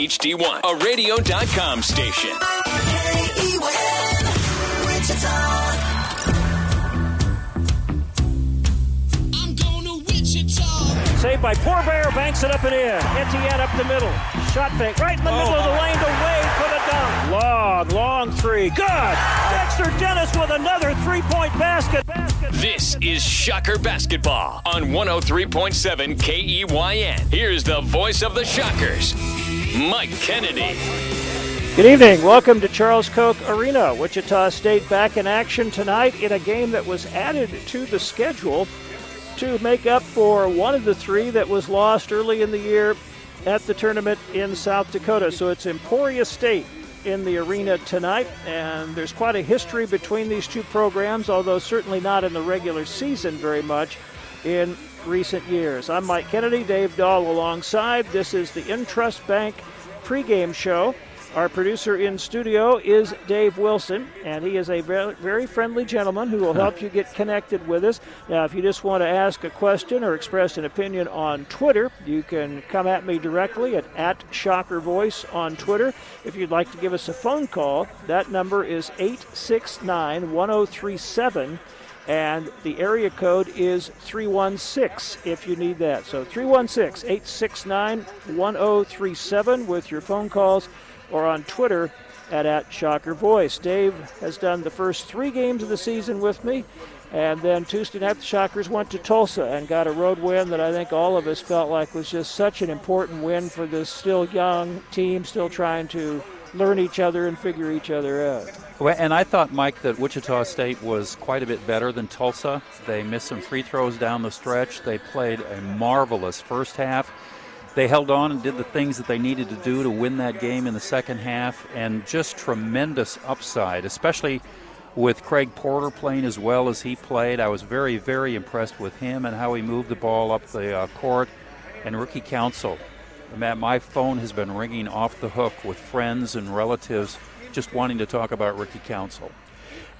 HD1, a radio.com station. KEWN, Wichita. I'm going to Wichita. Saved by Poor Bear, banks it up and in. Etienne up the middle. Shot fake right in the middle of the oh. lane to Wade for the dunk. Long, long three. Good. Dexter Dennis with another three-point basket. basket. This is Shocker Basketball on 103.7 KEYN. Here's the voice of the Shockers, Mike Kennedy. Good evening. Welcome to Charles Koch Arena. Wichita State back in action tonight in a game that was added to the schedule to make up for one of the three that was lost early in the year at the tournament in South Dakota. So it's Emporia State in the arena tonight, and there's quite a history between these two programs, although certainly not in the regular season very much in recent years. I'm Mike Kennedy, Dave Dahl alongside. This is the Intrust Bank pregame show. Our producer in studio is Dave Wilson, and he is a very, very friendly gentleman who will help you get connected with us. Now, if you just want to ask a question or express an opinion on Twitter, you can come at me directly at, at Shocker Voice on Twitter. If you'd like to give us a phone call, that number is 869 1037 and the area code is 316 if you need that. So 316 869 1037 with your phone calls or on Twitter at, at Shocker Voice. Dave has done the first three games of the season with me. And then Tuesday night, the Shockers went to Tulsa and got a road win that I think all of us felt like was just such an important win for this still young team, still trying to learn each other and figure each other out. Well, and I thought, Mike, that Wichita State was quite a bit better than Tulsa. They missed some free throws down the stretch. They played a marvelous first half. They held on and did the things that they needed to do to win that game in the second half, and just tremendous upside, especially with Craig Porter playing as well as he played. I was very, very impressed with him and how he moved the ball up the uh, court. And Ricky Council, Matt, my phone has been ringing off the hook with friends and relatives just wanting to talk about Ricky Council.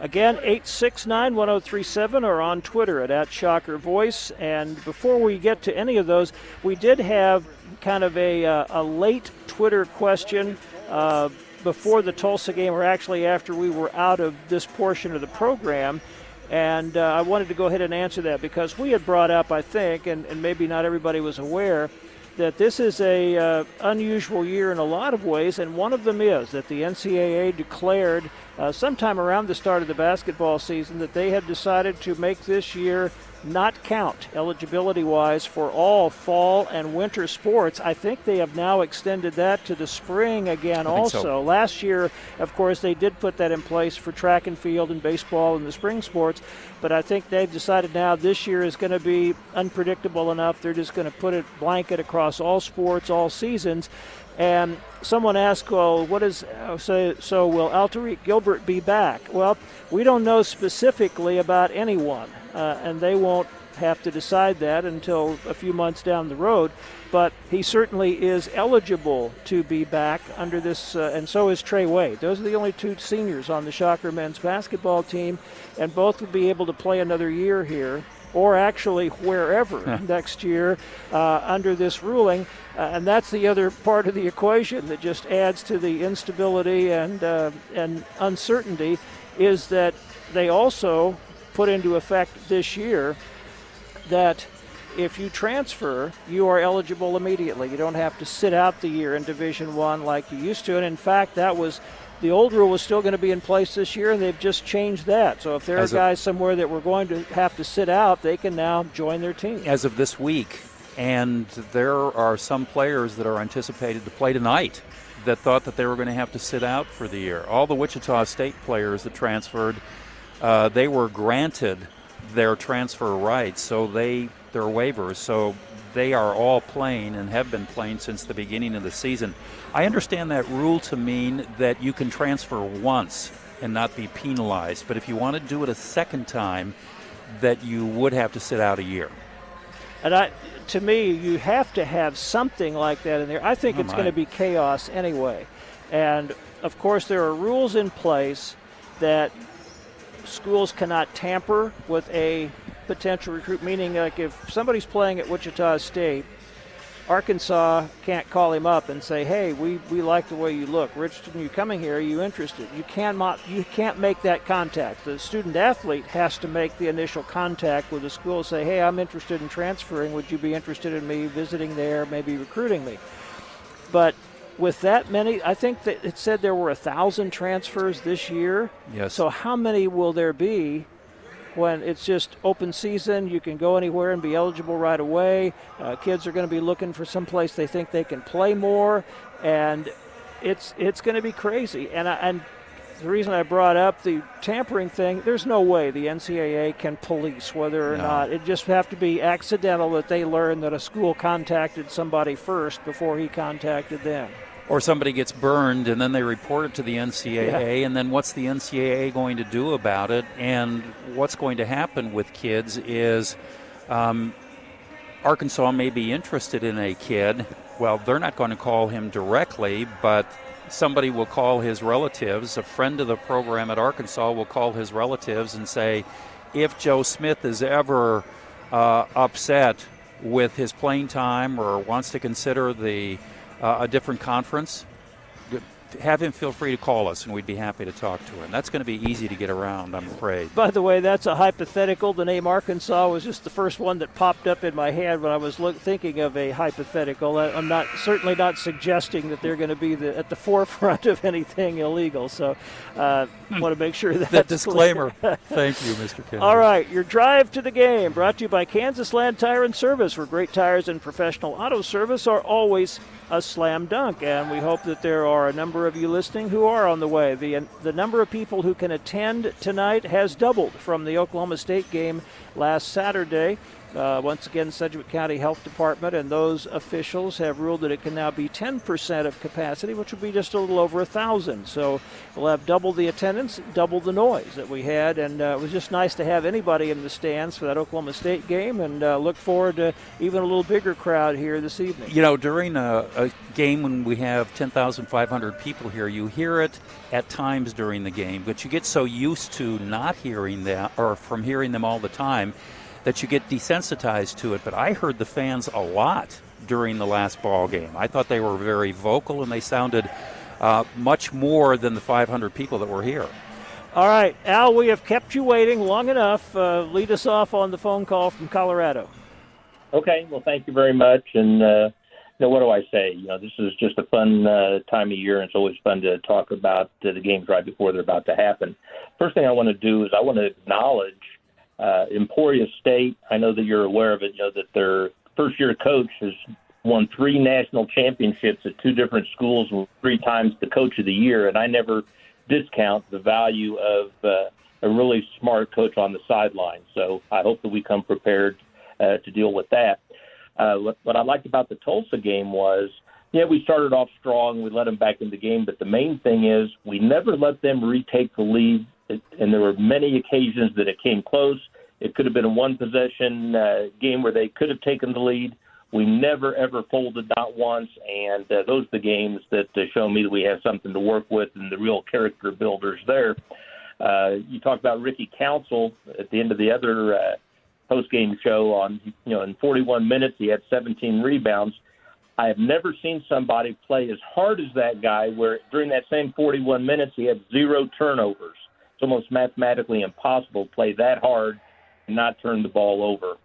Again, 869 1037 or on Twitter at, at Shocker Voice. And before we get to any of those, we did have kind of a, uh, a late Twitter question uh, before the Tulsa game, or actually after we were out of this portion of the program. And uh, I wanted to go ahead and answer that because we had brought up, I think, and, and maybe not everybody was aware, that this is a uh, unusual year in a lot of ways, and one of them is that the NCAA declared uh, sometime around the start of the basketball season that they had decided to make this year not count eligibility wise for all fall and winter sports. I think they have now extended that to the spring again also. so. Last year, of course, they did put that in place for track and field and baseball and the spring sports, but I think they've decided now this year is going to be unpredictable enough. They're just going to put it blanket across all sports, all seasons. And someone asked, well, what is, uh, so, so will Alterique Gilbert be back? Well, we don't know specifically about anyone, uh, and they won't have to decide that until a few months down the road. But he certainly is eligible to be back under this, uh, and so is Trey Wade. Those are the only two seniors on the Shocker men's basketball team, and both will be able to play another year here, or actually wherever next year uh, under this ruling. Uh, and that's the other part of the equation that just adds to the instability and uh, and uncertainty is that they also put into effect this year that if you transfer, you are eligible immediately. You don't have to sit out the year in Division One like you used to. And in fact, that was the old rule was still going to be in place this year, and they've just changed that. So if there As are guys somewhere that were going to have to sit out, they can now join their team. as of this week, and there are some players that are anticipated to play tonight that thought that they were going to have to sit out for the year. All the Wichita State players that transferred, uh, they were granted their transfer rights, so they their waivers, so they are all playing and have been playing since the beginning of the season. I understand that rule to mean that you can transfer once and not be penalized, but if you want to do it a second time, that you would have to sit out a year. And I, to me, you have to have something like that in there. I think Oh, it's going to be chaos anyway. And of course, there are rules in place that schools cannot tamper with a potential recruit. Meaning, like if somebody's playing at Wichita State, Arkansas can't call him up and say, "Hey, we, we like the way you look. Richardson, you coming here? Are you interested?" You cannot you can't make that contact. The student athlete has to make the initial contact with the school. Say, "Hey, I'm interested in transferring. Would you be interested in me visiting there? Maybe recruiting me?" But with that many, I think that it said there were a thousand transfers this year. Yes. So how many will there be when it's just open season? You can go anywhere and be eligible right away. Uh, kids are going to be looking for some place they think they can play more, and it's it's going to be crazy. And I, and the reason I brought up the tampering thing, there's no way the NCAA can police whether or No. not it just have to be accidental that they learn that a school contacted somebody first before he contacted them. Or somebody gets burned and then they report it to the NCAA, and then what's the NCAA going to do about it? And what's going to happen with kids is um, Arkansas may be interested in a kid. Well, they're not going to call him directly, but somebody will call his relatives. A friend of the program at Arkansas will call his relatives and say, if Joe Smith is ever uh, upset with his playing time or wants to consider the Uh, a different conference, have him feel free to call us, and we'd be happy to talk to him. That's going to be easy to get around, I'm afraid. By the way, that's a hypothetical. The name Arkansas was just the first one that popped up in my head when I was look, thinking of a hypothetical. I- I'm not certainly not suggesting that they're going to be the, at the forefront of anything illegal. So, uh, want to make sure that's That disclaimer. Thank you, Mr. Kennedy. All right, your drive to the game brought to you by Kansas Land Tire and Service, where great tires and professional auto service are always a slam dunk. And we hope that there are a number of you listening who are on the way. The the number of people who can attend tonight has doubled from the Oklahoma State game last Saturday. Uh, once again, Sedgwick County Health Department and those officials have ruled that it can now be 10% of capacity, which would be just a little over a thousand. So we'll have double the attendance, double the noise that we had, and uh, it was just nice to have anybody in the stands for that Oklahoma State game, and uh, look forward to even a little bigger crowd here this evening. You know, during a, a game when we have 10,500 people here, you hear it at times during the game, but you get so used to not hearing that or from hearing them all the time that you get desensitized to it. But I heard the fans a lot during the last ball game. I thought they were very vocal and they sounded uh, much more than the 500 people that were here. All right, Al, we have kept you waiting long enough. Uh, lead us off on the phone call from Colorado. Okay, well, thank you very much. And uh, you know, what do I say? You know, this is just a fun uh, time of year, and it's always fun to talk about uh, the games right before they're about to happen. First thing I want to do is I want to acknowledge uh, Emporia State. I know that you're aware of it. You know that their first-year coach has won three national championships at two different schools, three times the coach of the year. And I never discount the value of uh, a really smart coach on the sideline. So I hope that we come prepared uh, to deal with that. Uh, what, what I liked about the Tulsa game was, yeah, we started off strong. We let them back in the game, but the main thing is we never let them retake the lead. And there were many occasions that it came close. It could have been a one possession uh, game where they could have taken the lead. We never ever folded not once, and uh, those are the games that uh, show me that we have something to work with and the real character builders there. Uh, you talked about Ricky Council at the end of the other uh, post game show on you know in 41 minutes he had 17 rebounds. I have never seen somebody play as hard as that guy where during that same 41 minutes he had zero turnovers. It's almost mathematically impossible to play that hard and not turn the ball over.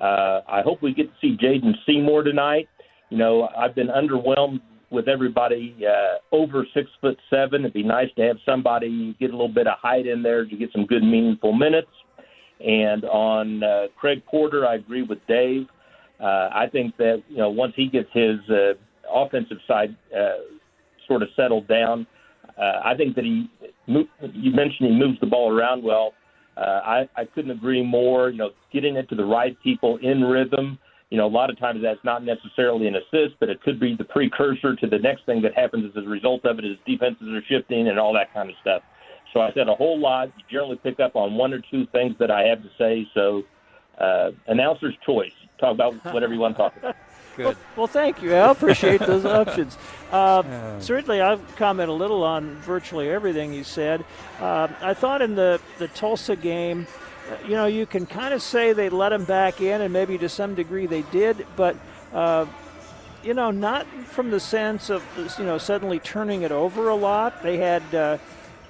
Uh, I hope we get to see Jaden Seymour tonight. You know, I've been underwhelmed with everybody uh, over six foot seven. It'd be nice to have somebody get a little bit of height in there to get some good, meaningful minutes. And on uh, Craig Porter, I agree with Dave. Uh, I think that you know once he gets his uh, offensive side uh, sort of settled down, uh, I think that he. You mentioned he moves the ball around well. Uh, I, I couldn't agree more. You know, getting it to the right people in rhythm. You know, a lot of times that's not necessarily an assist, but it could be the precursor to the next thing that happens as a result of it. Is defenses are shifting and all that kind of stuff. So I said a whole lot. You generally pick up on one or two things that I have to say. So, uh, announcer's choice. Talk about whatever you want to talk about. Good. Well, thank you. I appreciate those options. Uh, certainly, I've commented a little on virtually everything you said. Uh, I thought in the, the Tulsa game, uh, you know, you can kind of say they let him back in, and maybe to some degree they did, but, uh, you know, not from the sense of, you know, suddenly turning it over a lot. They had. Uh,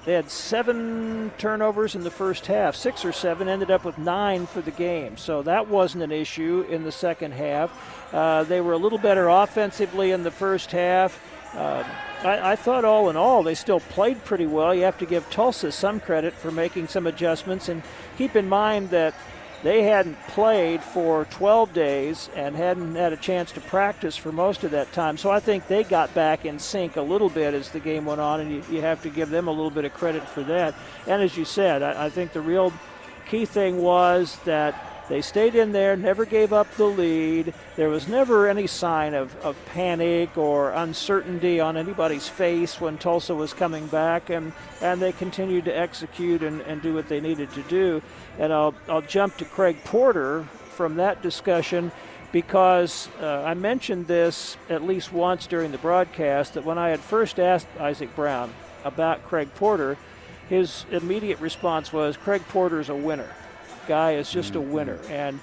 they had seven turnovers in the first half, six or seven, ended up with nine for the game. So that wasn't an issue in the second half. Uh, they were a little better offensively in the first half. Uh, I, I thought, all in all, they still played pretty well. You have to give Tulsa some credit for making some adjustments. And keep in mind that they hadn't played for 12 days and hadn't had a chance to practice for most of that time. So I think they got back in sync a little bit as the game went on, and you, you have to give them a little bit of credit for that. And as you said, I, I think the real key thing was that they stayed in there, never gave up the lead. There was never any sign of, of panic or uncertainty on anybody's face when Tulsa was coming back, and, and they continued to execute and, and do what they needed to do. And I'll, I'll jump to Craig Porter from that discussion because uh, I mentioned this at least once during the broadcast that when I had first asked Isaac Brown about Craig Porter, his immediate response was Craig Porter's a winner. Guy is just a winner. Mm-hmm. And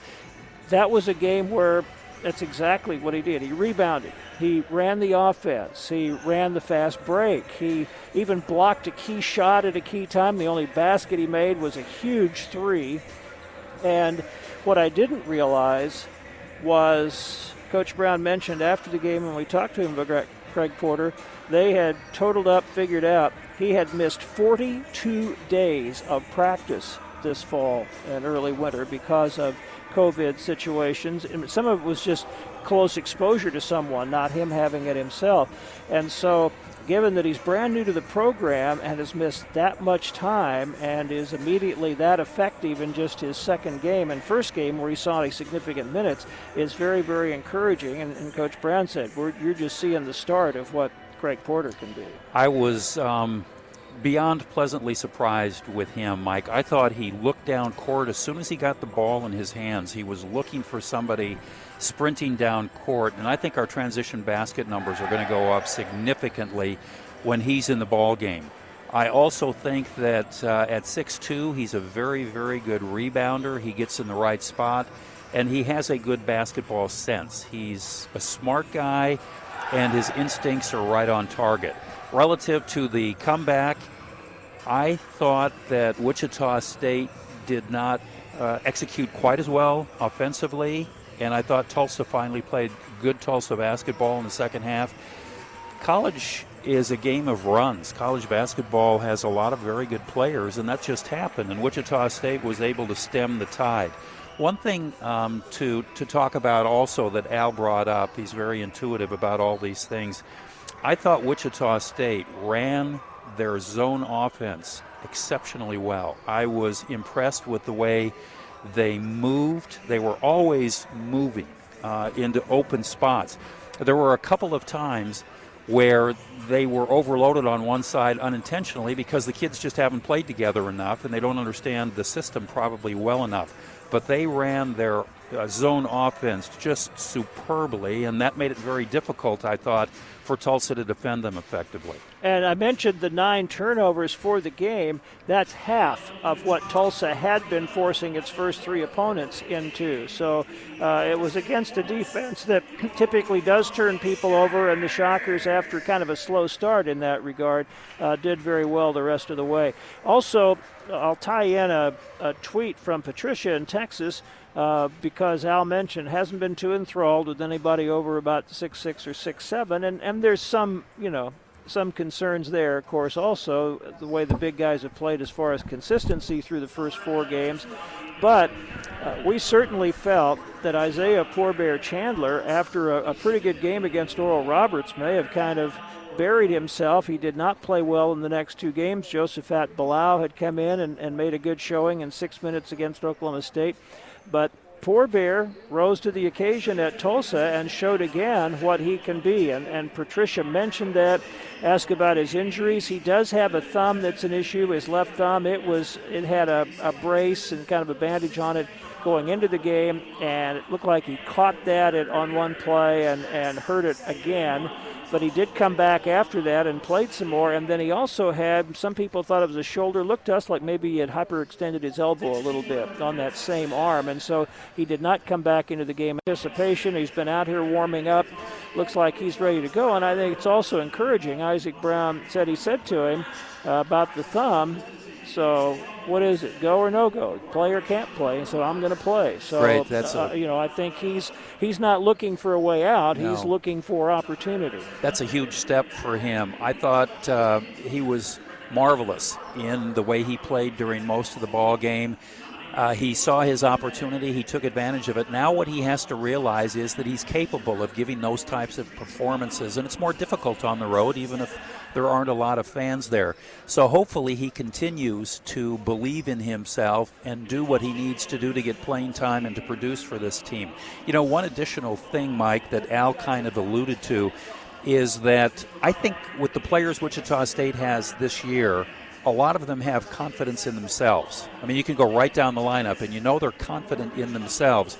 that was a game where that's exactly what he did. He rebounded. He ran the offense. He ran the fast break. He even blocked a key shot at a key time. The only basket he made was a huge three. And what I didn't realize was Coach Brown mentioned after the game when we talked to him about Craig Porter, they had totaled up, figured out he had missed 42 days of practice this fall and early winter because of COVID situations. And some of it was just close exposure to someone, not him having it himself. And so, given that he's brand new to the program and has missed that much time and is immediately that effective in just his second game and first game where he saw any significant minutes, is very, very encouraging. And, and Coach Brown said, You're just seeing the start of what Craig Porter can be. I was um, beyond pleasantly surprised with him, Mike. I thought he looked down court as soon as he got the ball in his hands. He was looking for somebody sprinting down court, and I think our transition basket numbers are going to go up significantly when he's in the ball game. I also think that uh, at 6'2, he's a very, very good rebounder. He gets in the right spot, and he has a good basketball sense. He's a smart guy, and his instincts are right on target. Relative to the comeback, I thought that Wichita State did not uh, execute quite as well offensively, and I thought Tulsa finally played good Tulsa basketball in the second half. College is a game of runs. College basketball has a lot of very good players, and that just happened, and Wichita State was able to stem the tide. One thing um, to, to talk about also that Al brought up, he's very intuitive about all these things. I thought Wichita State ran their zone offense exceptionally well. I was impressed with the way they moved. They were always moving uh, into open spots. There were a couple of times where they were overloaded on one side unintentionally because the kids just haven't played together enough and they don't understand the system probably well enough. But they ran their uh, zone offense just superbly, and that made it very difficult, I thought, for Tulsa to defend them effectively. And I mentioned the nine turnovers for the game. That's half of what Tulsa had been forcing its first three opponents into. So uh, it was against a defense that typically does turn people over, and the Shockers, after kind of a slow start in that regard, uh, did very well the rest of the way. Also, I'll tie in a, a tweet from Patricia in Texas uh, because Al mentioned hasn't been too enthralled with anybody over about six six or six seven, and and there's some you know some concerns there, of course, also the way the big guys have played as far as consistency through the first four games. But uh, we certainly felt that Isaiah Poor Bear Chandler, after a, a pretty good game against Oral Roberts, may have kind of buried himself. He did not play well in the next two games. Josaphat Bilau had come in and, and made a good showing in six minutes against Oklahoma State. But poor Bear rose to the occasion at Tulsa and showed again what he can be. And, and Patricia mentioned that, asked about his injuries. He does have a thumb that's an issue, his left thumb. It was it had a, a brace and kind of a bandage on it going into the game, and it looked like he caught that at, on one play and, and hurt it again but he did come back after that and played some more. And then he also had some people thought it was a shoulder. Looked to us like maybe he had hyperextended his elbow a little bit on that same arm, and so he did not come back into the game. Anticipation. He's been out here warming up. Looks like he's ready to go. And I think it's also encouraging. Isaac Brown said he said to him uh, about the thumb. So what is it? Go or no go? Play or can't play? So I'm going to play. So Right, that's uh, a- you know I think he's he's not looking for a way out. He's looking for opportunity. That's a huge step for him. I thought uh, he was marvelous in the way he played during most of the ball game. Uh, he saw his opportunity. He took advantage of it. Now, what he has to realize is that he's capable of giving those types of performances, and it's more difficult on the road, even if there aren't a lot of fans there. So, hopefully, he continues to believe in himself and do what he needs to do to get playing time and to produce for this team. You know, one additional thing, Mike, that Al kind of alluded to is that I think with the players Wichita State has this year, a lot of them have confidence in themselves. I mean, you can go right down the lineup and you know they're confident in themselves.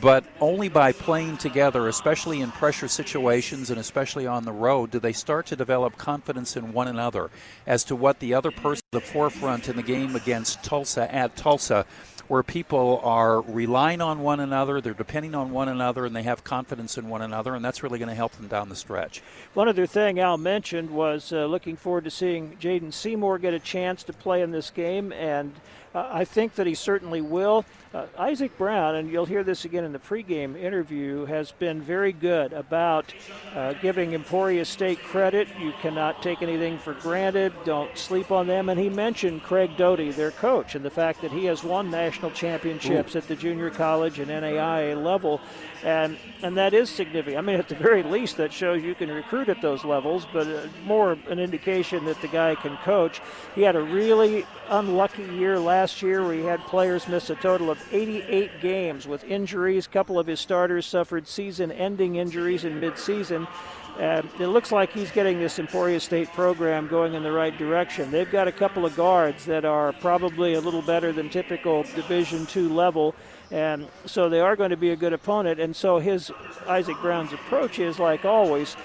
But only by playing together, especially in pressure situations and especially on the road, do they start to develop confidence in one another as to what the other person, the forefront in the game against Tulsa at Tulsa, where people are relying on one another, they're depending on one another, and they have confidence in one another, and that's really going to help them down the stretch. One other thing Al mentioned was uh, looking forward to seeing Jaden Seymour get a chance to play in this game, and uh, I think that he certainly will. Uh, Isaac Brown, and you'll hear this again in the pregame interview, has been very good about uh, giving Emporia State credit. You cannot take anything for granted. Don't sleep on them. And he mentioned Craig Doty, their coach, and the fact that he has won national championships at the junior college and NAIA level, and and that is significant. I mean, at the very least, that shows you can recruit at those levels, but uh, more an indication that the guy can coach. He had a really unlucky year last year where he had players miss a total of 88 games with injuries. A couple of his starters suffered season-ending injuries in mid-season. Uh, it looks like he's getting this Emporia State program going in the right direction. They've got a couple of guards that are probably a little better than typical Division two level, and so they are going to be a good opponent. And so his Isaac Brown's approach is like always.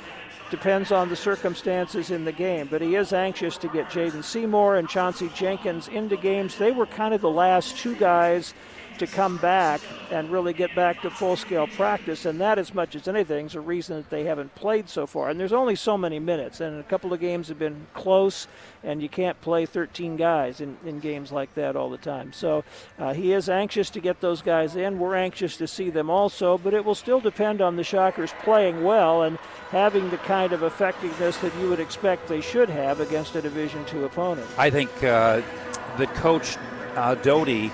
Depends on the circumstances in the game, but he is anxious to get Jaden Seymour and Chauncey Jenkins into games. They were kind of the last two guys to come back and really get back to full scale practice, and that, as much as anything, is a reason that they haven't played so far. And there's only so many minutes, and a couple of games have been close, and you can't play 13 guys in, in games like that all the time. So uh, he is anxious to get those guys in. We're anxious to see them also, but it will still depend on the Shockers playing well and having the kind of effectiveness that you would expect they should have against a Division two opponent. I think uh, the coach uh, Doty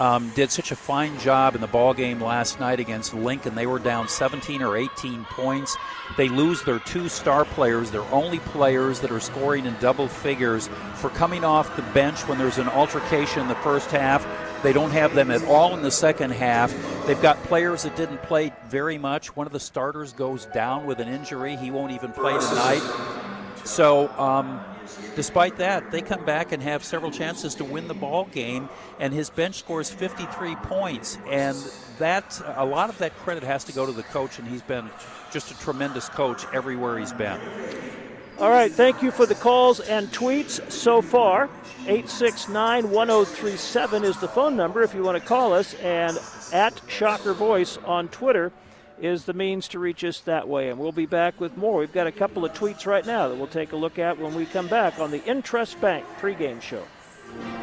um, did such a fine job in the ball game last night against Lincoln. They were down 17 or 18 points. They lose their two star players, their only players that are scoring in double figures for coming off the bench when there's an altercation in the first half. They don't have them at all in the second half. They've got players that didn't play very much. One of the starters goes down with an injury. He won't even play tonight. So, um, despite that, they come back and have several chances to win the ball game, and his bench scores 53 points. And that a lot of that credit has to go to the coach, and he's been just a tremendous coach everywhere he's been. All right, thank you for the calls and tweets so far. 869 1037 is the phone number if you want to call us, and at Shocker Voice on Twitter is the means to reach us that way. And we'll be back with more. We've got a couple of tweets right now that we'll take a look at when we come back on the Intrust Bank pregame show.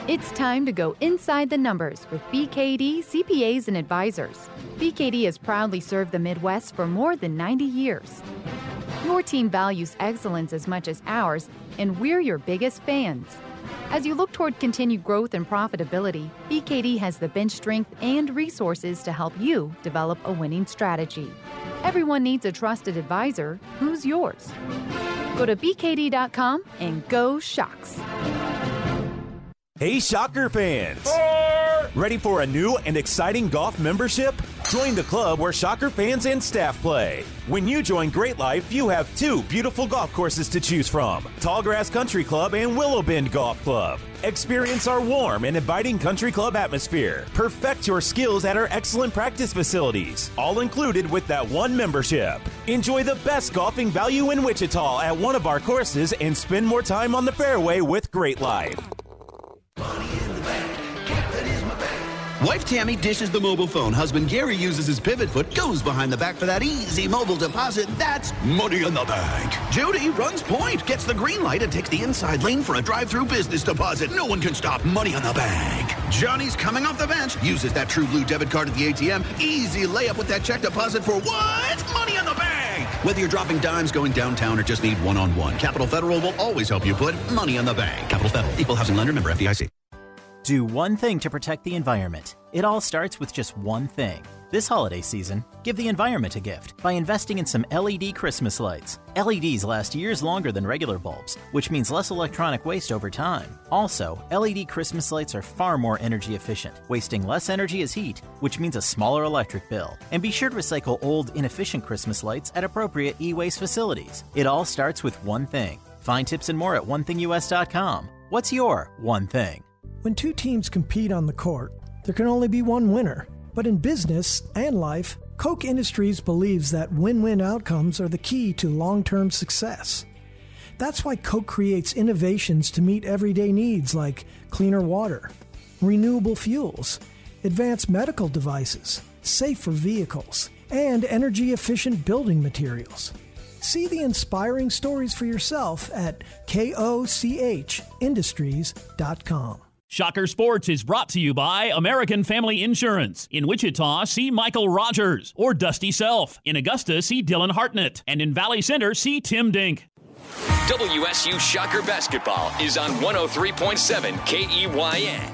It's time to go inside the numbers with BKD CPAs and Advisors. BKD has proudly served the Midwest for more than 90 years. Your team values excellence as much as ours, and we're your biggest fans. As you look toward continued growth and profitability, BKD has the bench strength and resources to help you develop a winning strategy. Everyone needs a trusted advisor. Who's yours? Go to bkd.com and go Shocks. Hey, Shocker fans! Ready for a new and exciting golf membership? Join the club where Shocker fans and staff play. When you join Great Life, you have two beautiful golf courses to choose from Tallgrass Country Club and Willow Bend Golf Club. Experience our warm and inviting country club atmosphere. Perfect your skills at our excellent practice facilities, all included with that one membership. Enjoy the best golfing value in Wichita at one of our courses and spend more time on the fairway with Great Life. Bonnie Wife Tammy dishes the mobile phone. Husband Gary uses his pivot foot, goes behind the back for that easy mobile deposit. That's money in the bank. Judy runs point, gets the green light, and takes the inside lane for a drive-through business deposit. No one can stop money in the bank. Johnny's coming off the bench, uses that True Blue debit card at the ATM. Easy layup with that check deposit for what? Money in the bank. Whether you're dropping dimes, going downtown, or just need one-on-one, Capital Federal will always help you put money in the bank. Capital Federal, equal housing lender, member FDIC. Do one thing to protect the environment. It all starts with just one thing. This holiday season, give the environment a gift by investing in some LED Christmas lights. LEDs last years longer than regular bulbs, which means less electronic waste over time. Also, LED Christmas lights are far more energy efficient, wasting less energy as heat, which means a smaller electric bill. And be sure to recycle old, inefficient Christmas lights at appropriate e waste facilities. It all starts with one thing. Find tips and more at onethingus.com. What's your one thing? When two teams compete on the court, there can only be one winner. But in business and life, Koch Industries believes that win win outcomes are the key to long term success. That's why Koch creates innovations to meet everyday needs like cleaner water, renewable fuels, advanced medical devices, safer vehicles, and energy efficient building materials. See the inspiring stories for yourself at kochindustries.com. Shocker Sports is brought to you by American Family Insurance. In Wichita, see Michael Rogers or Dusty Self. In Augusta, see Dylan Hartnett. And in Valley Center, see Tim Dink. WSU Shocker Basketball is on 103.7 KEYN.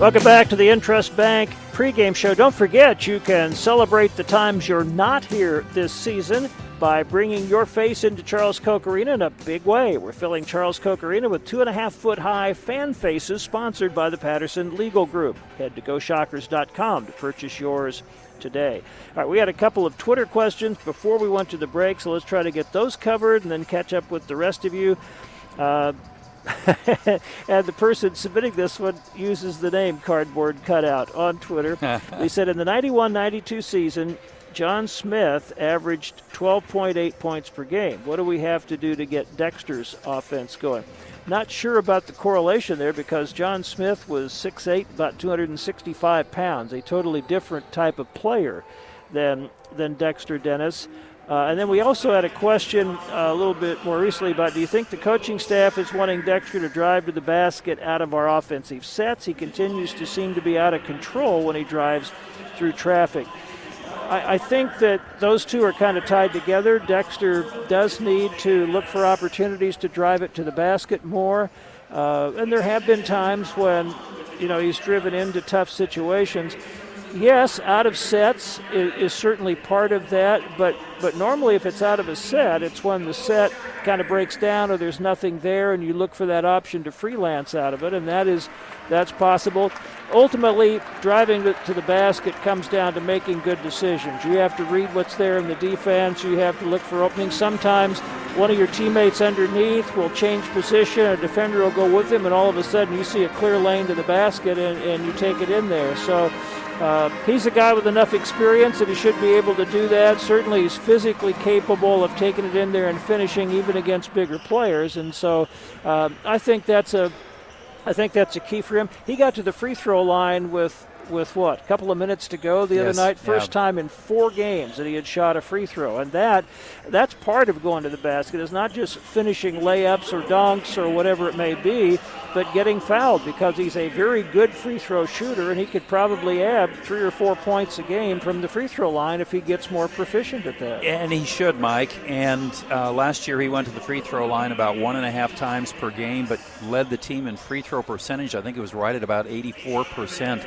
Welcome back to the Intrust Bank pregame show. Don't forget, you can celebrate the times you're not here this season by bringing your face into Charles Koch Arena in a big way. We're filling Charles Koch Arena with two and a half foot high fan faces sponsored by the Patterson Legal Group. Head to GoShockers.com to purchase yours today. All right, we had a couple of Twitter questions before we went to the break, so let's try to get those covered and then catch up with the rest of you. Uh, and the person submitting this one uses the name Cardboard Cutout on Twitter. they said in the 91 92 season, John Smith averaged 12.8 points per game. What do we have to do to get Dexter's offense going? Not sure about the correlation there because John Smith was 6'8, about 265 pounds, a totally different type of player than, than Dexter Dennis. Uh, and then we also had a question uh, a little bit more recently about do you think the coaching staff is wanting Dexter to drive to the basket out of our offensive sets? He continues to seem to be out of control when he drives through traffic. I, I think that those two are kind of tied together. Dexter does need to look for opportunities to drive it to the basket more. Uh, and there have been times when, you know, he's driven into tough situations yes, out of sets is, is, certainly part of that, but but normally if it's out of a set, it's when the set kind of breaks down or there's nothing there, and you look for that option to freelance out of it, and that is that's possible. Ultimately, driving to the basket comes down to making good decisions. You have to read what's there in the defense. You have to look for openings. Sometimes one of your teammates underneath will change position, a defender will go with him, and all of a sudden you see a clear lane to the basket and, and you take it in there. So uh, he's a guy with enough experience that he should be able to do that. Certainly, he's physically capable of taking it in there and finishing even against bigger players. And so, uh, I think that's a, I think that's a key for him. He got to the free throw line with with what a couple of minutes to go the Yes, other night first yeah. time in four games that he had shot a free throw and that that's part of going to the basket is not just finishing layups or dunks or whatever it may be but getting fouled because he's a very good free throw shooter, and he could probably add three or four points a game from the free throw line if he gets more proficient at that. And he should, Mike. And uh, last year he went to the free throw line about one and a half times per game, but led the team in free throw percentage. I think it was right at about 84%.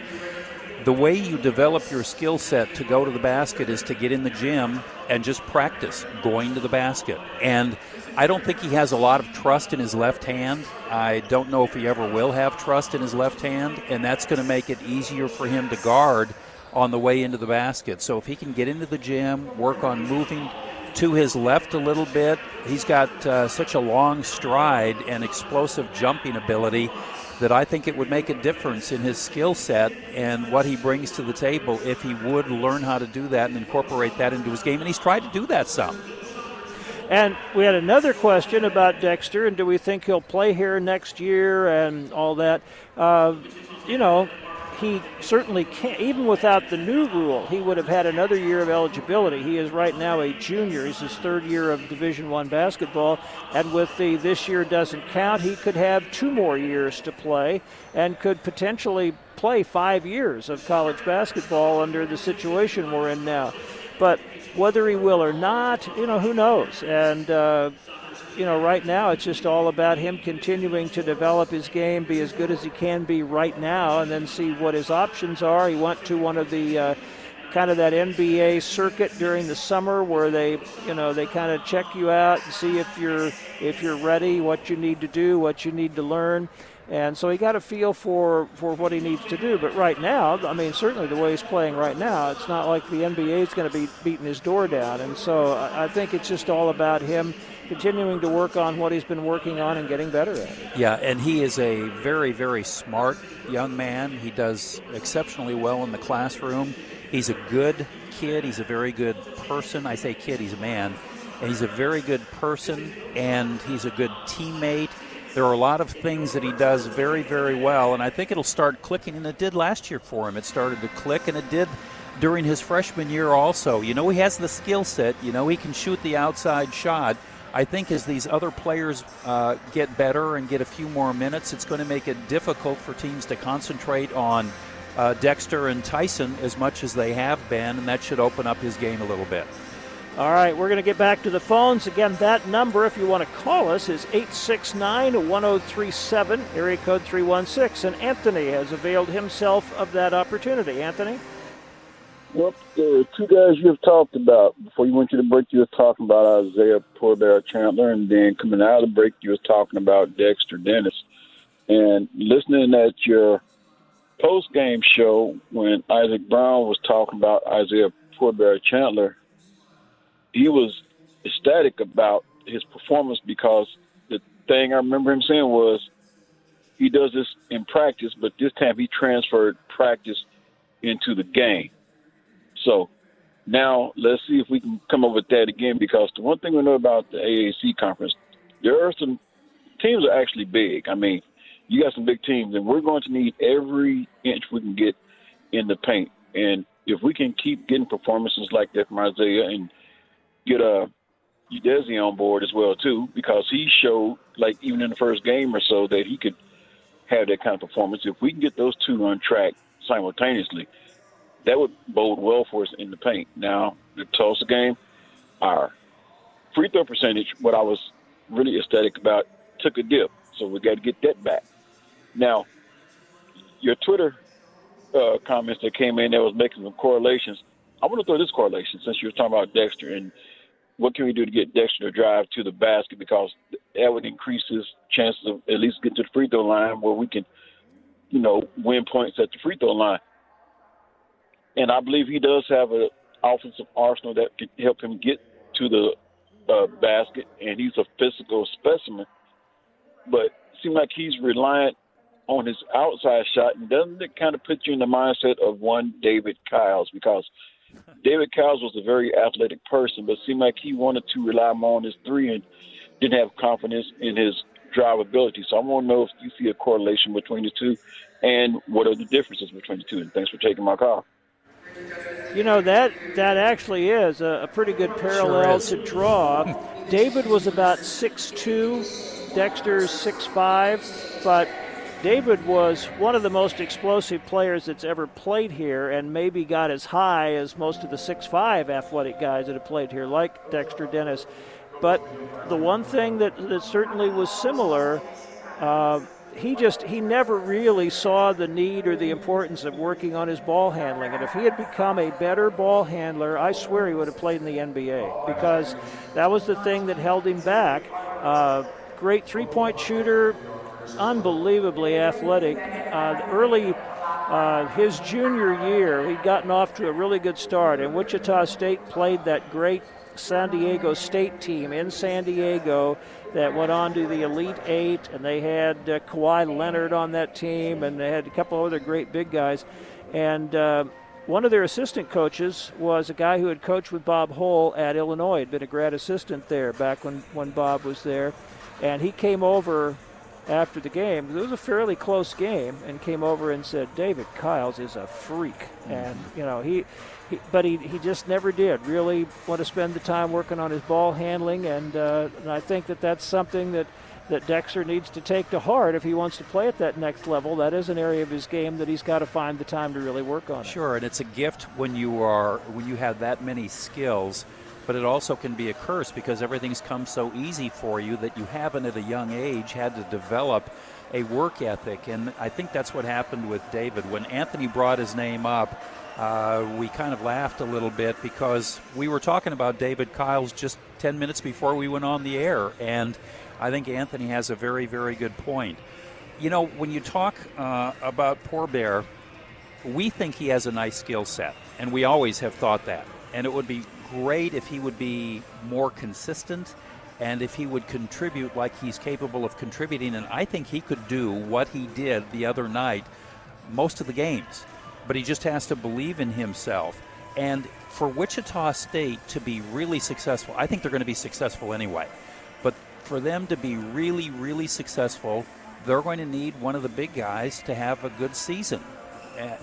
The way you develop your skill set to go to the basket is to get in the gym and just practice going to the basket. And I don't think he has a lot of trust in his left hand. I don't know if he ever will have trust in his left hand, and that's going to make it easier for him to guard on the way into the basket. So if he can get into the gym, work on moving to his left a little bit, he's got uh, such a long stride and explosive jumping ability that I think it would make a difference in his skill set and what he brings to the table if he would learn how to do that and incorporate that into his game. And he's tried to do that some. And we had another question about Dexter, and do we think he'll play here next year and all that? Uh, you know, he certainly can't, even without the new rule, he would have had another year of eligibility. He is right now a junior. He's his third year of Division One basketball, and with the this year doesn't count, he could have two more years to play and could potentially play five years of college basketball under the situation we're in now. But whether he will or not, you know, who knows? And uh, you know, right now it's just all about him continuing to develop his game, be as good as he can be right now, and then see what his options are. He went to one of the uh, kind of that NBA circuit during the summer where they, you know, they kind of check you out and see if you're if you're ready, what you need to do, what you need to learn. And so he got a feel for, for what he needs to do. But right now, I mean, certainly the way he's playing right now, it's not like the NBA is going to be beating his door down. And so I I think it's just all about him continuing to work on what he's been working on and getting better at it. Yeah, and he is a very, very smart young man. He does exceptionally well in the classroom. He's a good kid. He's a very good person. I say kid, he's a man. And he's a very good person, and he's a good teammate. There are a lot of things that he does very, very well, and I think it'll start clicking, and it did last year for him. It started to click, and it did during his freshman year also. You know, he has the skill set, you know, he can shoot the outside shot. I think as these other players uh, get better and get a few more minutes, it's going to make it difficult for teams to concentrate on uh, Dexter and Tyson as much as they have been, and that should open up his game a little bit. All right, we're going to get back to the phones. Again, that number, if you want to call us, is 869 1037, area code 316. And Anthony has availed himself of that opportunity. Anthony? Well, the two guys you have talked about before you went to the break, you were talking about Isaiah Poor Bear Chandler, and then coming out of the break, you were talking about Dexter Dennis. And listening at your post game show when Isaac Brown was talking about Isaiah Poor Bear Chandler, he was ecstatic about his performance because the thing I remember him saying was he does this in practice, but this time he transferred practice into the game. So now let's see if we can come up with that again because the one thing we know about the AAC conference, there are some teams are actually big. I mean, you got some big teams, and we're going to need every inch we can get in the paint. And if we can keep getting performances like that from Isaiah and get uh, a Udeze on board as well too, because he showed like even in the first game or so that he could have that kind of performance. If we can get those two on track simultaneously, that would bode well for us in the paint. Now the Tulsa game, our free throw percentage, what I was really ecstatic about, took a dip. So we got to get that back. Now, your Twitter uh, comments that came in that was making some correlations. I want to throw this correlation since you were talking about Dexter and what can we do to get Dexter to drive to the basket because that would increase his chances of at least getting to the free throw line where we can, you know, win points at the free throw line. And I believe he does have an offensive arsenal that can help him get to the uh, basket, and he's a physical specimen. But seems like he's reliant on his outside shot, and doesn't it kind of put you in the mindset of one David Kyles? Because David Kyles was a very athletic person, but seemed like he wanted to rely more on his three and didn't have confidence in his drive ability. So I want to know if you see a correlation between the two, and what are the differences between the two. And thanks for taking my call. You know that that actually is a, a pretty good parallel is. to draw. David was about six two, Dexter's six five, but David was one of the most explosive players that's ever played here and maybe got as high as most of the six-five athletic guys that have played here, like Dexter Dennis. But the one thing that, that certainly was similar, uh, he just he never really saw the need or the importance of working on his ball handling. And if he had become a better ball handler, I swear he would have played in the NBA because that was the thing that held him back. Uh, great three-point shooter, unbelievably athletic. Uh, early, uh, his junior year, he'd gotten off to a really good start, and Wichita State played that great San Diego State team in San Diego that went on to the Elite Eight, and they had uh, Kawhi Leonard on that team, and they had a couple other great big guys. And uh, one of their assistant coaches was a guy who had coached with Bob Hull at Illinois, had been a grad assistant there back when, when Bob was there. And he came over after the game. It was a fairly close game, and came over and said, "David Kyles is a freak," and you know he, he but he, he just never did really want to spend the time working on his ball handling, and, uh, and I think that that's something that. That Dexter needs to take to heart if he wants to play at that next level. That is an area of his game that he's got to find the time to really work on. It. Sure, and it's a gift when you are when you have that many skills, but it also can be a curse because everything's come so easy for you that you haven't at a young age had to develop a work ethic. And I think that's what happened with David. When Anthony brought his name up, uh, we kind of laughed a little bit because we were talking about David Kyles just 10 minutes before we went on the air. And I think Anthony has a very, very good point. You know, when you talk uh, about Poor Bear, we think he has a nice skill set, and we always have thought that. And it would be great if he would be more consistent and if he would contribute like he's capable of contributing. And I think he could do what he did the other night most of the games, but he just has to believe in himself. And for Wichita State to be really successful, I think they're going to be successful anyway. But for them to be really, really successful, they're going to need one of the big guys to have a good season.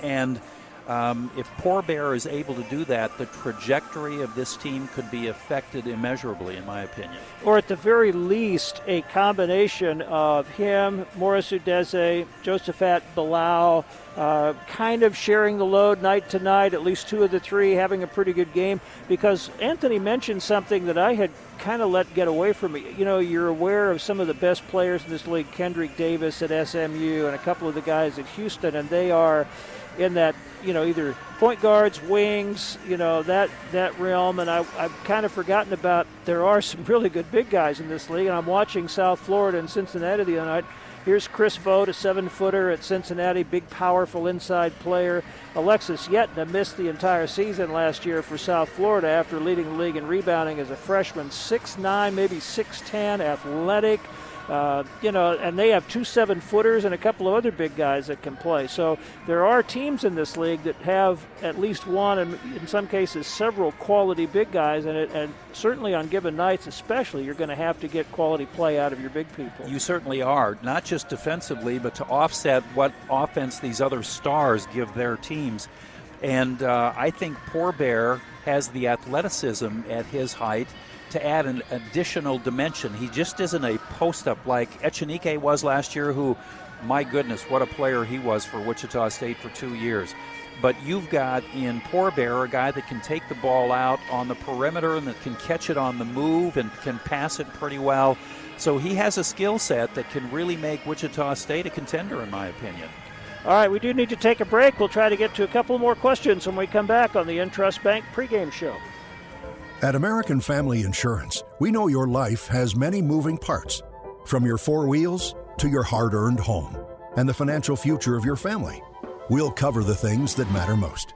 And um, if Poor Bear is able to do that, the trajectory of this team could be affected immeasurably, in my opinion. or at the very least, a combination of him, Morris Udeze, Josaphat Bilau, uh, kind of sharing the load night to night, at least two of the three having a pretty good game. Because Anthony mentioned something that I had kind of let get away from me. You know, you're aware of some of the best players in this league, Kendrick Davis at SMU, and a couple of the guys at Houston, and they are in that you know either point guards, wings, you know that that realm. And I, I've kind of forgotten about there are some really good big guys in this league. And I'm watching South Florida and Cincinnati the other night. Here's Chris Vogt, a seven-footer at Cincinnati, big, powerful inside player. Alexis Yetna missed the entire season last year for South Florida after leading the league in rebounding as a freshman. 6'9", maybe 6'10", athletic. Uh, you know, and they have two seven footers and a couple of other big guys that can play. So there are teams in this league that have at least one, and in some cases several quality big guys. And, it, and certainly on given nights, especially, you're going to have to get quality play out of your big people. You certainly are, not just defensively, but to offset what offense these other stars give their teams. And uh, I think Poor Bear has the athleticism at his height to add an additional dimension. He just isn't a post up like Echenique was last year, who, my goodness, what a player he was for Wichita State for two years. But you've got in Poor Bear a guy that can take the ball out on the perimeter and that can catch it on the move and can pass it pretty well. So he has a skill set that can really make Wichita State a contender, in my opinion. All right, we do need to take a break. We'll try to get to a couple more questions when we come back on the Intrust Bank pregame show. At American Family Insurance, we know your life has many moving parts, from your four wheels to your hard earned home and the financial future of your family. We'll cover the things that matter most.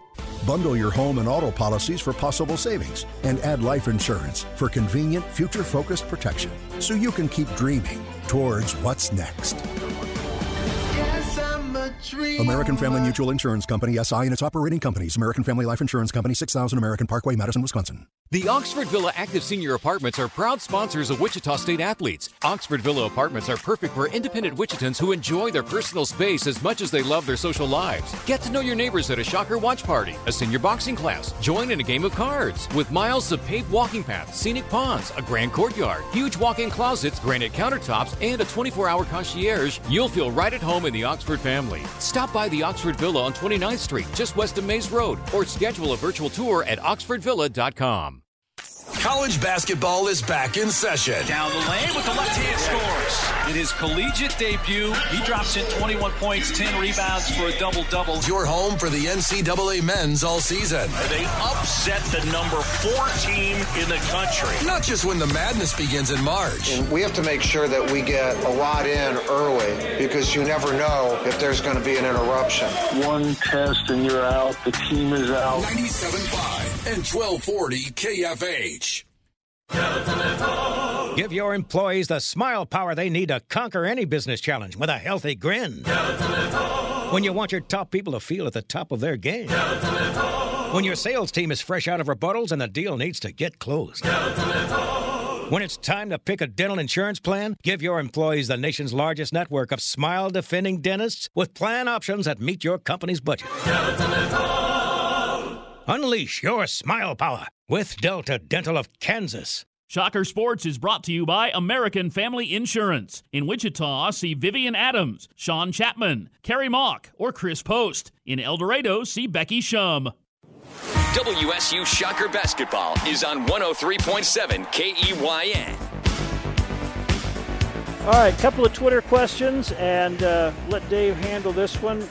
Bundle your home and auto policies for possible savings and add life insurance for convenient, future focused protection so you can keep dreaming towards what's next. American Family Mutual Insurance Company, SI, and its operating companies. American Family Life Insurance Company, 6000 American Parkway, Madison, Wisconsin. The Oxford Villa Active Senior Apartments are proud sponsors of Wichita State athletes. Oxford Villa Apartments are perfect for independent Wichitans who enjoy their personal space as much as they love their social lives. Get to know your neighbors at a Shocker watch party, a senior boxing class, join in a game of cards. With miles of paved walking paths, scenic ponds, a grand courtyard, huge walk in closets, granite countertops, and a 24 hour concierge, you'll feel right at home in the Oxford family. Stop by the Oxford Villa on 29th Street, just west of Maize Road, or schedule a virtual tour at oxfordvilla.com. College basketball is back in session. Down the lane with the left hand scores. In his collegiate debut, he drops in 21 points, 10 rebounds for a double double. Your home for the NCAA men's all season. They upset the number four team in the country. Not just when the madness begins in March. And we have to make sure that we get a lot in early because you never know if there's going to be an interruption. One test and you're out. The team is out. 97.5 and 1240 Give your employees the smile power they need to conquer any business challenge with a healthy grin. When you want your top people to feel at the top of their game. When your sales team is fresh out of rebuttals and the deal needs to get closed. When it's time to pick a dental insurance plan, give your employees the nation's largest network of smile defending dentists with plan options that meet your company's budget. Unleash your smile power with Delta Dental of Kansas. Shocker Sports is brought to you by American Family Insurance. In Wichita, see Vivian Adams, Sean Chapman, Carrie Mock, or Chris Post. In El Dorado, see Becky Shum. WSU Shocker Basketball is on 103.7 KEYN. All right, a couple of Twitter questions, and uh, let Dave handle this one.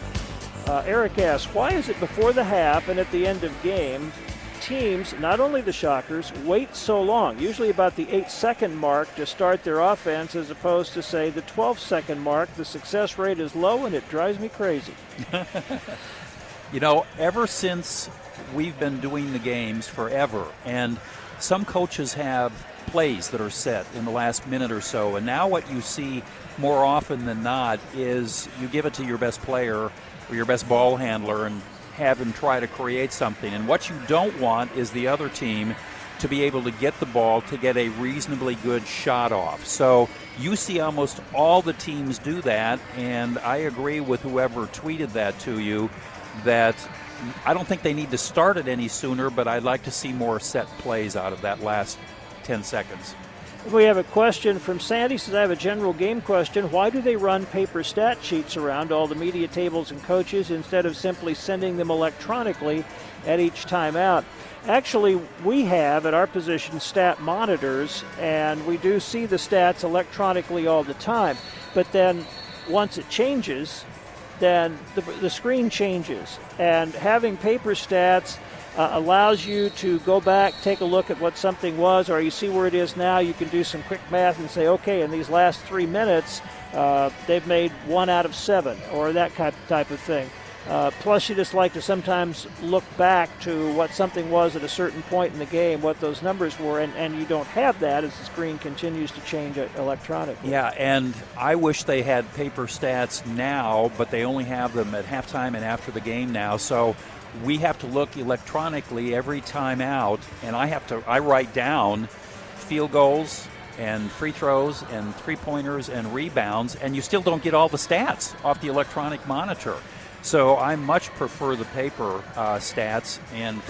Uh, Eric asks, why is it before the half and at the end of games, teams, not only the Shockers, wait so long, usually about the eight second mark to start their offense, as opposed to, say, the 12 second mark? The success rate is low and it drives me crazy. You know, ever since we've been doing the games forever, and some coaches have plays that are set in the last minute or so, and now what you see more often than not is you give it to your best player or your best ball handler and have him try to create something. And what you don't want is the other team to be able to get the ball to get a reasonably good shot off. So you see almost all the teams do that, and I agree with whoever tweeted that to you that I don't think they need to start it any sooner, but I'd like to see more set plays out of that last 10 seconds. We have a question from Sandy. Says I have a general game question. Why do they run paper stat sheets around all the media tables and coaches instead of simply sending them electronically at each timeout? Actually, we have at our position stat monitors, and we do see the stats electronically all the time. But then once it changes, then the, the screen changes. And having paper stats uh, allows you to go back, take a look at what something was, or you see where it is now. You can do some quick math and say, okay, in these last three minutes, uh, they've made one out of seven, or that type, of thing. Uh, plus, you just like to sometimes look back to what something was at a certain point in the game, what those numbers were, and, and you don't have that as the screen continues to change electronically. Yeah, and I wish they had paper stats now, but they only have them at halftime and after the game now. So we have to look electronically every time out, and I have to I write down field goals and free throws and three pointers and rebounds, and you still don't get all the stats off the electronic monitor. So I much prefer the paper uh, stats, and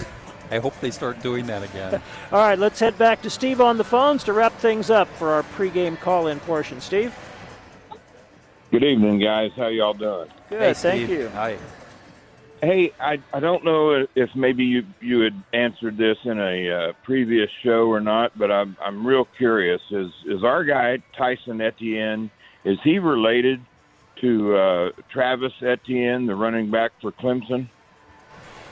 I hope they start doing that again. All right, let's head back to Steve on the phones to wrap things up for our pregame call-in portion. Steve. Good evening, guys. How y'all doing? Good, Hey, thank Steve. you. Hi. Hey, I I don't know if maybe you you had answered this in a uh, previous show or not, but I'm I'm real curious. Is is our guy Tyson Etienne? Is he related to uh, Travis Etienne, the running back for Clemson?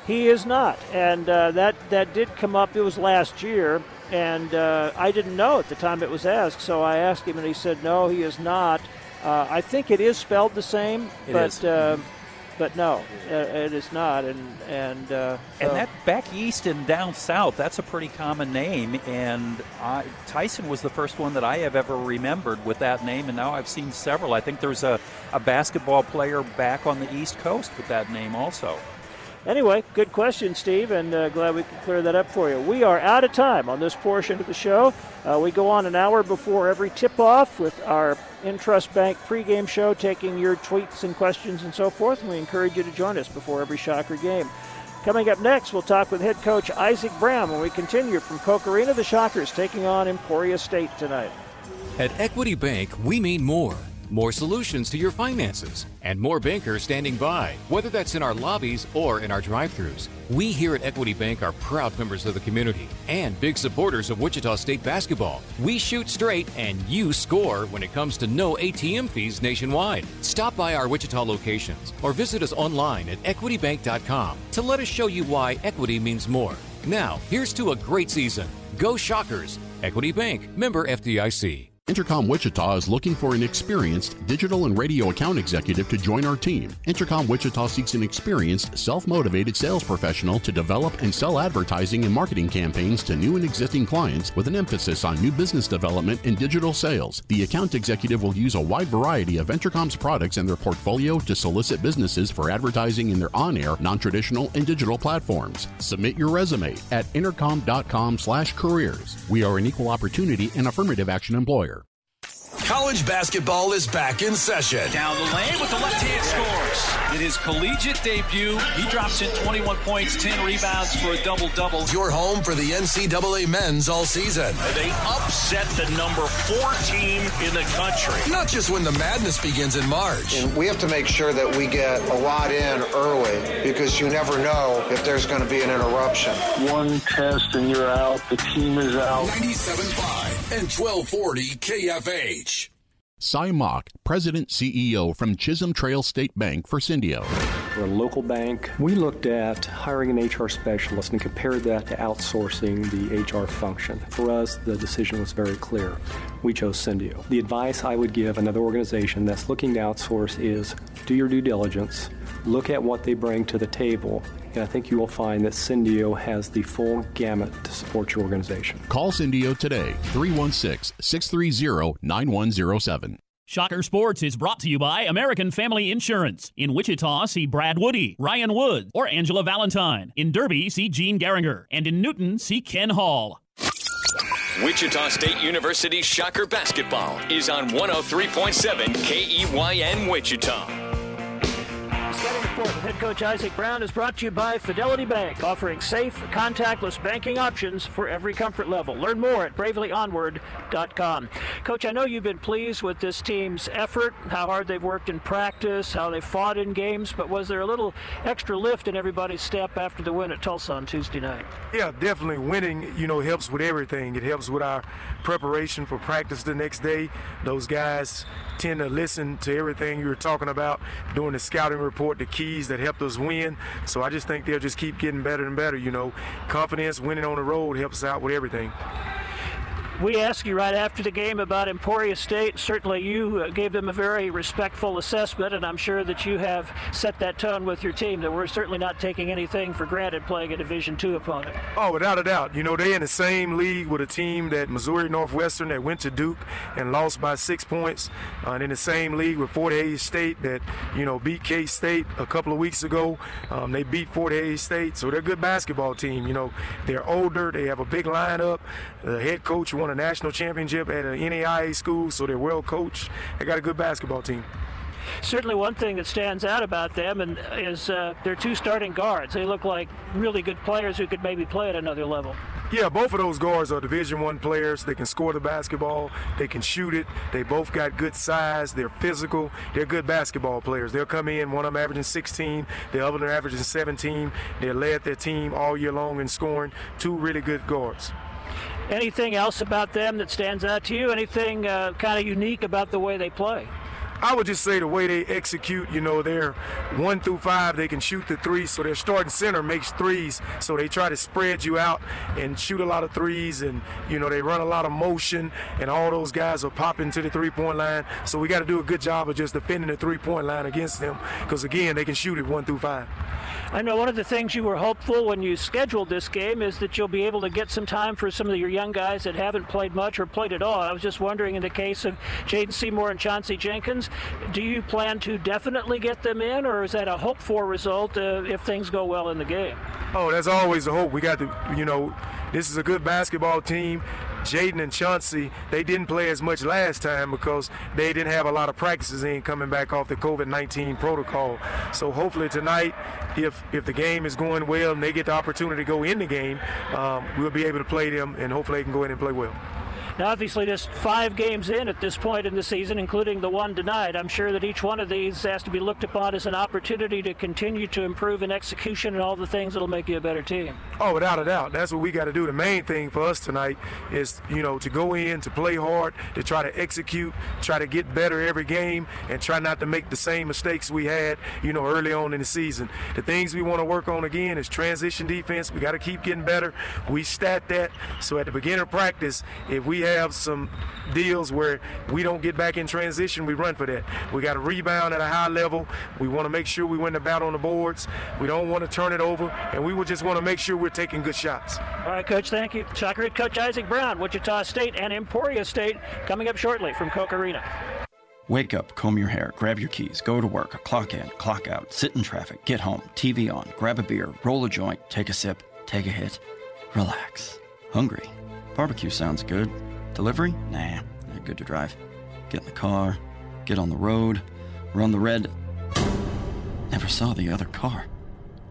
He is not, and uh, that that did come up. It was last year, and uh, I didn't know at the time it was asked. So I asked him, and he said, "No, he is not." Uh, I think it is spelled the same, It but is. Uh, but no, uh, it is not. And and uh, And so- that back east and down south, that's a pretty common name. And I, Tyson was the first one that I have ever remembered with that name, and now I've seen several. I think there's a, a basketball player back on the East Coast with that name also. Anyway, good question, Steve, and uh, glad we could clear that up for you. We are out of time on this portion of the show. Uh, we go on an hour before every tip off with our Intrust Bank pregame show, taking your tweets and questions and so forth. And we encourage you to join us before every Shocker game. Coming up next, we'll talk with head coach Isaac Brown when we continue from Koch Arena. The Shockers taking on Emporia State tonight. At Equity Bank, we mean more. More solutions to your finances and more bankers standing by, whether that's in our lobbies or in our drive throughs. We here at Equity Bank are proud members of the community and big supporters of Wichita State basketball. We shoot straight and you score when it comes to no ATM fees nationwide. Stop by our Wichita locations or visit us online at equitybank.com to let us show you why equity means more. Now, here's to a great season. Go Shockers! Equity Bank, member FDIC. Entercom Wichita is looking for an experienced digital and radio account executive to join our team. Entercom Wichita seeks an experienced, self motivated sales professional to develop and sell advertising and marketing campaigns to new and existing clients with an emphasis on new business development and digital sales. The account executive will use a wide variety of Entercom's products in their portfolio to solicit businesses for advertising in their on air, non traditional, and digital platforms. Submit your resume at entercom.com slash careers. We are an equal opportunity and affirmative action employer. College basketball is back in session. Down the lane with the left hand scores. In his collegiate debut, he drops in 21 points, 10 rebounds for a double double. Your home for the NCAA men's all season. They upset the number four team in the country. Not just when the madness begins in March. And we have to make sure that we get a lot in early because you never know if there's going to be an interruption. One test and you're out. The team is out. 97.5 and 1240 KFH. Cy Mock, President CEO from Chisholm Trail State Bank for Syndeo. We're a local bank. We looked at hiring an HR specialist and compared that to outsourcing the HR function. For us, the decision was very clear. We chose Syndeo. The advice I would give another organization that's looking to outsource is do your due diligence, look at what they bring to the table, and I think you will find that Syndeo has the full gamut to support your organization. Call Syndeo today, 316 630 9107. Shocker Sports is brought to you by American Family Insurance. In Wichita, see Brad Woody, Ryan Woods, or Angela Valentine. In Derby, see Gene Garinger. And in Newton, see Ken Hall. Wichita State University Shocker Basketball is on 103.7 KEYN Wichita. With head coach Isaac Brown is brought to you by Fidelity Bank, offering safe, contactless banking options for every comfort level. Learn more at bravelyonward.com. Coach, I know you've been pleased with this team's effort, how hard they've worked in practice, how they fought in games, but was there a little extra lift in everybody's step after the win at Tulsa on Tuesday night? Yeah, definitely. Winning, you know, helps with everything. It helps with our preparation for practice the next day. Those guys tend to listen to everything you were talking about during the scouting report, the keys that helped us win. So I just think they'll just keep getting better and better. You know, confidence, winning on the road helps out with everything. We asked you right after the game about Emporia State. Certainly, you uh, gave them a very respectful assessment, and I'm sure that you have set that tone with your team that we're certainly not taking anything for granted playing a Division II opponent. Oh, without a doubt. You know, they're in the same league with a team that Missouri Northwestern that went to Duke and lost by six points. Uh, and in the same league with Fort Hays State that, you know, beat K State a couple of weeks ago. Um, they beat Fort Hays State. So they're a good basketball team. You know, they're older. They have a big lineup. The head coach won a national championship at an NAIA school, so they're well coached. They got a good basketball team. Certainly, one thing that stands out about them and is uh, their two starting guards. They look like really good players who could maybe play at another level. Yeah, both of those guards are Division One players. They can score the basketball. They can shoot it. They both got good size. They're physical. They're good basketball players. They'll come in. One of them averaging 16. The other one averaging 17. They led their team all year long in scoring. Two really good guards. Anything else about them that stands out to you? Anything uh, kind of unique about the way they play? I would just say the way they execute, you know, they're one through five, they can shoot the three. So their starting center makes threes. So they try to spread you out and shoot a lot of threes. And, you know, they run a lot of motion. And all those guys are popping to the three point line. So we got to do a good job of just defending the three point line against them. Because, again, they can shoot it one through five. I know one of the things you were hopeful when you scheduled this game is that you'll be able to get some time for some of your young guys that haven't played much or played at all. I was just wondering, in the case of Jaden Seymour and Chauncey Jenkins, things. Do you plan to definitely get them in, or is that a hope for result uh, if things go well in the game? Oh, that's always a hope. We got to, you know, this is a good basketball team. Jaden and Chauncey, they didn't play as much last time because they didn't have a lot of practices in coming back off the COVID-19 protocol. So hopefully tonight, if if the game is going well and they get the opportunity to go in the game, um, we'll be able to play them and hopefully they can go in and play well. Now, obviously, just five games in at this point in the season, including the one tonight. I'm sure that each one of these has to be looked upon as an opportunity to continue to improve in execution and all the things that'll make you a better team. Oh, without a doubt. That's what we got to do. The main thing for us tonight is, you know, to go in, to play hard, to try to execute, try to get better every game, and try not to make the same mistakes we had, you know, early on in the season. The things we want to work on again is transition defense. We got to keep getting better. We stat that. So at the beginning of practice, if we have some deals where we don't get back in transition, we run for that. We got to rebound at a high level. We want to make sure we win the battle on the boards. We don't want to turn it over, and we would just want to make sure we're taking good shots. All right, Coach, thank you. Shocker head coach Isaac Brown, Wichita State and Emporia State, coming up shortly from Koch Arena. Wake up, comb your hair, grab your keys, go to work, clock in, clock out, sit in traffic, get home, TV on, grab a beer, roll a joint, take a sip, take a hit, relax. Hungry? Barbecue sounds good. Delivery? Nah, good to drive. Get in the car, get on the road, run the red. Never saw the other car.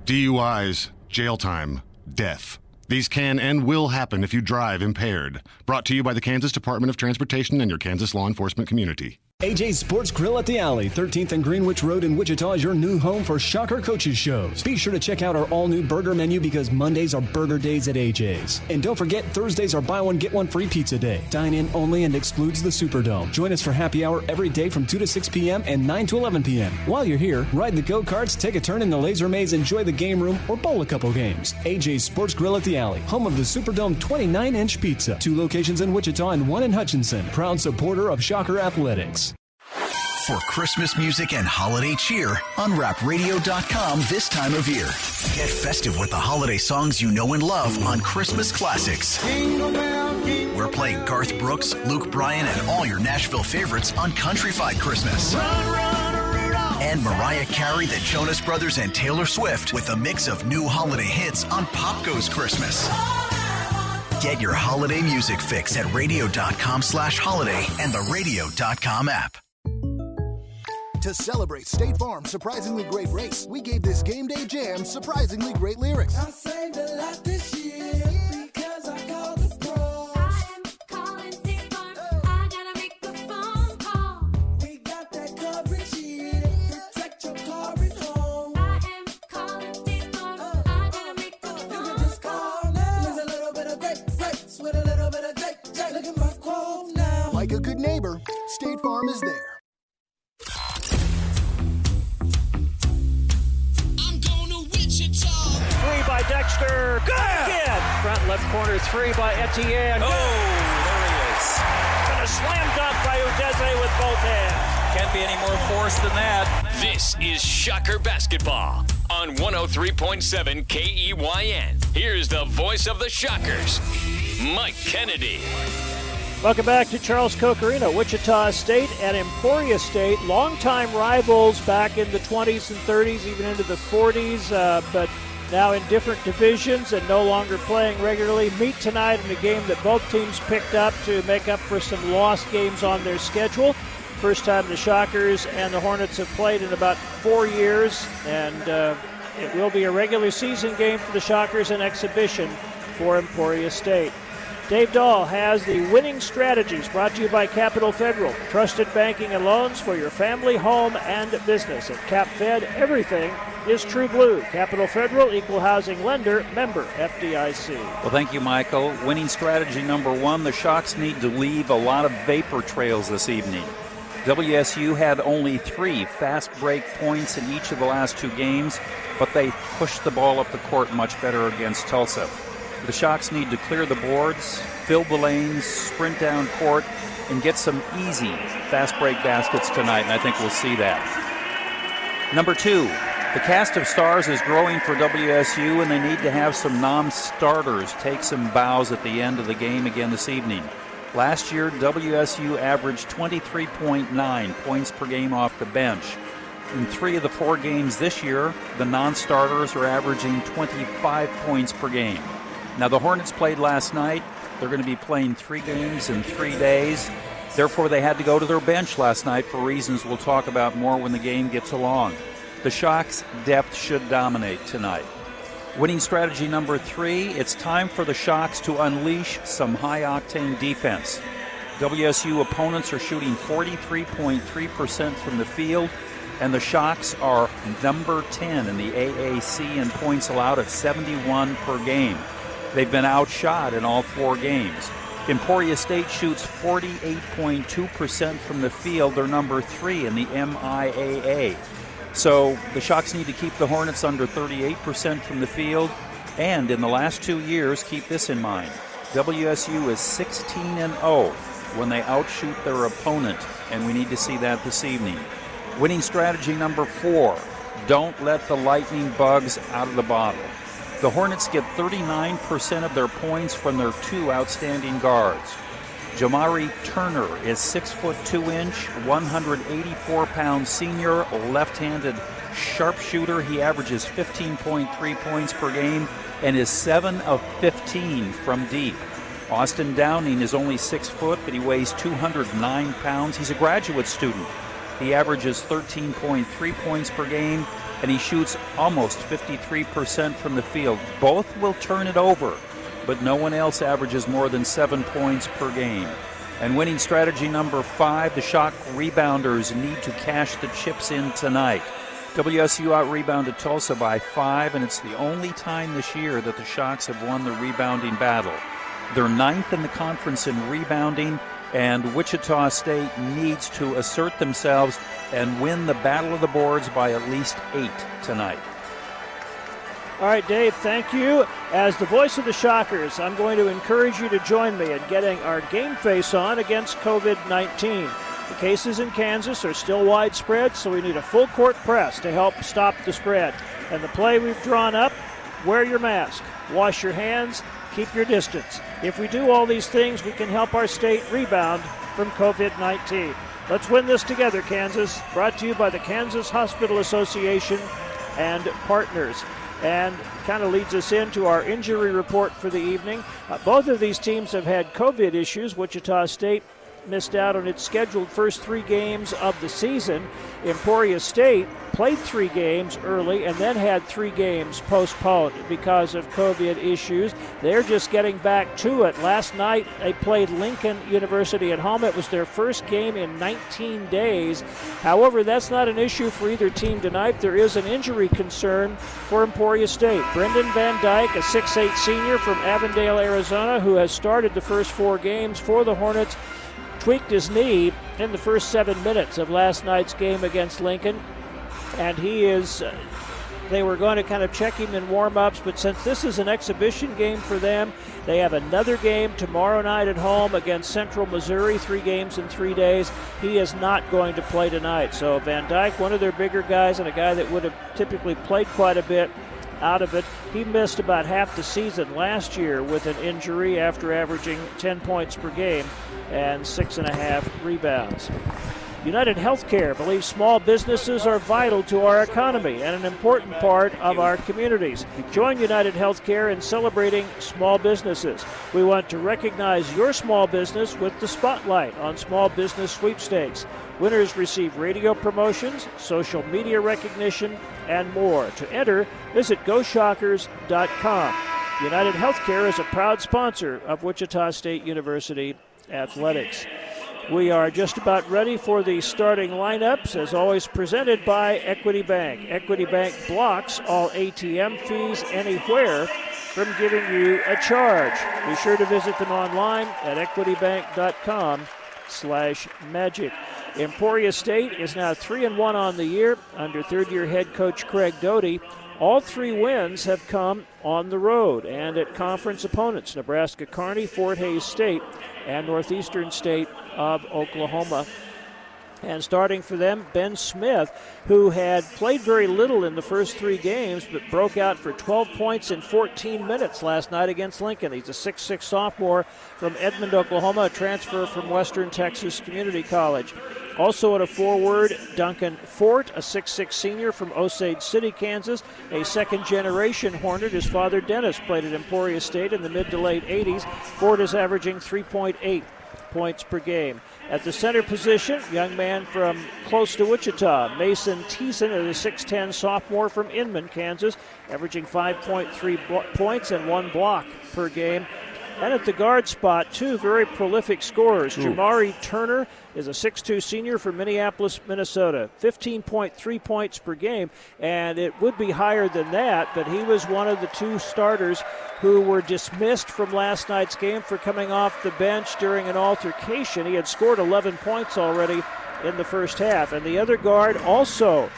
DUIs, jail time, death. These can and will happen if you drive impaired. Brought to you by the Kansas Department of Transportation and your Kansas law enforcement community. AJ's Sports Grill at the Alley, 13th and Greenwich Road in Wichita is your new home for Shocker Coaches shows. Be sure to check out our all new burger menu because Mondays are burger days at AJ's. And don't forget, Thursdays are buy one, get one free pizza day. Dine in only and excludes the Superdome. Join us for happy hour every day from 2 to 6 p.m. and 9 to 11 p.m. While you're here, ride the go karts, take a turn in the laser maze, enjoy the game room, or bowl a couple games. AJ's Sports Grill at the Alley, home of the Superdome 29 inch pizza. Two locations in Wichita and one in Hutchinson. Proud supporter of Shocker Athletics for Christmas music and holiday cheer, unwrapradio.com this time of year. Get festive with the holiday songs you know and love on Christmas Classics. We're playing Garth Brooks, Luke Bryan, and all your Nashville favorites on Countryfied Christmas. and Mariah Carey, the Jonas Brothers, and Taylor Swift with a mix of new holiday hits on Pop Goes Christmas. Get your holiday music fix at radio.com slash holiday and the radio.com app. To celebrate State Farm's surprisingly great race, we gave this game day jam surprisingly great lyrics. I saved a lot this year because I called the pros. I am calling State Farm. I gotta make a phone call. We got that coverage here to protect your car and home. I am calling State Farm. I gotta make a phone You can just call now. There's a little bit of great race with a little bit of Jake. Jake. Look at my quote now. Like a good neighbor, State Farm is there. By Good again. Front left corner three by Etienne. Oh, there he is. And a slam dunk by Udeze with both hands. Can't be any more force than that. This is Shocker Basketball on 103.7 KEYN. Here's the voice of the Shockers, Mike Kennedy. Welcome back to Charles Koch Arena. Wichita State and Emporia State, longtime rivals back in the 20s and 30s, even into the 40s, uh, but now in different divisions and no longer playing regularly. Meet tonight in a game that both teams picked up to make up for some lost games on their schedule. First time the Shockers and the Hornets have played in about four years, and uh, it will be a regular season game for the Shockers and exhibition for Emporia State. Dave Dahl has the winning strategies brought to you by Capital Federal. Trusted banking and loans for your family, home, and business. At CapFed, everything is true blue. Capital Federal, equal housing lender, member FDIC. Well, thank you, Michael. Winning strategy number one the Shocks need to leave a lot of vapor trails this evening. WSU had only three fast break points in each of the last two games, but they pushed the ball up the court much better against Tulsa. The Shocks need to clear the boards, fill the lanes, sprint down court, and get some easy fast break baskets tonight, and I think we'll see that. Number two, the cast of stars is growing for WSU, and they need to have some non starters take some bows at the end of the game again this evening. Last year, WSU averaged 23.9 points per game off the bench. In three of the four games this year, the non starters are averaging 25 points per game. Now, the Hornets played last night. They're going to be playing three games in three days. Therefore, they had to go to their bench last night for reasons we'll talk about more when the game gets along. The Shocks' depth should dominate tonight. Winning strategy number three it's time for the Shocks to unleash some high octane defense. WSU opponents are shooting 43.3% from the field, and the Shocks are number 10 in the AAC in points allowed at 71 per game. They've been outshot in all four games. Emporia State shoots 48.2% from the field. They're number three in the MIAA. So the Shocks need to keep the Hornets under 38% from the field. And in the last two years, keep this in mind WSU is 16 and 0 when they outshoot their opponent, and we need to see that this evening. Winning strategy number four don't let the lightning bugs out of the bottle. The Hornets get 39% of their points from their two outstanding guards. Jamari Turner is six foot two inch, 184 pound senior, left-handed sharpshooter. He averages 15.3 points per game and is seven of 15 from deep. Austin Downing is only six foot, but he weighs 209 pounds. He's a graduate student. He averages 13.3 points per game and he shoots almost 53% from the field. Both will turn it over, but no one else averages more than seven points per game. And winning strategy number five, the Shock rebounders need to cash the chips in tonight. WSU out rebounded Tulsa by five, and it's the only time this year that the Shocks have won the rebounding battle. They're ninth in the conference in rebounding, and Wichita State needs to assert themselves and win the battle of the boards by at least eight tonight. All right, Dave, thank you. As the voice of the Shockers, I'm going to encourage you to join me in getting our game face on against COVID 19. The cases in Kansas are still widespread, so we need a full court press to help stop the spread. And the play we've drawn up wear your mask, wash your hands, keep your distance. If we do all these things, we can help our state rebound from COVID 19. Let's win this together, Kansas. Brought to you by the Kansas Hospital Association and partners. And kind of leads us into our injury report for the evening. Uh, both of these teams have had COVID issues. Wichita State missed out on its scheduled first three games of the season. Emporia State played three games early and then had three games postponed because of COVID issues. They're just getting back to it. Last night they played Lincoln University at home. It was their first game in 19 days. However, that's not an issue for either team tonight. There is an injury concern for Emporia State. Brendan Van Dyke, a 6'8 senior from Avondale, Arizona, who has started the first four games for the Hornets tweaked his knee in the first seven minutes of last night's game against Lincoln. And he is, uh, they were going to kind of check him in warm ups, but since this is an exhibition game for them, they have another game tomorrow night at home against Central Missouri, three games in three days. He is not going to play tonight. So Van Dyke, one of their bigger guys and a guy that would have typically played quite a bit, out of it. He missed about half the season last year with an injury after averaging 10 points per game and six and a half rebounds. United Healthcare believes small businesses are vital to our economy and an important part of our communities. Join United Healthcare in celebrating small businesses. We want to recognize your small business with the spotlight on Small Business Sweepstakes. Winners receive radio promotions, social media recognition, and more. To enter, visit GoShockers.com. United Healthcare is a proud sponsor of Wichita State University athletics. We are just about ready for the starting lineups, as always presented by Equity Bank. Equity Bank blocks all ATM fees anywhere from giving you a charge. Be sure to visit them online at equitybank.com slash magic. Emporia State is now 3 and 1 on the year under third year head coach Craig Doty. All three wins have come on the road and at conference opponents Nebraska Kearney, Fort Hays State, and Northeastern State of Oklahoma. And starting for them, Ben Smith, who had played very little in the first three games, but broke out for 12 points in 14 minutes last night against Lincoln. He's a 6'6 sophomore from Edmond, Oklahoma, a transfer from Western Texas Community College. Also at a forward, Duncan Fort, a 6'6 senior from Osage City, Kansas, a second generation Hornet. His father, Dennis, played at Emporia State in the mid to late 80s. Fort is averaging 3.8 points per game. At the center position, young man from close to Wichita, Mason Thiessen, is a 6'10 sophomore from Inman, Kansas, averaging 5.3 blo- points and one block per game. And at the guard spot, two very prolific scorers. Ooh. Jamari Turner is a 6'2 senior from Minneapolis, Minnesota. 15.3 points per game, and it would be higher than that, but he was one of the two starters who were dismissed from last night's game for coming off the bench during an altercation. He had scored 11 points already in the first half. And the other guard also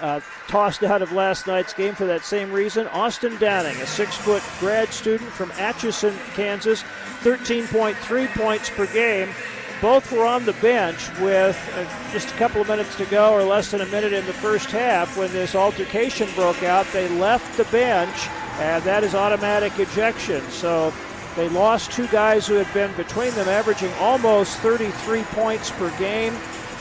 uh, tossed out of last night's game for that same reason. Austin Downing, a six foot grad student from Atchison, Kansas, 13.3 points per game. Both were on the bench with uh, just a couple of minutes to go, or less than a minute in the first half, when this altercation broke out. They left the bench, and that is automatic ejection. So they lost two guys who had been between them, averaging almost 33 points per game.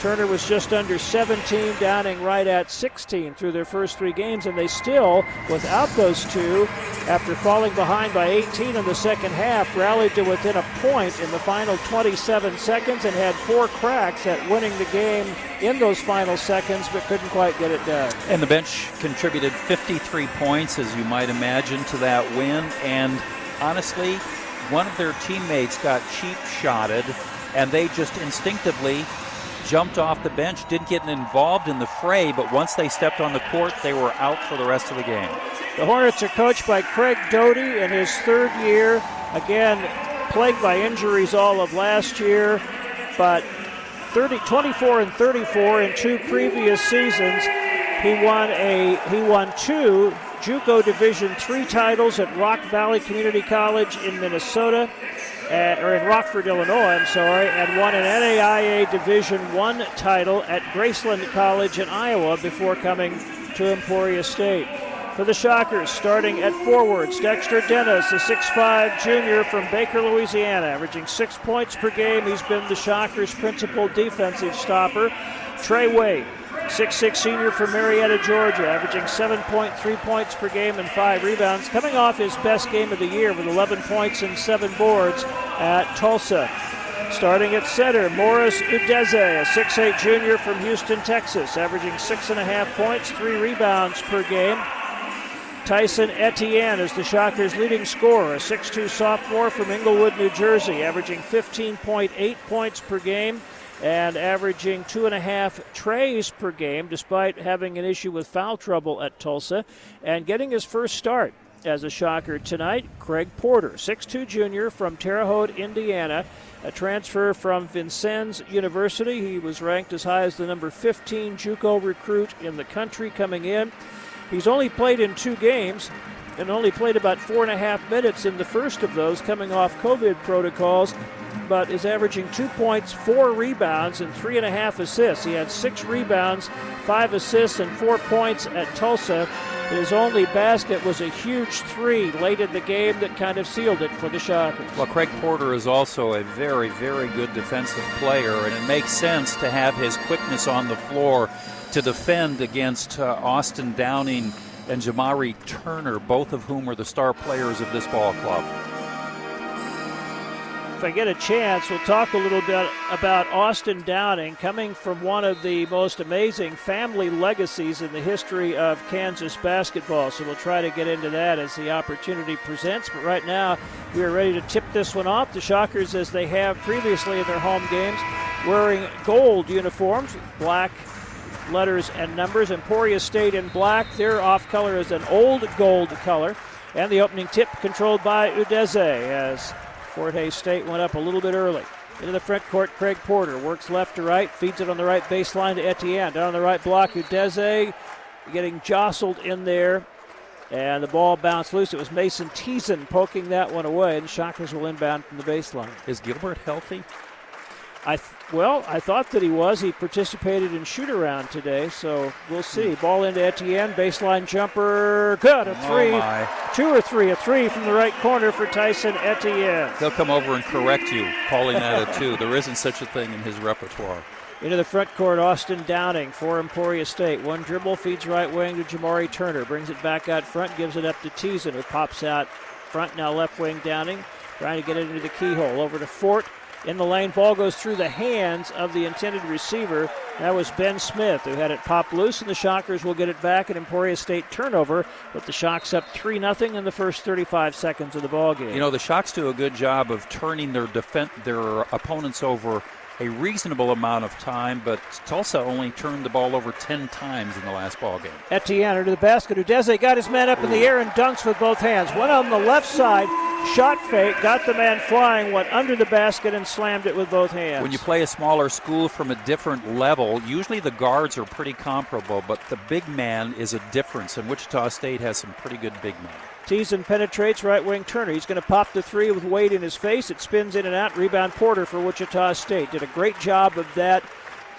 Turner was just under 17, Downing right at 16 through their first three games, and they still, without those two, after falling behind by 18 in the second half, rallied to within a point in the final 27 seconds and had four cracks at winning the game in those final seconds, but couldn't quite get it done. And the bench contributed 53 points, as you might imagine, to that win. And honestly, one of their teammates got cheap shotted, and they just instinctively jumped off the bench, didn't get involved in the fray, but once they stepped on the court, they were out for the rest of the game. The Hornets are coached by Craig Doty in his third year. Again, plagued by injuries all of last year, but 30, 24 and 34 in two previous seasons. He won a he won two JUCO Division three titles at Rock Valley Community College in Minnesota, or in Rockford, Illinois. I'm sorry, and won an NAIA Division one title at Graceland College in Iowa before coming to Emporia State. For the Shockers, starting at forwards, Dexter Dennis, a 6'5 junior from Baker, Louisiana, averaging six points per game. He's been the Shockers' principal defensive stopper. Trey Wade, 6'6 senior from Marietta, Georgia, averaging 7.3 points per game and five rebounds, coming off his best game of the year with 11 points and seven boards at Tulsa. Starting at center, Morris Udeze, a 6'8 junior from Houston, Texas, averaging six and a half points, three rebounds per game. Tyson Etienne is the Shockers' leading scorer, a 6'2 sophomore from Englewood, New Jersey, averaging 15.8 points per game and averaging two and a half treys per game, despite having an issue with foul trouble at Tulsa, and getting his first start as a Shocker tonight. Craig Porter, 6'2 junior from Terre Haute, Indiana, a transfer from Vincennes University. He was ranked as high as the number 15 JUCO recruit in the country coming in. He's only played in two games and only played about four and a half minutes in the first of those, coming off COVID protocols, but is averaging two points, four rebounds, and three and a half assists. He had six rebounds, five assists, and four points at Tulsa. His only basket was a huge three late in the game that kind of sealed it for the Shockers. Well, Craig Porter is also a very, very good defensive player, and it makes sense to have his quickness on the floor to defend against uh, Austin Downing and Jamari Turner, both of whom are the star players of this ball club. I get a chance, we'll talk a little bit about Austin Downing, coming from one of the most amazing family legacies in the history of Kansas basketball. So we'll try to get into that as the opportunity presents. But right now, we are ready to tip this one off. The Shockers, as they have previously in their home games, wearing gold uniforms, black letters and numbers. Emporia State in black. Their off color is an old gold color. And the opening tip controlled by Udeze as Fort Hays State went up a little bit early. Into the front court, Craig Porter works left to right, feeds it on the right baseline to Etienne. Down on the right block, Udeze getting jostled in there. And the ball bounced loose. It was Mason Thiessen poking that one away, and Shockers will inbound from the baseline. Is Gilbert healthy? I th- well, I thought that he was. He participated in shoot around today, so we'll see. Hmm. Ball into Etienne, baseline jumper, good, a Oh, three, my. two or three, a three from the right corner for Tyson Etienne. He'll come over and correct you, calling that a two. There isn't such a thing in his repertoire. Into the front court, Austin Downing for Emporia State. One dribble, feeds right wing to Jamari Turner. Brings it back out front, gives it up to Thiessen, who pops out front. Now left wing Downing, trying to get it into the keyhole. Over to Fort. In the lane, ball goes through the hands of the intended receiver. That was Ben Smith, who had it pop loose, and the Shockers will get it back at Emporia State turnover. But the Shocks up 3 0 in the first 35 seconds of the ball game. You know, the Shocks do a good job of turning their defen- their opponents over a reasonable amount of time, but Tulsa only turned the ball over 10 times in the last ball game. Etienne under the basket. Udeze got his man up in the air and dunks with both hands. Went on the left side, shot fake, got the man flying, went under the basket and slammed it with both hands. When you play a smaller school from a different level, usually the guards are pretty comparable, but the big man is a difference, and Wichita State has some pretty good big men. Thiessen penetrates right wing Turner. He's going to pop the three with Wade in his face. It spins in and out. Rebound Porter for Wichita State. Did a great job of that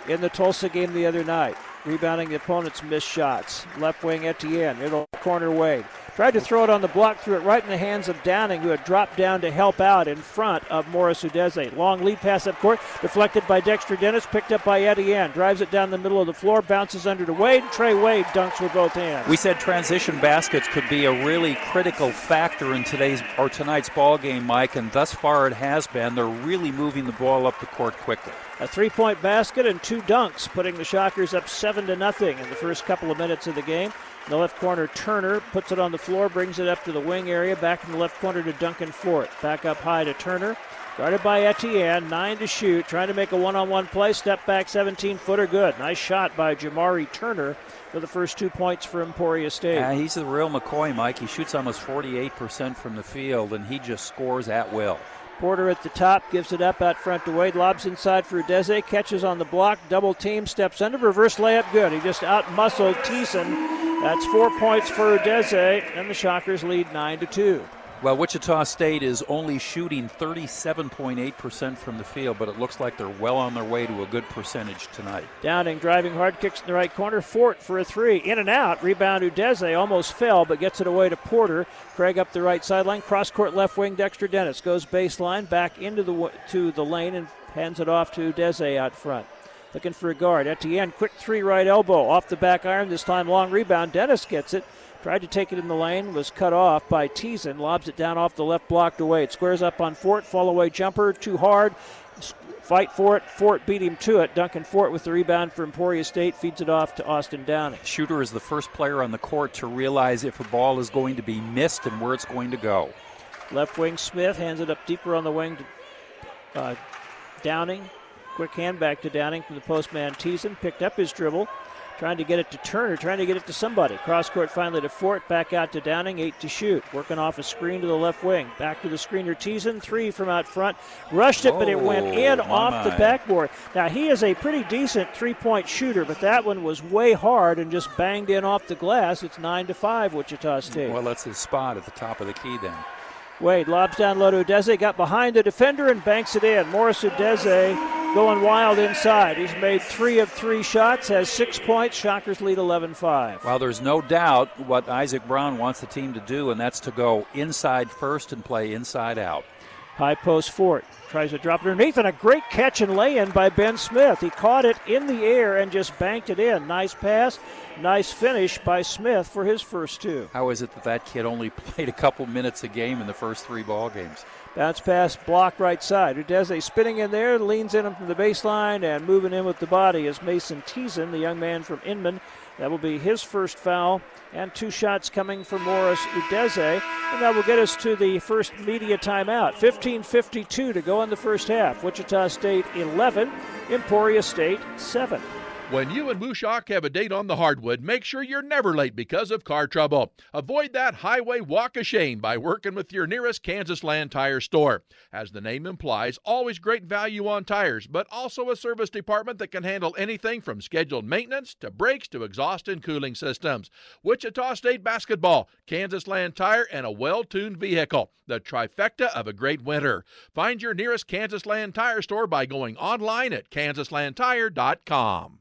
in the Tulsa game the other night. Rebounding the opponent's missed shots. Left wing Etienne. The corner Wade. Tried to throw it on the block, threw it right in the hands of Downing, who had dropped down to help out in front of Morris Udeze. Long lead pass up court, deflected by Dexter Dennis, picked up by Etienne. Drives it down the middle of the floor, bounces under to Wade. Trey Wade dunks with both hands. We said transition baskets could be a really critical factor in today's or tonight's ball game, Mike, and thus far it has been. They're really moving the ball up the court quickly. A three-point basket and two dunks, putting the Shockers up seven to nothing in the first couple of minutes of the game. In the left corner, Turner puts it on the floor, brings it up to the wing area, back in the left corner to Duncan Fort. Back up high to Turner. Guarded by Etienne, nine to shoot, trying to make a one-on-one play. Step back, 17-footer, good. Nice shot by Jamari Turner for the first two points for Emporia State. Yeah, he's the real McCoy, Mike. He shoots almost 48% from the field, and he just scores at will. Porter at the top gives it up out front to Wade. Lobs inside for Udeze. Catches on the block. Double team. Steps under. Reverse layup. Good. He just out muscled Thiessen. That's four points for Udeze. And the Shockers lead 9 to 2. Well, Wichita State is only shooting 37.8% from the field, but it looks like they're well on their way to a good percentage tonight. Downing driving hard. Kicks in the right corner. Fort for a three. In and out. Rebound Udeze. Almost fell, but gets it away to Porter. Craig up the right sideline. Cross court left wing. Dexter Dennis goes baseline. Back into the, to the lane and hands it off to Udeze out front. Looking for a guard. Etienne, quick three right elbow. Off the back iron. This time long rebound. Dennis gets it. Tried to take it in the lane. Was cut off by Thiessen. Lobs it down off the left blocked away. It Squares up on Fort. Fall away jumper. Too hard. Fight for it. Fort beat him to it. Duncan Fort with the rebound for Emporia State. Feeds it off to Austin Downing. Shooter is the first player on the court to realize if a ball is going to be missed and where it's going to go. Left wing Smith hands it up deeper on the wing to uh, Downing. Quick hand back to Downing from the postman Thiessen. Picked up his dribble. Trying to get it to Turner, trying to get it to somebody. Cross court finally to Fort, back out to Downing, eight to shoot. Working off a screen to the left wing. Back to the screener Thiessen, three from out front. Rushed it, but it went oh, in Oh, my, off the backboard. Now, he is a pretty decent three point shooter, but that one was way hard and just banged in off the glass. It's 9 to 5, Wichita State. Well, that's his spot at the top of the key then. Wade lobs down low to Udeze, got behind the defender and banks it in. Morris Udeze going wild inside. He's made three of three shots, has six points. Shockers lead 11 5. Well, there's no doubt what Isaac Brown wants the team to do, and that's to go inside first and play inside out. High post Fort tries to drop it underneath, and a great catch and lay in by Ben Smith. He caught it in the air and just banked it in. Nice pass, nice finish by Smith for his first two. How is it that that kid only played a couple minutes a game in the first three ball games? Bounce pass, block right side. Udeze spinning in there, leans in him from the baseline, and moving in with the body is Mason Thiessen, the young man from Inman. That will be his first foul, and two shots coming from Morris Udeze. And that will get us to the first media timeout. 15.52 to go in the first half. Wichita State 11, Emporia State 7. When you and Wushock have a date on the hardwood, make sure you're never late because of car trouble. Avoid that highway walk of shame by working with your nearest Kansas Land Tire store. As the name implies, always great value on tires, but also a service department that can handle anything from scheduled maintenance to brakes to exhaust and cooling systems. Wichita State basketball, Kansas Land Tire, and a well tuned vehicle. The trifecta of a great winter. Find your nearest Kansas Land Tire store by going online at kansaslandtire.com.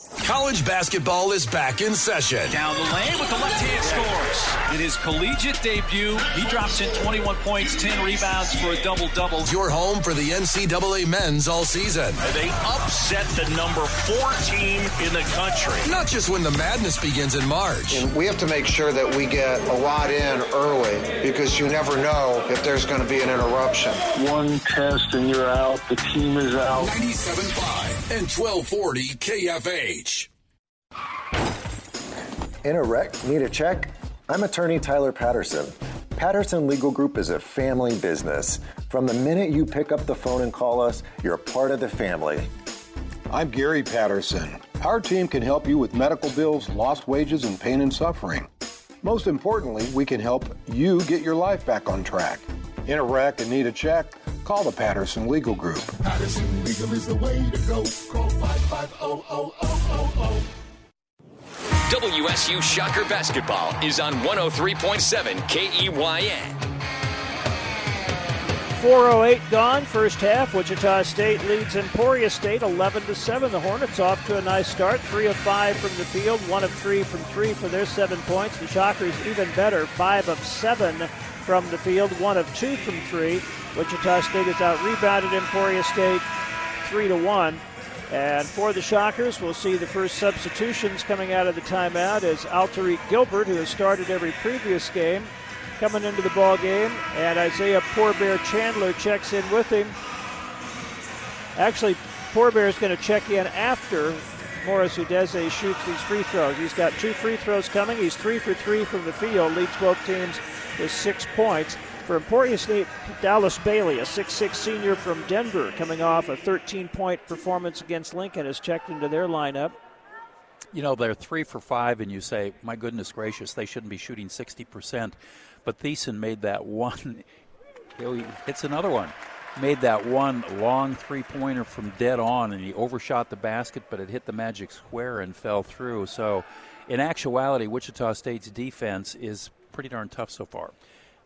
College basketball is back in session. Down the lane with the left hand scores. In his collegiate debut, he drops in 21 points, 10 rebounds for a double double. Your home for the NCAA men's all season. They upset the number four team in the country. Not just when the madness begins in March. And we have to make sure that we get a lot in early because you never know if there's going to be an interruption. One test and you're out. The team is out. 97.5 and 1240 KFH. In a wreck, need a check? I'm attorney Tyler Patterson. Patterson Legal Group is a family business. From the minute you pick up the phone and call us, you're part of the family. I'm Gary Patterson. Our team can help you with medical bills, lost wages, and pain and suffering. Most importantly, we can help you get your life back on track. In a wreck and need a check? Call the Patterson Legal Group. Patterson Legal is the way to go. Call 550 WSU Shocker Basketball is on 103.7 KEYN. 408 gone, first half. Wichita State leads Emporia State 11 to 7. The Hornets off to a nice start. 3 of 5 from the field, 1 of 3 from 3 for their 7 points. The Shockers even better, 5 of 7 from the field, 1 of 2 from 3. Wichita State has out rebounded Emporia State 3 to 1. And for the Shockers, we'll see the first substitutions coming out of the timeout as Alterique Gilbert, who has started every previous game, coming into the ball game, and Isaiah Poor Bear Chandler checks in with him. Actually, Poor Bear is going to check in after Morris Udeze shoots these free throws. He's got two free throws coming. He's three for three from the field, leads both teams with six points. For Emporia State, Dallas Bailey, a 6'6 senior from Denver, coming off a 13 point performance against Lincoln, has checked into their lineup. You know, they're three for five, and you say, my goodness gracious, they shouldn't be shooting 60%. But Thiessen made that one, he hits another one. Made that one long three pointer from dead on, and he overshot the basket, but it hit the magic square and fell through. So, in actuality, Wichita State's defense is pretty darn tough so far.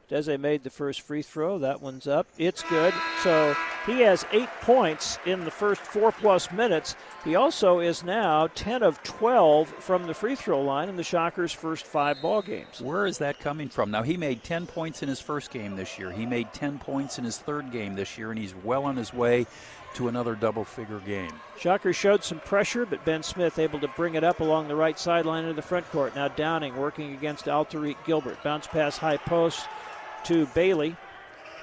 Dese made the first free throw. That one's up. It's good. So he has eight points in the first four plus minutes. He also is now 10 of 12 from the free throw line in the Shockers' first five ball games. Where is that coming from? Now, he made 10 points in his first game this year. He made 10 points in his third game this year, and he's well on his way to another double figure game. Shockers showed some pressure, but Ben Smith able to bring it up along the right sideline of the front court. Now Downing working against Alterique Gilbert. Bounce pass high post to Bailey.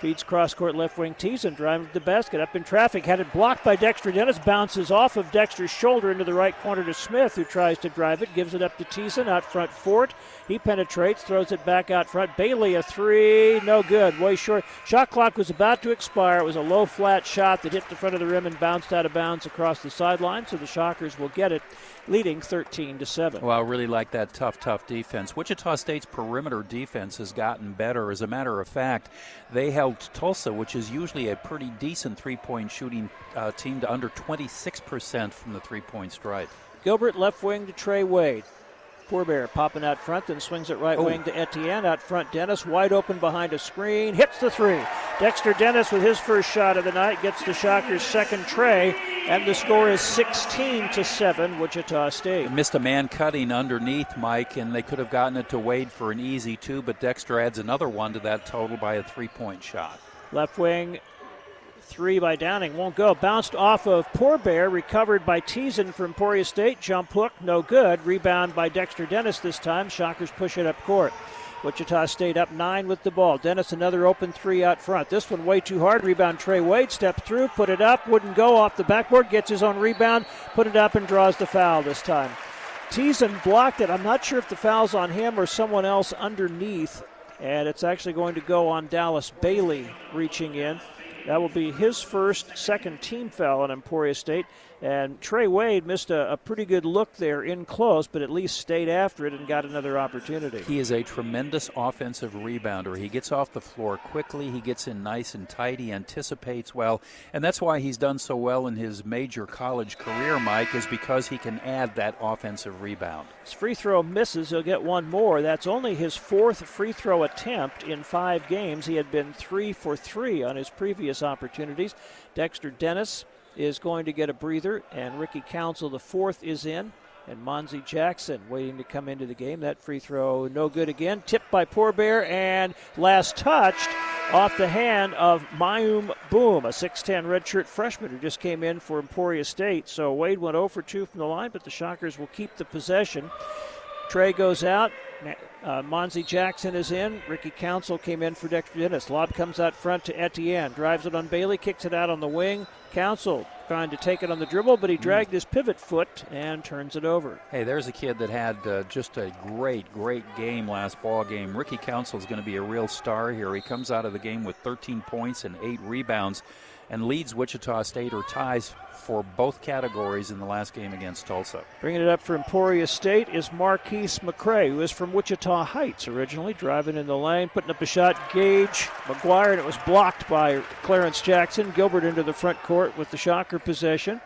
Feeds cross court left wing Thiessen to the basket. Up in traffic. Had it blocked by Dexter Dennis. Bounces off of Dexter's shoulder into the right corner to Smith, who tries to drive it. Gives it up to Thiessen out front. Fort. He penetrates. Throws it back out front. Bailey a three. No good. Way short. Shot clock was about to expire. It was a low flat shot that hit the front of the rim and bounced out of bounds across the sideline. So the Shockers will get it leading 13 to 7. Well, I really like that tough, tough defense. Wichita State's perimeter defense has gotten better. As a matter of fact, they held Tulsa, which is usually a pretty decent three point shooting uh, team, to under 26% from the three point stripe. Gilbert left wing to Trey Wade. Poor Bear popping out front, then swings it right Oh. wing to Etienne. Out front, Dennis wide open behind a screen. Hits the three. Dexter Dennis with his first shot of the night gets the Shockers' second trey, and the score is 16 to 7, Wichita State. Missed a man cutting underneath Mike, and they could have gotten it to Wade for an easy two, but Dexter adds another one to that total by a three point shot. Left wing, three by Downing, won't go. Bounced off of Poor Bear, recovered by Thiessen from Emporia State. Jump hook, no good. Rebound by Dexter Dennis this time. Shockers push it up court. Wichita State up nine with the ball. Dennis another open three out front. This one way too hard. Rebound Trey Wade. Step through, put it up, wouldn't go off the backboard. Gets his own rebound, put it up and draws the foul this time. Thiessen blocked it. I'm not sure if the foul's on him or someone else underneath. And it's actually going to go on Dallas Bailey reaching in. That will be his first second team foul on Emporia State. And Trey Wade missed a, a, pretty good look there in close, but at least stayed after it and got another opportunity. He is a tremendous offensive rebounder. He gets off the floor quickly, he gets in nice and tight, he anticipates well, and that's why he's done so well in his major college career, Mike, is because he can add that offensive rebound. His free throw misses, he'll get one more. That's only his fourth free throw attempt in five games. He had been three for three on his previous opportunities. Dexter Dennis is going to get a breather, and Ricky Council, the fourth, is in. And Monzie Jackson waiting to come into the game. That free throw, no good again. Tipped by Poor Bear, and last touched off the hand of Mayum Boom, a 6'10 redshirt freshman who just came in for Emporia State. So Wade went 0 for 2 from the line, but the Shockers will keep the possession. Trey goes out. Uh, Monzie Jackson is in. Ricky Council came in for Dexter Dennis. Lob comes out front to Etienne. Drives it on Bailey, kicks it out on the wing. Council trying to take it on the dribble, but he dragged his pivot foot and turns it over. Hey, there's a kid that had uh, just a great, great game last ball game. Ricky Council is going to be a real star here. He comes out of the game with 13 points and eight rebounds and leads Wichita State or ties for both categories in the last game against Tulsa. Bringing it up for Emporia State is Marquise McCray, who is from Wichita Heights originally, driving in the lane, putting up a shot. Gage McGuire, and it was blocked by Clarence Jackson. Gilbert into the front court with the shocker possession.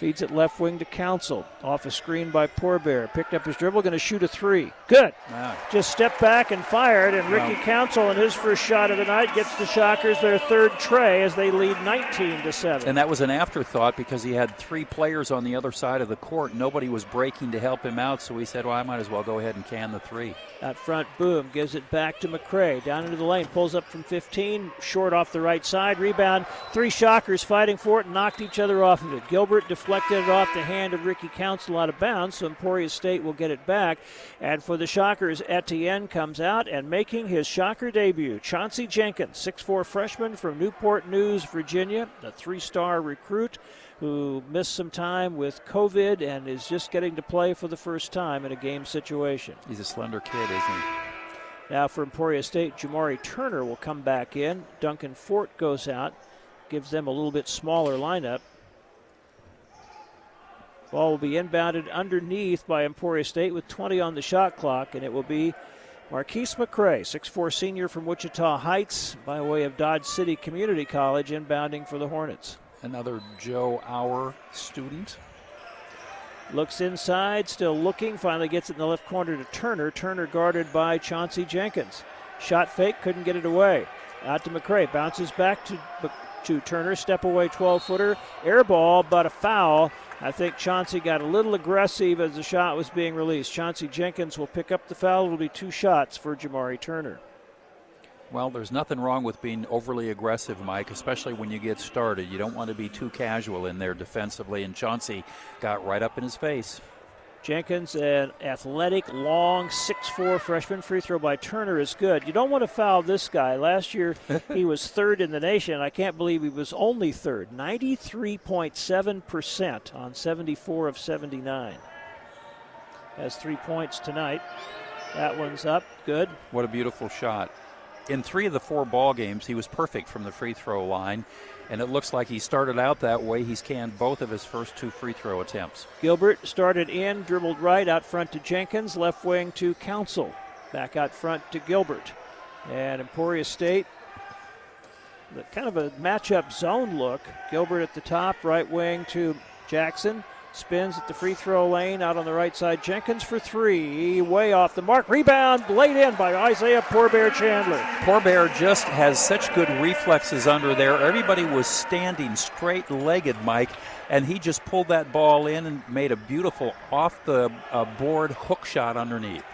Feeds it left wing to Council. Off a screen by Poor Bear. Picked up his dribble, going to shoot a three. Good. Wow. Just stepped back and fired, and Ricky Wow. Council in his first shot of the night gets the Shockers their third trey as they lead 19 to 7. And that was an afterthought because he had three players on the other side of the court. Nobody was breaking to help him out, so he said, Well, I might as well go ahead and can the three. Out front, Boom gives it back to McCray. Down into the lane, pulls up from 15, short off the right side. Rebound, three Shockers fighting for it, knocked each other off of it. Gilbert deflected it off the hand of Ricky Council out of bounds, so Emporia State will get it back. And for the Shockers, Etienne comes out and making his Shocker debut. Chauncey Jenkins, 6'4 freshman from Newport News, Virginia, a three star recruit who missed some time with COVID and is just getting to play for the first time in a game situation. He's a slender kid, isn't he? Now for Emporia State, Jamari Turner will come back in. Duncan Fort goes out, gives them a little bit smaller lineup. Ball will be inbounded underneath by Emporia State with 20 on the shot clock, and it will be Marquise McCray, 6'4 senior from Wichita Heights, by way of Dodge City Community College, inbounding for the Hornets. Another Joe Hour student. Looks inside, still looking, finally gets it in the left corner to Turner. Turner guarded by Chauncey Jenkins. Shot fake, couldn't get it away. Out to McCray, bounces back to, to Turner, step away 12 footer, air ball, but a foul. I think Chauncey got a little aggressive as the shot was being released. Chauncey Jenkins will pick up the foul. It'll be two shots for Jamari Turner. Well, there's nothing wrong with being overly aggressive, Mike, especially when you get started. You don't want to be too casual in there defensively, and Chauncey got right up in his face. Jenkins, an athletic, long, 6'4 freshman. Free throw by Turner is good. You don't want to foul this guy. Last year, he was third in the nation. I can't believe he was only third. 93.7% on 74 of 79. Has three points tonight. That one's up. Good. What a beautiful shot. In three of the four ball games, he was perfect from the free throw line, and it looks like he started out that way. He's canned both of his first two free throw attempts. Gilbert started in, dribbled right out front to Jenkins, left wing to Council. Back out front to Gilbert. And Emporia State, the kind of a matchup zone look. Gilbert at the top, right wing to Jackson. Spins at the free throw lane out on the right side. Jenkins for three. Way off the mark. Rebound laid in by Isaiah Poor Bear Chandler. Poor Bear just has such good reflexes under there. Everybody was standing straight legged, Mike, and he just pulled that ball in and made a beautiful off the uh, board hook shot underneath.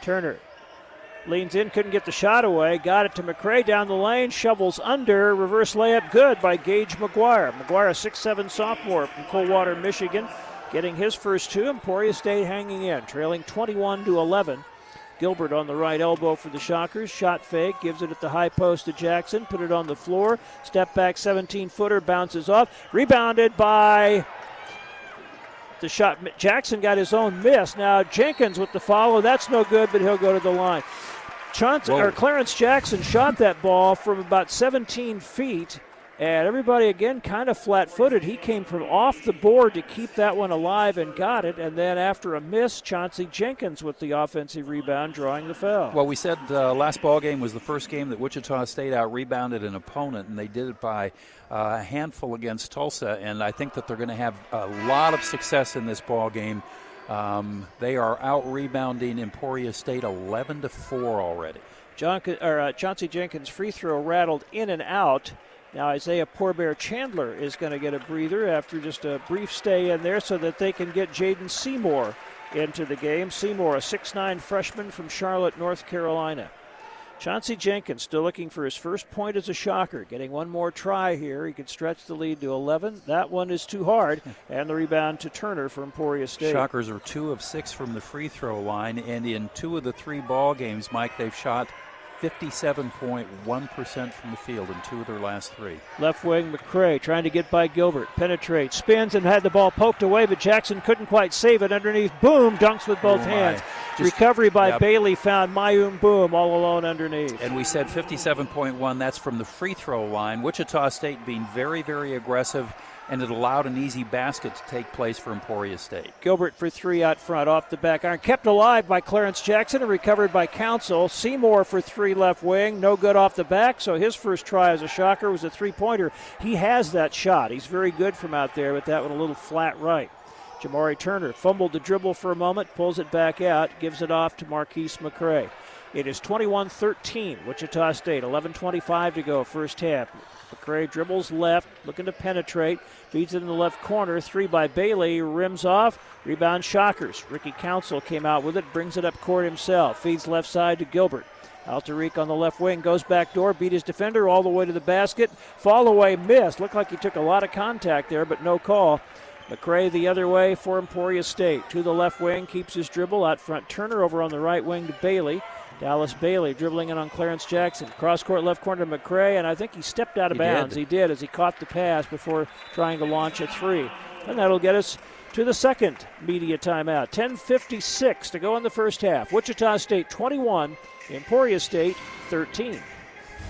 Turner leans in, couldn't get the shot away. Got it to McCray down the lane, shovels under, reverse layup good by Gage McGuire. McGuire, 6'7 sophomore from Coldwater, Michigan, getting his first two. Emporia State hanging in, trailing 21 to 11. Gilbert on the right elbow for the Shockers. Shot fake, gives it at the high post to Jackson, put it on the floor. Step back 17 footer, bounces off. Rebounded by the shot. Jackson got his own miss. Now Jenkins with the follow. That's no good, but he'll go to the line. Or Clarence Jackson shot that ball from about 17 feet, and everybody again kind of flat-footed. He came from off the board to keep that one alive and got it. And then after a miss, Chauncey Jenkins with the offensive rebound, drawing the foul. Well, we said uh, last ball game was the first game that Wichita State out rebounded an opponent, and they did it by uh, a handful against Tulsa. And I think that they're going to have a lot of success in this ball game. Um, they are out rebounding Emporia State 11 to four already. John, or, uh, Chauncey Jenkins' free throw rattled in and out. Now Isaiah Poor Bear Chandler is going to get a breather after just a brief stay in there so that they can get Jaden Seymour into the game. Seymour, a 6'9 freshman from Charlotte, North Carolina. Chauncey Jenkins still looking for his first point as a shocker. Getting one more try here. He could stretch the lead to 11. That one is too hard. And the rebound to Turner for Emporia State. Shockers are two of six from the free throw line, and in two of the three ball games, Mike, they've shot 57.1% from the field in two of their last three. Left wing McCray trying to get by Gilbert. Penetrates, spins, and had the ball poked away, but Jackson couldn't quite save it underneath. Boom, dunks with both Oh, hands. Just- Recovery by yep. Bailey found Mayum Boom all alone underneath. And we said 57.1, that's from the free throw line. Wichita State being very, very aggressive, and it allowed an easy basket to take place for Emporia State. Gilbert for three out front, off the back iron. Kept alive by Clarence Jackson and recovered by Council. Seymour for three left wing, no good off the back. So his first try as a shocker was a three pointer. He has that shot. He's very good from out there, but that one a little flat right. Jamari Turner fumbled the dribble for a moment, pulls it back out, gives it off to Marquise McCray. It is 21 13, Wichita State. 11.25 to go, first half. McCray dribbles left, looking to penetrate, feeds it in the left corner. Three by Bailey, rims off. Rebound Shockers. Ricky Council came out with it, brings it up court himself, feeds left side to Gilbert. Alterique on the left wing goes back door, beat his defender all the way to the basket. Fall away missed. Looked like he took a lot of contact there, but no call. McCray the other way for Emporia State. To the left wing, keeps his dribble. Out front, Turner over on the right wing to Bailey. Dallas Bailey dribbling in on Clarence Jackson. Cross court left corner to McCray, and I think he stepped out of He bounds. did. He did as he caught the pass before trying to launch a three. And that'll get us to the second media timeout. 10.56 to go in the first half. Wichita State 21, Emporia State 13.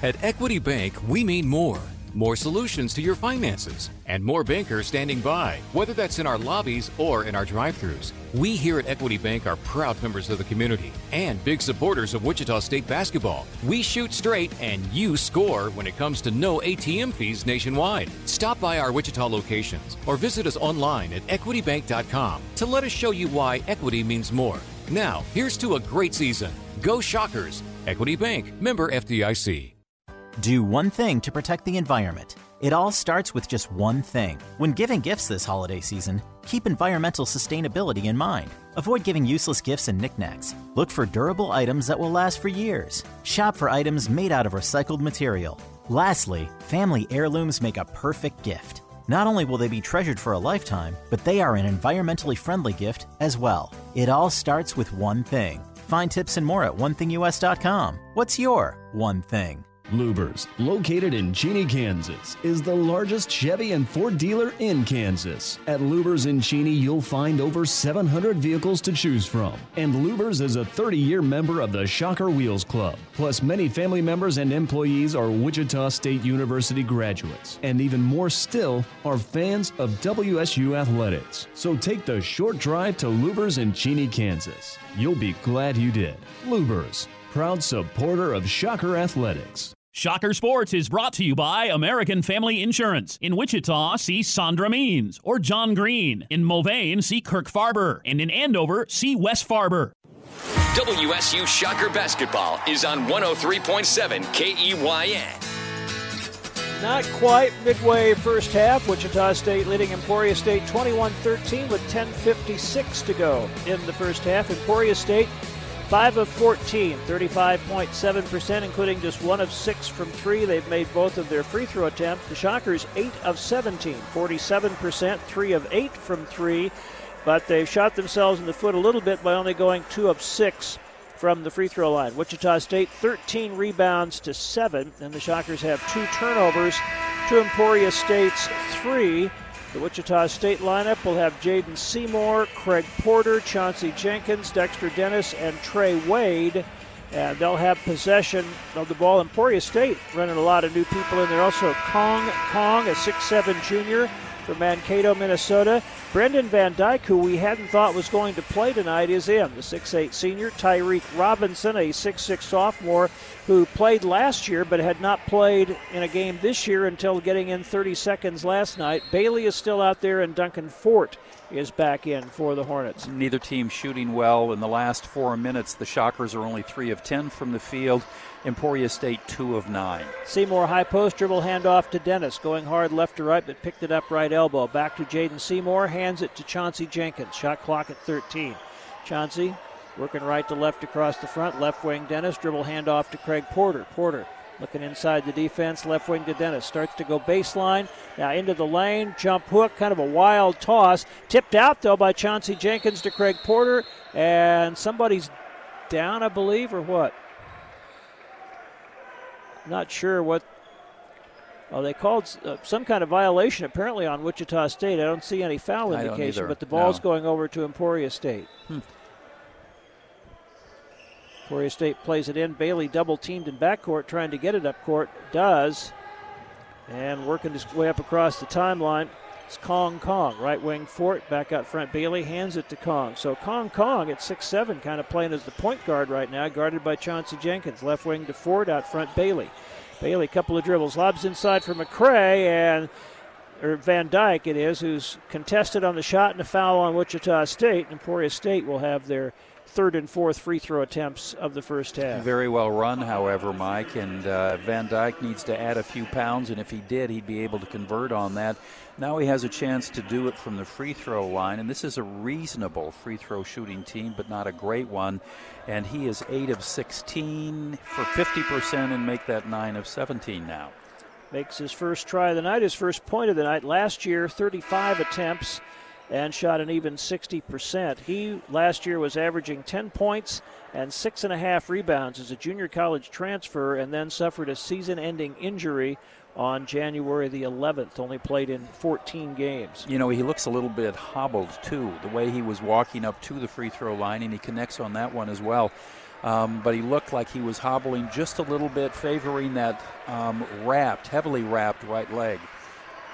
At Equity Bank, we mean more. More solutions to your finances and more bankers standing by, whether that's in our lobbies or in our drive throughs. We here at Equity Bank are proud members of the community and big supporters of Wichita State basketball. We shoot straight and you score when it comes to no ATM fees nationwide. Stop by our Wichita locations or visit us online at equitybank.com to let us show you why equity means more. Now, here's to a great season. Go Shockers! Equity Bank, member FDIC. Do one thing to protect the environment. It all starts with just one thing. When giving gifts this holiday season, keep environmental sustainability in mind. Avoid giving useless gifts and knickknacks. Look for durable items that will last for years. Shop for items made out of recycled material. Lastly, family heirlooms make a perfect gift. Not only will they be treasured for a lifetime, but they are an environmentally friendly gift as well. It all starts with one thing. Find tips and more at onethingus.com. What's your one thing? Lubers, located in Cheney, Kansas, is the largest Chevy and Ford dealer in Kansas. At Lubers in Cheney, you'll find over 700 vehicles to choose from. And Lubers is a 30 year member of the Shocker Wheels Club. Plus, many family members and employees are Wichita State University graduates. And even more still are fans of WSU athletics. So take the short drive to Lubers in Cheney, Kansas. You'll be glad you did. Lubers, proud supporter of Shocker Athletics. Shocker Sports is brought to you by American Family Insurance. In Wichita, see Sandra Means or John Green. In Mulvane, see Kirk Farber. And in Andover, see Wes Farber. WSU Shocker Basketball is on 103.7 KEYN. Not quite midway first half. Wichita State leading Emporia State 21 13 with 10.56 to go in the first half. Emporia State 5 of 14, 35.7%, including just 1 of 6 from 3. They've made both of their free throw attempts. The Shockers 8 of 17, 47%, 3 of 8 from 3. But they've shot themselves in the foot a little bit by only going 2 of 6 from the free throw line. Wichita State 13 rebounds to 7, and the Shockers have two turnovers to Emporia State's 3. The Wichita State lineup will have Jaden Seymour, Craig Porter, Chauncey Jenkins, Dexter Dennis, and Trey Wade. And they'll have possession of the ball. Emporia State running a lot of new people in there. Also, Kong Kong, a 6'7 junior from Mankato, Minnesota. Brendan Van Dyke, who we hadn't thought was going to play tonight, is in. The 6'8 senior. Tyreek Robinson, a 6'6 sophomore, who played last year but had not played in a game this year until getting in 30 seconds last night. Bailey is still out there, and Duncan Fort is back in for the Hornets. Neither team shooting well. In the last four minutes, the Shockers are only 3 of 10 from the field. Emporia State 2 of 9. Seymour high post dribble handoff to Dennis, going hard left to right, but picked it up right elbow. Back to Jaden Seymour, hands it to Chauncey Jenkins. Shot clock at 13. Chauncey working right to left across the front. Left wing Dennis dribble handoff to Craig Porter. Porter looking inside the defense. Left wing to Dennis starts to go baseline. Now into the lane, jump hook, kind of a wild toss. Tipped out though by Chauncey Jenkins to Craig Porter, and somebody's down, I believe, or what? Not sure what. Oh, they called uh, some kind of violation apparently on Wichita State. I don't see any foul I indication, but the ball's No. going over to Emporia State. Hmm. Emporia State plays it in. Bailey double teamed in backcourt, trying to get it up court. Does. And working his way up across the timeline. It's Kong Kong, right wing Fort, back out front. Bailey hands it to Kong. So Kong Kong at 6'7, kind of playing as the point guard right now, guarded by Chauncey Jenkins. Left wing to Fort, out front Bailey. Bailey, couple of dribbles, lobs inside for McCray, and or Van Dyke it is, who's contested on the shot and a foul on Wichita State. Emporia State will have their third and fourth free throw attempts of the first half. Very well run, however, Mike, and uh, Van Dyke needs to add a few pounds, and if he did, he'd be able to convert on that. Now he has a chance to do it from the free throw line, and this is a reasonable free throw shooting team, but not a great one. And he is 8 of 16 for 50% and make that 9 of 17 now. Makes his first try of the night, his first point of the night. Last year, 35 attempts and shot an even 60%. He last year was averaging 10 points and six and a half rebounds as a junior college transfer and then suffered a season ending injury on January the 11th. Only played in 14 games. You know, he looks a little bit hobbled too, the way he was walking up to the free throw line, and he connects on that one as well. Um, but he looked like he was hobbling just a little bit, favoring that um, wrapped, heavily wrapped right leg.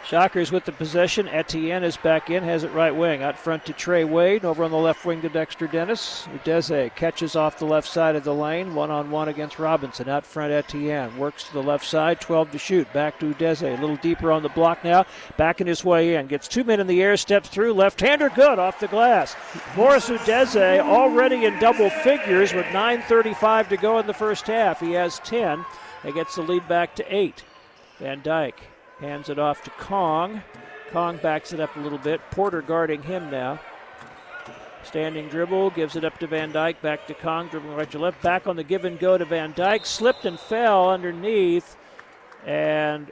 Shockers with the possession. Etienne is back in, has it right wing. Out front to Trey Wade. Over on the left wing to Dexter Dennis. Udeze catches off the left side of the lane. One on one against Robinson. Out front, Etienne works to the left side. 12 to shoot. Back to Udeze. A little deeper on the block now. Backing his way in. Gets two men in the air. Steps through. Left hander good off the glass. Morris Udeze already in double figures with 9.35 to go in the first half. He has 10. He gets the lead back to 8. Van Dyke hands it off to Kong. Kong backs it up a little bit. Porter guarding him now. Standing dribble, gives it up to Van Dyke, back to Kong, dribbling right to left, back on the give and go to Van Dyke, slipped and fell underneath. And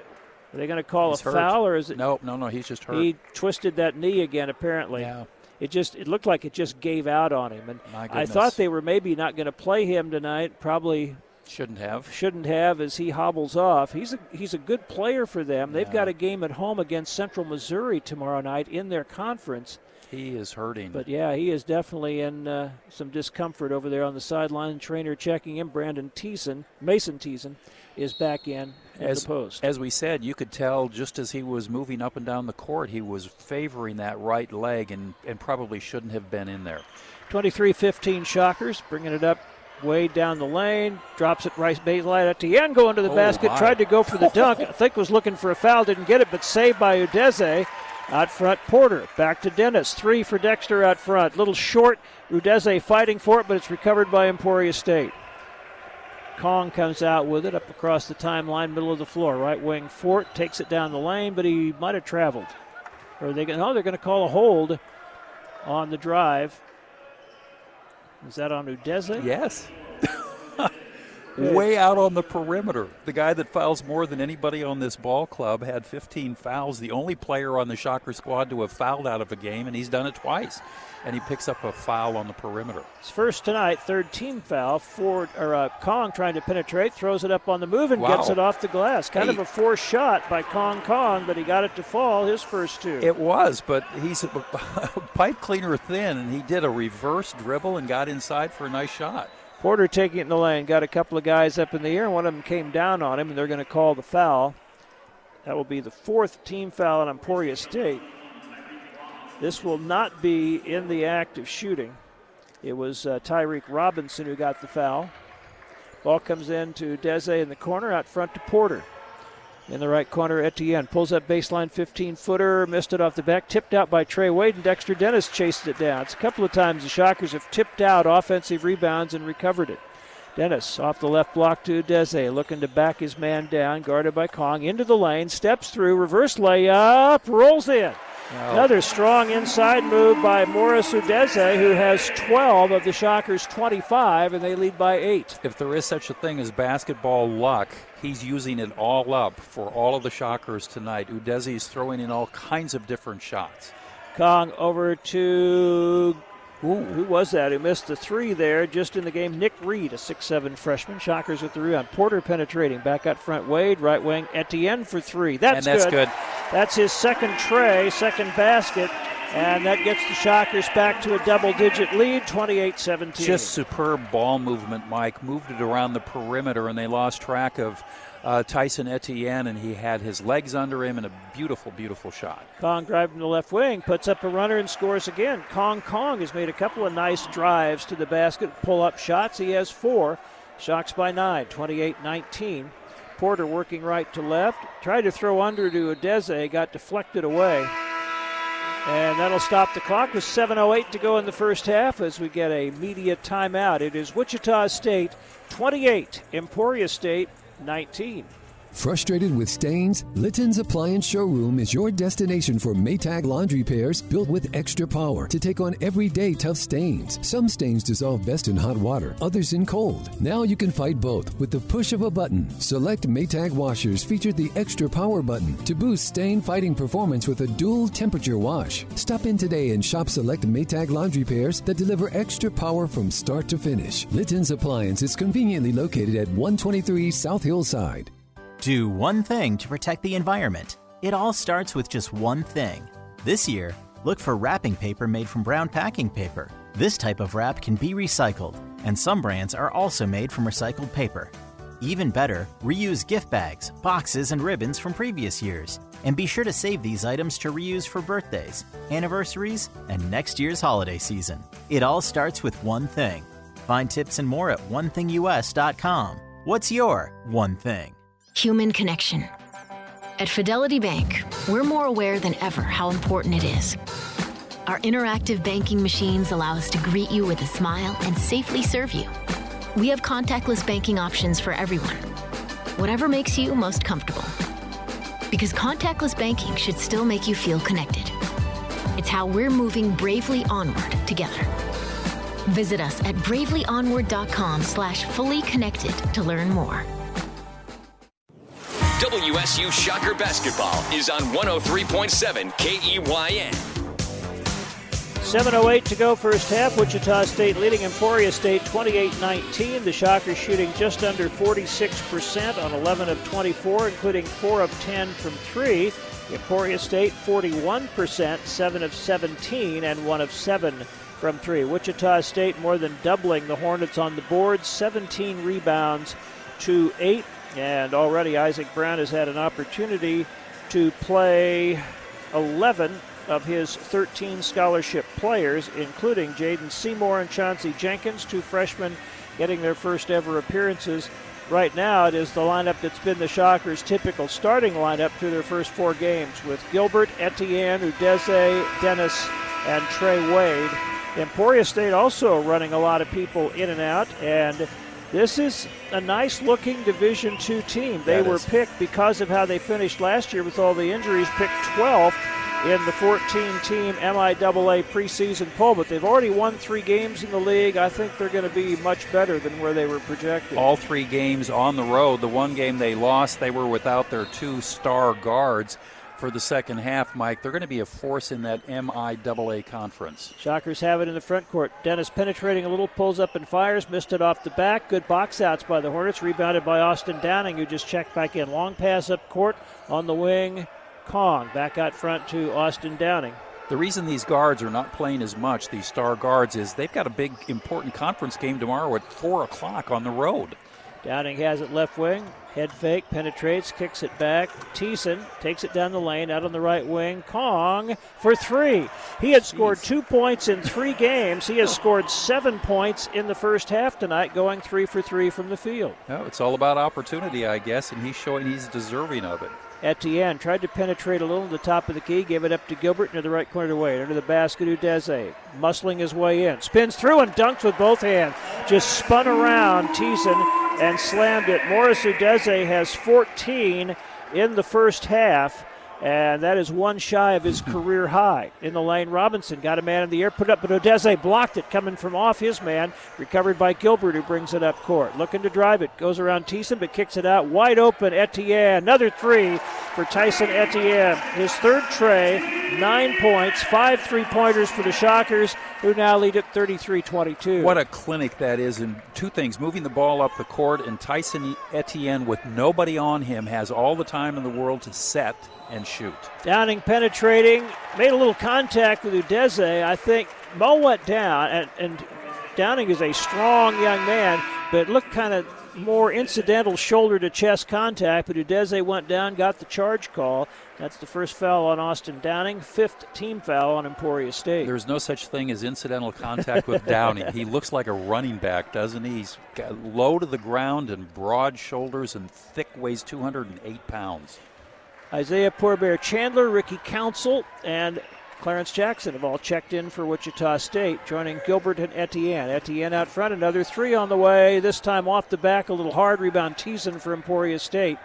are they going to call He's a hurt. foul or is it? No, no, no, he's just hurt. He twisted that knee again, apparently. Yeah. It just it looked like it just gave out on him, and I thought they were maybe not going to play him tonight. Probably shouldn't have. Shouldn't have as he hobbles off. He's a he's a good player for them. They've got a game at home against Central Missouri tomorrow night in their conference. He is hurting. But yeah, he is definitely in uh, some discomfort over there on the sideline. Trainer checking him. Brandon Thiessen, Mason Thiessen, is back in as, the post. as we said, you could tell just as he was moving up and down the court, he was favoring that right leg and, and probably shouldn't have been in there. 23-15 Shockers, bringing it up way down the lane, drops it right baseline at the end, going to the Oh, basket, my. tried to go for the dunk. I think was looking for a foul, didn't get it, but saved by Udeze. Out front, Porter. Back to Dennis. Three for Dexter out front. Little short. Udeze fighting for it, but it's recovered by Emporia State. Kong comes out with it up across the timeline, middle of the floor. Right wing Fort takes it down the lane, but he might have traveled. Or are they going? No, oh, they're going to call a hold on the drive. Is that on Udeze? Yes. Way out on the perimeter. The guy that fouls more than anybody on this ball club had 15 fouls. The only player on the Shocker squad to have fouled out of a game, and he's done it twice. And he picks up a foul on the perimeter. His first tonight, third team foul. Fort or uh, Kong trying to penetrate, throws it up on the move and Wow. gets it off the glass. Kind of a forced shot by Kong Kong, but he got it to fall. His first two. It was, but he's a pipe cleaner thin, and he did a reverse dribble and got inside for a nice shot. Porter taking it in the lane, got a couple of guys up in the air, one of them came down on him, and they're going to call the foul. That will be the fourth team foul on Emporia State. This will not be in the act of shooting. It was uh, Tyreek Robinson who got the foul. Ball comes in to Deze in the corner, out front to Porter. In the right corner, Etienne pulls up baseline 15 footer, missed it off the back, tipped out by Trey Wade, and Dexter Dennis chased it down. It's a couple of times the Shockers have tipped out offensive rebounds and recovered it. Dennis off the left block to Deze, looking to back his man down, guarded by Kong, into the lane, steps through, reverse layup, rolls in. Another strong inside move by Morris Udeze, who has 12 of the Shockers' 25, and they lead by eight. If there is such a thing as basketball luck, he's using it all up for all of the Shockers tonight. Udeze is throwing in all kinds of different shots. Kong over to who was that who missed the three there just in the game? Nick Reed, a six-seven freshman. Shockers with the rebound. Porter penetrating. Back out front, Wade. Right wing, Etienne for three. That's, and that's good. good. That's his second tray, second basket. And that gets the Shockers back to a double digit lead, 28 17. Just superb ball movement, Mike. Moved it around the perimeter, and they lost track of uh, Tyson Etienne, and he had his legs under him and a beautiful, beautiful shot. Kong driving the left wing, puts up a runner and scores again. Kong Kong has made a couple of nice drives to the basket, pull up shots. He has four. Shocks by nine, 28 19. Porter working right to left. Tried to throw under to Udeze, got deflected away. And that'll stop the clock with 7.08 to go in the first half as we get a media timeout. It is Wichita State 28, Emporia State 19. Frustrated with stains? Litton's Appliance Showroom is your destination for Maytag laundry pairs built with extra power to take on everyday tough stains. Some stains dissolve best in hot water, others in cold. Now you can fight both with the push of a button. Select Maytag washers feature the extra power button to boost stain fighting performance with a dual temperature wash. Stop in today and shop select Maytag laundry pairs that deliver extra power from start to finish. Litton's Appliance is conveniently located at 123 South Hillside. Do one thing to protect the environment. It all starts with just one thing. This year, look for wrapping paper made from brown packing paper. This type of wrap can be recycled, and some brands are also made from recycled paper. Even better, reuse gift bags, boxes, and ribbons from previous years. And be sure to save these items to reuse for birthdays, anniversaries, and next year's holiday season. It all starts with one thing. Find tips and more at onethingus.com. What's your one thing? Human connection. At Fidelity Bank, we're more aware than ever how important it is. Our interactive banking machines allow us to greet you with a smile and safely serve you. We have contactless banking options for everyone, whatever makes you most comfortable. Because contactless banking should still make you feel connected. It's how we're moving bravely onward together. Visit us at bravelyonward.com slash fully connected to learn more. WSU Shocker Basketball is on 103.7 KEYN. 7.08 to go first half. Wichita State leading Emporia State 28-19. The Shockers shooting just under 46% on 11 of 24, including 4 of 10 from 3. Emporia State 41%, 7 of 17, and 1 of 7 from 3. Wichita State more than doubling the Hornets on the board, 17 rebounds to 8. And already Isaac Brown has had an opportunity to play 11 of his 13 scholarship players, including Jaden Seymour and Chauncey Jenkins, two freshmen getting their first ever appearances. Right now, it is the lineup that's been the Shockers' typical starting lineup through their first four games with Gilbert, Etienne, Udeze, Dennis, and Trey Wade. Emporia State also running a lot of people in and out, and this is a nice looking Division two team. They That were is. picked because of how they finished last year with all the injuries, picked 12th in the 14 team MIAA preseason poll, but they've already won three games in the league. I think they're going to be much better than where they were projected. All three games on the road. The one game they lost, they were without their two star guards for the second half, Mike. They're going to be a force in that MIAA conference. Shockers have it in the front court. Dennis penetrating a little, pulls up and fires, missed it off the back. Good box outs by the Hornets, rebounded by Austin Downing, who just checked back in. Long pass up court on the wing. Kong back out front to Austin Downing. The reason these guards are not playing as much, these star guards, is they've got a big, important conference game tomorrow at 4 o'clock on the road. Downing has it left wing. Head fake, penetrates, kicks it back. Thiessen takes it down the lane, out on the right wing. Kong for three. He had scored two points in three games. He has scored seven points in the first half tonight, going three for three from the field. No, it's all about opportunity, I guess, and he's showing he's deserving of it. Etienne tried to penetrate a little to the top of the key, gave it up to Gilbert near the right corner to Wade. Under the basket, Udeze, muscling his way in, spins through and dunks with both hands. Just spun around Thiessen and slammed it. Morris Udeze has 14 in the first half. And that is one shy of his career high. In the lane, Robinson got a man in the air, put it up, but Udeze blocked it coming from off his man. Recovered by Gilbert, who brings it up court. Looking to drive it. Goes around Thiessen, but kicks it out. Wide open, Etienne. Another three for Tyson Etienne. His third trey, nine points, five three pointers for the Shockers, who now lead at 33 22. What a clinic that is in two things moving the ball up the court, and Tyson Etienne, with nobody on him, has all the time in the world to set and shoot. Downing penetrating, made a little contact with Udeze. I think Mo went down, and, and Downing is a strong young man, but looked kind of more incidental shoulder to chest contact. But Udeze went down, got the charge call. That's the first foul on Austin Downing, fifth team foul on Emporia State. There's no such thing as incidental contact with Downing. He looks like a running back, doesn't he? He's got low to the ground and broad shoulders and thick, weighs 208 pounds. Isaiah Poor Bear Chandler, Ricky Council, and Clarence Jackson have all checked in for Wichita State, joining Gilbert and Etienne. Etienne out front, another three on the way, this time off the back, a little hard rebound. Thiessen for Emporia State.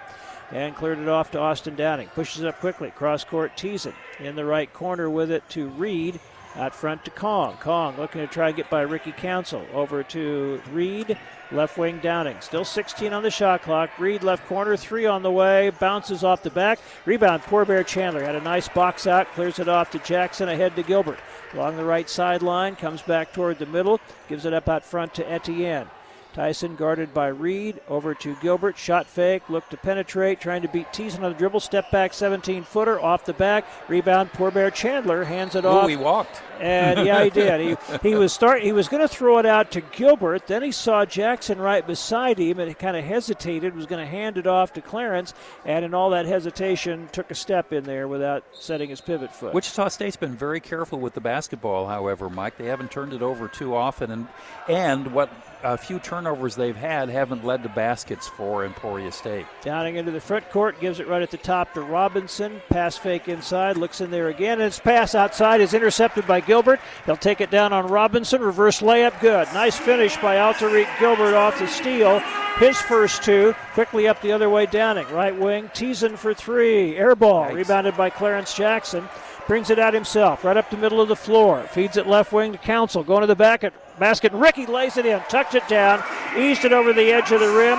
And cleared it off to Austin Downing. Pushes up quickly. Cross court Thiessen in the right corner with it to Reed. Out front to Kong. Kong looking to try to get by Ricky Council. Over to Reed. Left wing Downing. Still 16 on the shot clock. Reed left corner. Three on the way. Bounces off the back. Rebound. Poor Bear Chandler had a nice box out. Clears it off to Jackson. Ahead to Gilbert. Along the right sideline. Comes back toward the middle. Gives it up out front to Etienne. Tyson guarded by Reed. Over to Gilbert. Shot fake. Look to penetrate. Trying to beat Thiessen on the dribble. Step back 17 footer. Off the back. Rebound. Poor Bear Chandler hands it Ooh, off. he walked. And yeah, he did. He, he was start. He was going to throw it out to Gilbert. Then he saw Jackson right beside him, and he kind of hesitated. Was going to hand it off to Clarence, and in all that hesitation, took a step in there without setting his pivot foot. Wichita State's been very careful with the basketball, however, Mike. They haven't turned it over too often, and and what a few turnovers they've had haven't led to baskets for Emporia State. Downing into the front court, gives it right at the top to Robinson. Pass fake inside, looks in there again, and his pass outside is intercepted by Gilbert. He'll take it down on Robinson. Reverse layup, good. Nice finish by Alterique Gilbert off the steal. His first two. Quickly up the other way, Downing. Right wing, Thiessen for three. Air ball, rebounded by Clarence Jackson. Brings it out himself, right up the middle of the floor. Feeds it left wing to Council. Going to the back at basket. Ricky lays it in, tucks it down, eased it over the edge of the rim.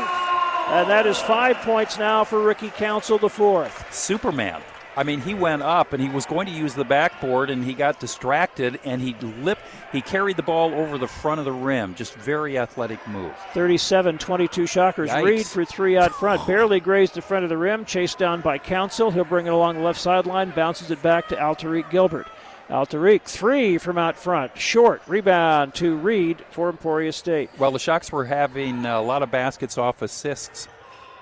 And that is five points now for Ricky Council, the fourth. Superman. I mean, he went up and he was going to use the backboard and he got distracted and he lip he carried the ball over the front of the rim. Just very athletic move. 37 22 Shockers. Yikes. Reed for three out front. Barely grazed the front of the rim. Chased down by Council. He'll bring it along the left sideline. Bounces it back to Alterique Gilbert. Alterique, three from out front. Short. Rebound to Reed for Emporia State. Well, the Shocks were having a lot of baskets off assists.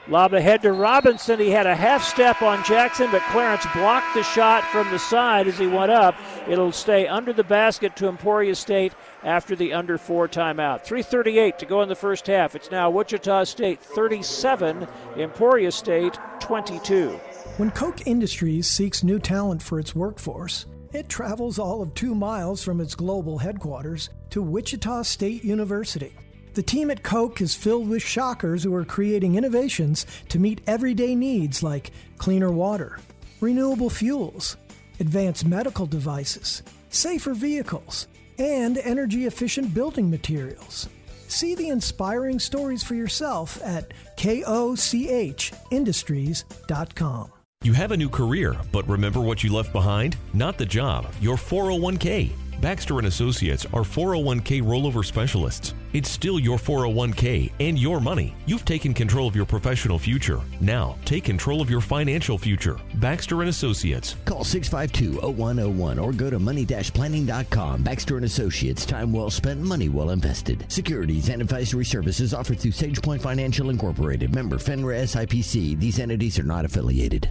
Lob ahead to Robinson. He had a half step on Jackson, but Clarence blocked the shot from the side as he went up. It'll stay under the basket to Emporia State after the under four timeout. 3.38 to go in the first half. It's now Wichita State 37, Emporia State 22. When Koch Industries seeks new talent for its workforce, it travels all of two miles from its global headquarters to Wichita State University. The team at Koch is filled with shockers who are creating innovations to meet everyday needs like cleaner water, renewable fuels, advanced medical devices, safer vehicles, and energy efficient building materials. See the inspiring stories for yourself at kochindustries.com. You have a new career, but remember what you left behind? Not the job, your 401k. Baxter and Associates are 401k rollover specialists. It's still your 401k and your money. You've taken control of your professional future. Now, take control of your financial future. Baxter and Associates. Call 652-0101 or go to money-planning.com. Baxter and Associates. Time well spent, money well invested. Securities and advisory services offered through SagePoint Financial Incorporated. Member FINRA SIPC. These entities are not affiliated.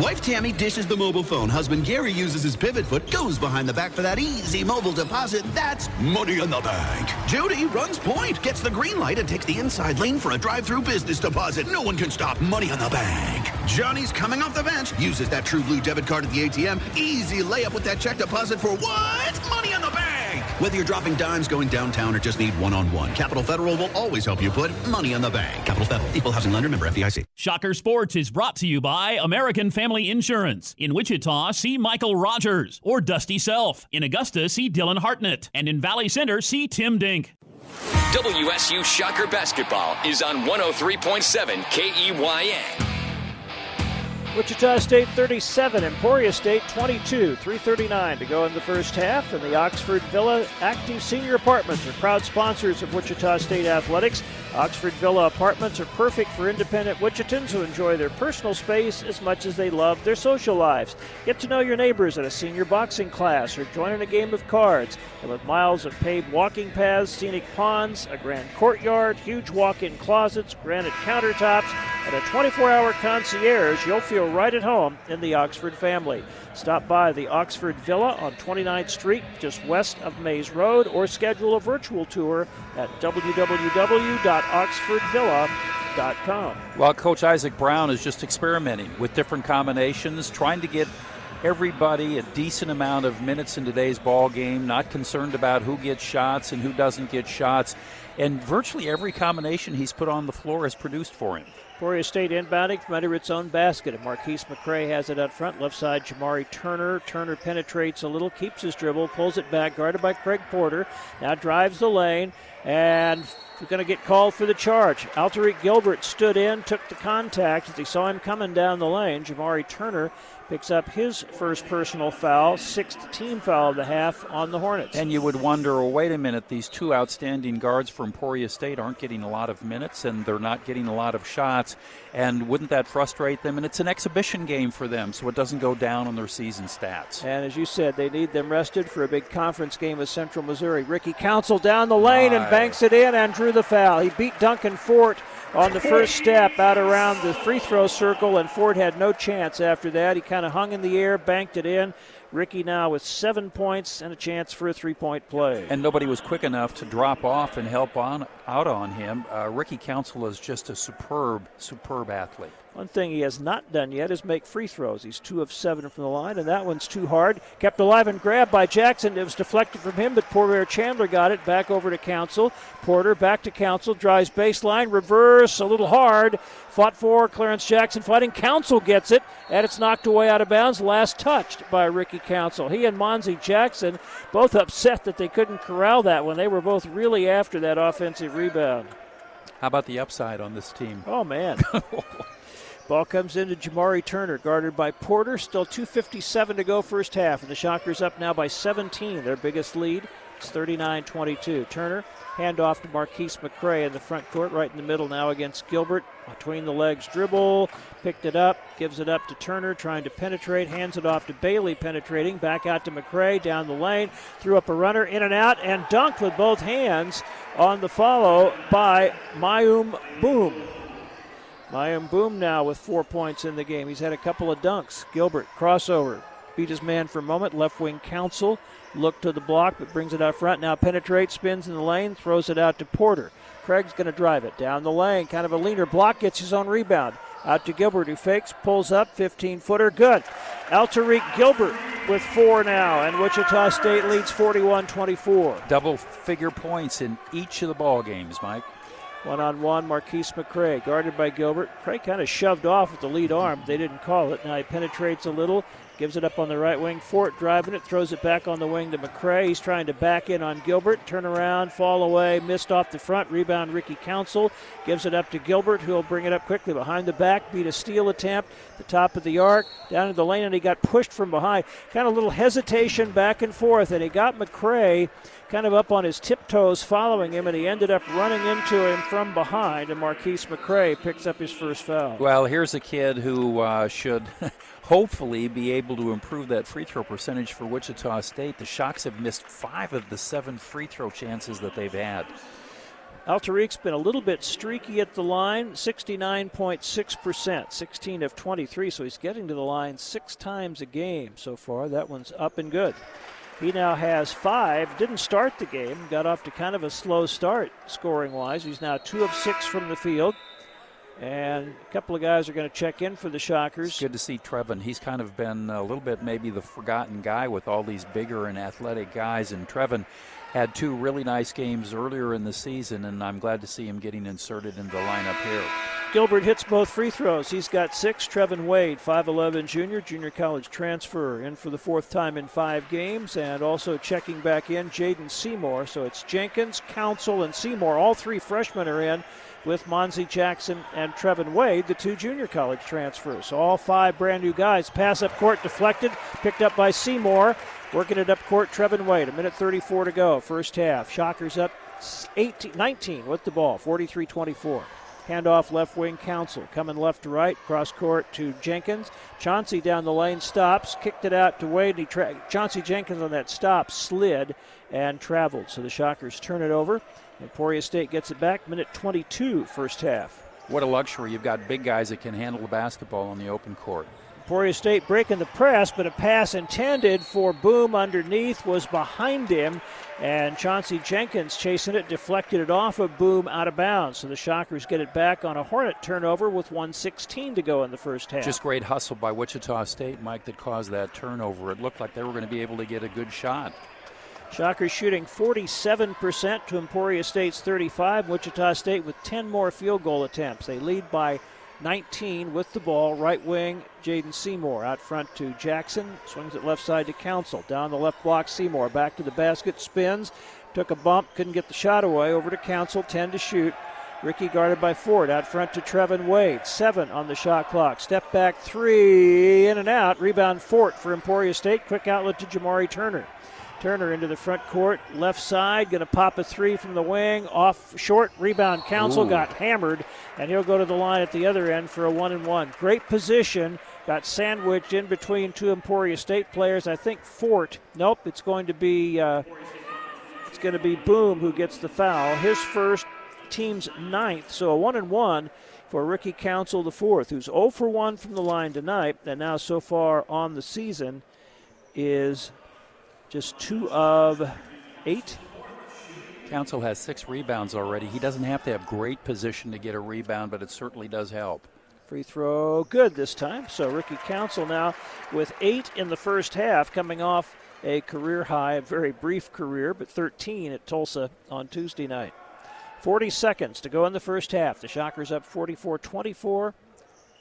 Wife Tammy dishes the mobile phone. Husband Gary uses his pivot foot, goes behind the back for that easy mobile deposit. That's money in the bank. Judy runs point, gets the green light, and takes the inside lane for a drive-through business deposit. No one can stop money in the bank. Johnny's coming off the bench, uses that True Blue debit card at the ATM. Easy layup with that check deposit for what? Money in the bank. Whether you're dropping dimes, going downtown, or just need one-on-one, Capital Federal will always help you put money in the bank. Capital Federal, equal housing lender, member FDIC. Shocker Sports is brought to you by American Family Insurance. In Wichita, see Michael Rogers or Dusty Self. In Augusta, see Dylan Hartnett. And in Valley Center, see Tim Dink. WSU Shocker Basketball is on 103.7 KEYN. Wichita State 37, Emporia State 22, 339 to go in the first half. And the Oxford Villa Active Senior Apartments are proud sponsors of Wichita State Athletics. Oxford Villa Apartments are perfect for independent Wichitans who enjoy their personal space as much as they love their social lives. Get to know your neighbors at a senior boxing class or join in a game of cards. And with miles of paved walking paths, scenic ponds, a grand courtyard, huge walk in closets, granite countertops, and a 24 hour concierge, you'll feel right at home in the Oxford family. Stop by the Oxford Villa on 29th Street, just west of Maize Road, or schedule a virtual tour at www.oxfordvilla.com. Well, Coach Isaac Brown is just experimenting with different combinations, trying to get everybody a decent amount of minutes in today's ball game, not concerned about who gets shots and who doesn't get shots. And virtually every combination he's put on the floor has produced for him. Emporia State inbounding from under its own basket. And Marquise McCray has it up front. Left side, Jamari Turner. Turner penetrates a little, keeps his dribble, pulls it back, guarded by Craig Porter. Now drives the lane, and we're going to get called for the charge. Alterique Gilbert stood in, took the contact as he saw him coming down the lane. Jamari Turner picks up his first personal foul, sixth team foul of the half on the Hornets. And you would wonder, well, wait a minute, these two outstanding guards from Emporia State aren't getting a lot of minutes and they're not getting a lot of shots. And wouldn't that frustrate them? And it's an exhibition game for them, so it doesn't go down on their season stats. And as you said, they need them rested for a big conference game with Central Missouri. Ricky Council down the lane and banks it in and drew the foul. He beat Duncan Fort on the first step out around the free throw circle, and Fort had no chance after that. He kind of hung in the air, banked it in. Ricky now with seven points and a chance for a three point play. And nobody was quick enough to drop off and help on out on him. Uh, Ricky Council is just a superb, superb athlete. One thing he has not done yet is make free throws. He's two of seven from the line, and that one's too hard. Kept alive and grabbed by Jackson. It was deflected from him, but Poor Bear Chandler got it back over to Council. Porter back to Council, drives baseline, reverse, a little hard. Fought for Clarence Jackson fighting. Council gets it, and it's knocked away out of bounds. Last touched by Ricky Council. He and Monzie Jackson both upset that they couldn't corral that one. They were both really after that offensive rebound. How about the upside on this team? Oh, man. Ball comes into Jamari Turner, guarded by Porter. Still 2.57 to go first half, and the Shockers up now by 17, their biggest lead. It's 39 22. Turner, handoff to Marquise McCray in the front court, right in the middle now against Gilbert. Between the legs dribble, picked it up, gives it up to Turner, trying to penetrate, hands it off to Bailey, penetrating, back out to McCray, down the lane, threw up a runner, in and out, and dunked with both hands on the follow by Mayum Boom. Mayum Boom now with four points in the game. He's had a couple of dunks. Gilbert, crossover, beat his man for a moment. Left wing council, look to the block, but brings it out front. Now penetrates, spins in the lane, throws it out to Porter. Craig's going to drive it down the lane. Kind of a leaner block, gets his own rebound. Out to Gilbert, who fakes, pulls up, 15 footer, good. Alterique Gilbert with four now, and Wichita State leads 41 24. Double figure points in each of the ball games, Mike. One on one, Marquise McCray, guarded by Gilbert. Craig kind of shoved off with the lead arm. They didn't call it. Now he penetrates a little, Gives it up on the right wing. Fort driving it, throws it back on the wing to McCray. He's trying to back in on Gilbert. Turn around, fall away, missed off the front. Rebound, Ricky Council. Gives it up to Gilbert, who'll bring it up quickly behind the back. Beat a steal attempt. The top of the arc, down in the lane, and he got pushed from behind. Kind of a little hesitation back and forth, and he got McCray kind of up on his tiptoes following him, and he ended up running into him from behind, and Marquise McCray picks up his first foul. Well, here's a kid who uh, should hopefully be able to improve that free throw percentage for Wichita State. The Shocks have missed five of the seven free throw chances that they've had. Alterique's been a little bit streaky at the line, 69.6%, 16 of 23, so he's getting to the line six times a game so far. That one's up and good. He now has five. Didn't start the game. Got off to kind of a slow start scoring wise. He's now two of six from the field. And a couple of guys are going to check in for the Shockers. It's good to see Trevin. He's kind of been a little bit maybe the forgotten guy with all these bigger and athletic guys. And Trevin had two really nice games earlier in the season, and I'm glad to see him getting inserted into the lineup here. Gilbert hits both free throws. He's got six. Trevin Wade, 5'11 junior, junior college transfer, in for the fourth time in five games. And also checking back in, Jaden Seymour. So it's Jenkins, Council, and Seymour. All three freshmen are in with Monzie Jackson and Trevin Wade, the two junior college transfers. So all five brand new guys. Pass up court deflected, picked up by Seymour. Working it up court, Trevin Wade. A minute 34 to go, first half. Shockers up 18, 19 with the ball, 43 24. Handoff left wing Council. Coming left to right. Cross court to Jenkins. Chauncey down the lane stops. Kicked it out to Wade. He tra- Chauncey Jenkins on that stop slid and traveled. So the Shockers turn it over. Emporia State gets it back. Minute 22 first half. What a luxury. You've got big guys that can handle the basketball on the open court. Emporia State breaking the press, but a pass intended for Boom underneath was behind him, and Chauncey Jenkins chasing it, deflected it off of Boom out of bounds. So the Shockers get it back on a Hornet turnover with 116 to go in the first half. Just great hustle by Wichita State, Mike, that caused that turnover. It looked like they were going to be able to get a good shot. Shockers shooting 47% to Emporia State's 35. Wichita State with 10 more field goal attempts. They lead by 19 with the ball. Right wing, Jaden Seymour. Out front to Jackson. Swings it left side to Council. Down the left block, Seymour. Back to the basket, spins. Took a bump, couldn't get the shot away. Over to Council, 10 to shoot. Ricky guarded by Fort. Out front to Trevin Wade. Seven on the shot clock. Step back three. In and out. Rebound Fort for Emporia State. Quick outlet to Jamari Turner. Turner into the front court, left side, going to pop a three from the wing, off short rebound. Council Ooh. got hammered, and he'll go to the line at the other end for a one and one. Great position, got sandwiched in between two Emporia State players. I think Fort. Nope, it's going to be uh, it's going to be Boom who gets the foul. His first, team's ninth, so a one and one for Ricky Council the fourth, who's 0 for 1 from the line tonight, and now so far on the season is just two of eight. Council has six rebounds already. He doesn't have to have great position to get a rebound, but it certainly does help. Free throw good this time. So Ricky Council now with eight in the first half, coming off a career high, a very brief career, but 13 at Tulsa on Tuesday night. 40 seconds to go in the first half. The Shockers up 44 24.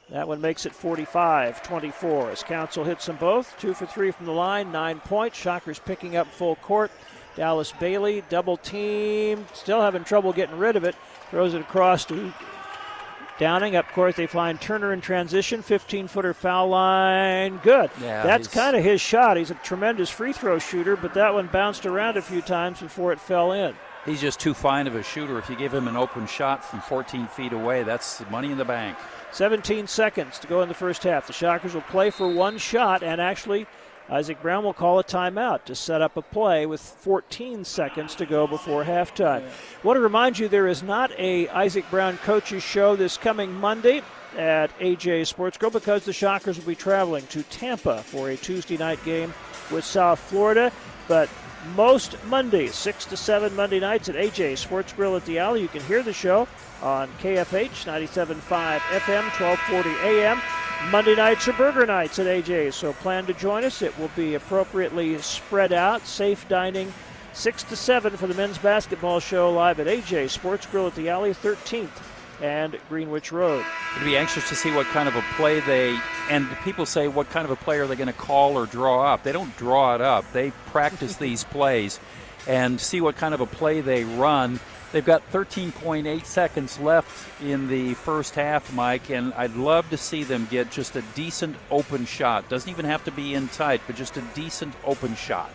That one makes it 45 24 as Council hits them both. Two for three from the line, nine points. Shockers picking up full court. Dallas Bailey, double team, still having trouble getting rid of it. Throws it across to Downing. Up court, they find Turner in transition. 15 footer foul line. Good. Yeah, That's kind of his shot. He's a tremendous free throw shooter, but that one bounced around a few times before it fell in. He's just too fine of a shooter. If you give him an open shot from 14 feet away, that's money in the bank. 17 seconds to go in the first half. The Shockers will play for one shot, and actually, Isaac Brown will call a timeout to set up a play with 14 seconds to go before halftime. want to remind you there is not a Isaac Brown coaches show this coming Monday at AJ Sports Grill because the Shockers will be traveling to Tampa for a Tuesday night game with South Florida. But most Mondays, 6 to 7 Monday nights at AJ Sports Grill at the Alley. You can hear the show on KFH 97.5 FM, 1240 AM. Monday nights are burger nights at AJ, so plan to join us. It will be appropriately spread out, safe dining, 6 to 7 for the men's basketball show live at AJ Sports Grill at the Alley, 13th and Greenwich Road. I'd be anxious to see what kind of a play they and people say what kind of a play are they going to call or draw up. They don't draw it up. They practice these plays and see what kind of a play they run. They've got 13.8 seconds left in the first half, Mike, and I'd love to see them get just a decent open shot. Doesn't even have to be in tight, but just a decent open shot.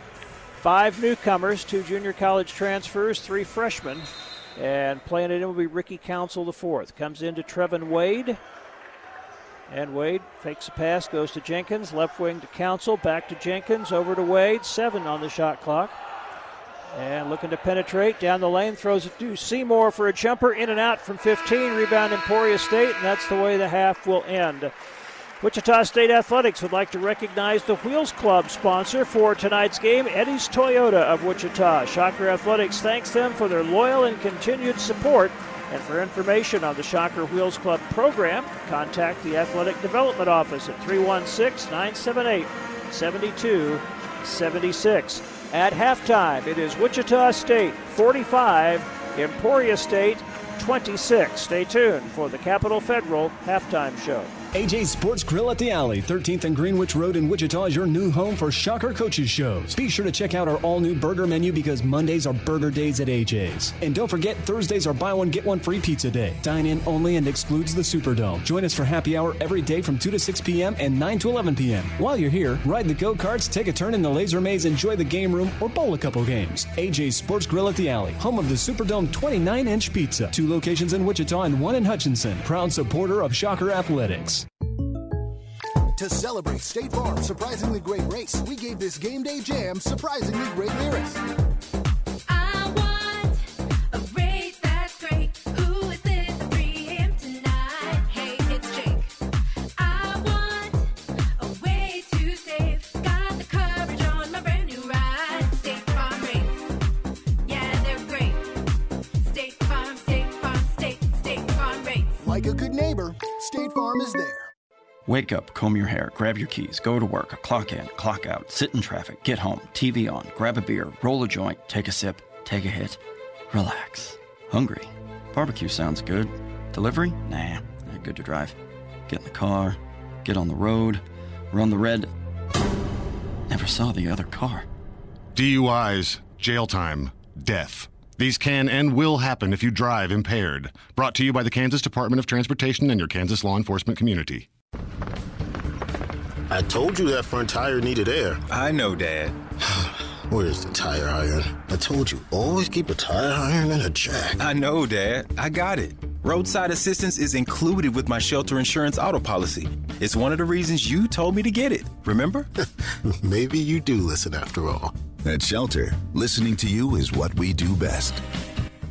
Five newcomers, two junior college transfers, three freshmen. And playing it in will be Ricky Council the fourth. Comes into Trevin Wade. And Wade fakes a pass, goes to Jenkins, left wing to Council, back to Jenkins, over to Wade, seven on the shot clock. And looking to penetrate down the lane, throws it to Seymour for a jumper, in and out from 15, rebound Emporia State, and that's the way the half will end. Wichita State Athletics would like to recognize the Wheels Club sponsor for tonight's game, Eddie's Toyota of Wichita. Shocker Athletics thanks them for their loyal and continued support. And for information on the Shocker Wheels Club program, contact the Athletic Development Office at 316 978 7276. At halftime, it is Wichita State 45, Emporia State 26. Stay tuned for the Capital Federal halftime show. AJ's Sports Grill at the Alley, 13th and Greenwich Road in Wichita is your new home for Shocker Coaches shows. Be sure to check out our all new burger menu because Mondays are burger days at AJ's. And don't forget, Thursdays are buy one, get one free pizza day. Dine in only and excludes the Superdome. Join us for happy hour every day from 2 to 6 p.m. and 9 to 11 p.m. While you're here, ride the go karts, take a turn in the laser maze, enjoy the game room, or bowl a couple games. AJ's Sports Grill at the Alley, home of the Superdome 29 inch pizza. Two locations in Wichita and one in Hutchinson. Proud supporter of Shocker Athletics. To celebrate State Farm's surprisingly great race, we gave this game day jam surprisingly great lyrics. Wake up, comb your hair, grab your keys, go to work, clock in, clock out, sit in traffic, get home, TV on, grab a beer, roll a joint, take a sip, take a hit, relax. Hungry? Barbecue sounds good. Delivery? Nah, not good to drive. Get in the car, get on the road, run the red. Never saw the other car. DUIs, jail time, death. These can and will happen if you drive impaired. Brought to you by the Kansas Department of Transportation and your Kansas law enforcement community. I told you that front tire needed air. I know, Dad. Where's the tire iron? I told you, always keep a tire iron in a jack. I know, Dad. I got it. Roadside assistance is included with my shelter insurance auto policy. It's one of the reasons you told me to get it, remember? Maybe you do listen after all. At Shelter, listening to you is what we do best.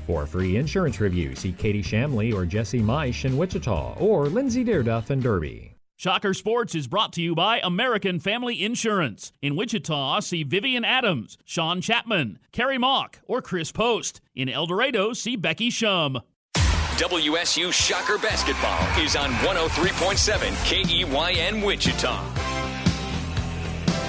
For a free insurance review, see Katie Shamley or Jesse Meisch in Wichita or Lindsay Deerduff in Derby. Shocker Sports is brought to you by American Family Insurance. In Wichita, see Vivian Adams, Sean Chapman, Carrie Mock, or Chris Post. In El Dorado, see Becky Shum. WSU Shocker Basketball is on 103.7 KEYN Wichita.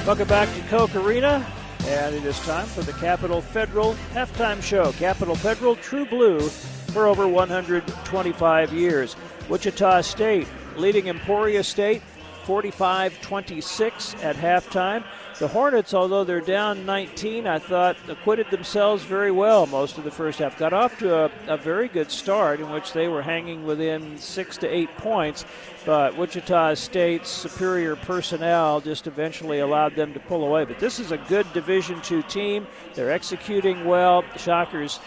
Welcome back to Koch Arena, and it is time for the Capital Federal halftime show. Capital Federal, True Blue, for over 125 years. Wichita State leading Emporia State 45 26 at halftime. The Hornets, although they're down 19, I thought acquitted themselves very well most of the first half. Got off to a, a very good start in which they were hanging within six to eight points, but Wichita State's superior personnel just eventually allowed them to pull away. But this is a good Division II team. They're executing well. The Shockers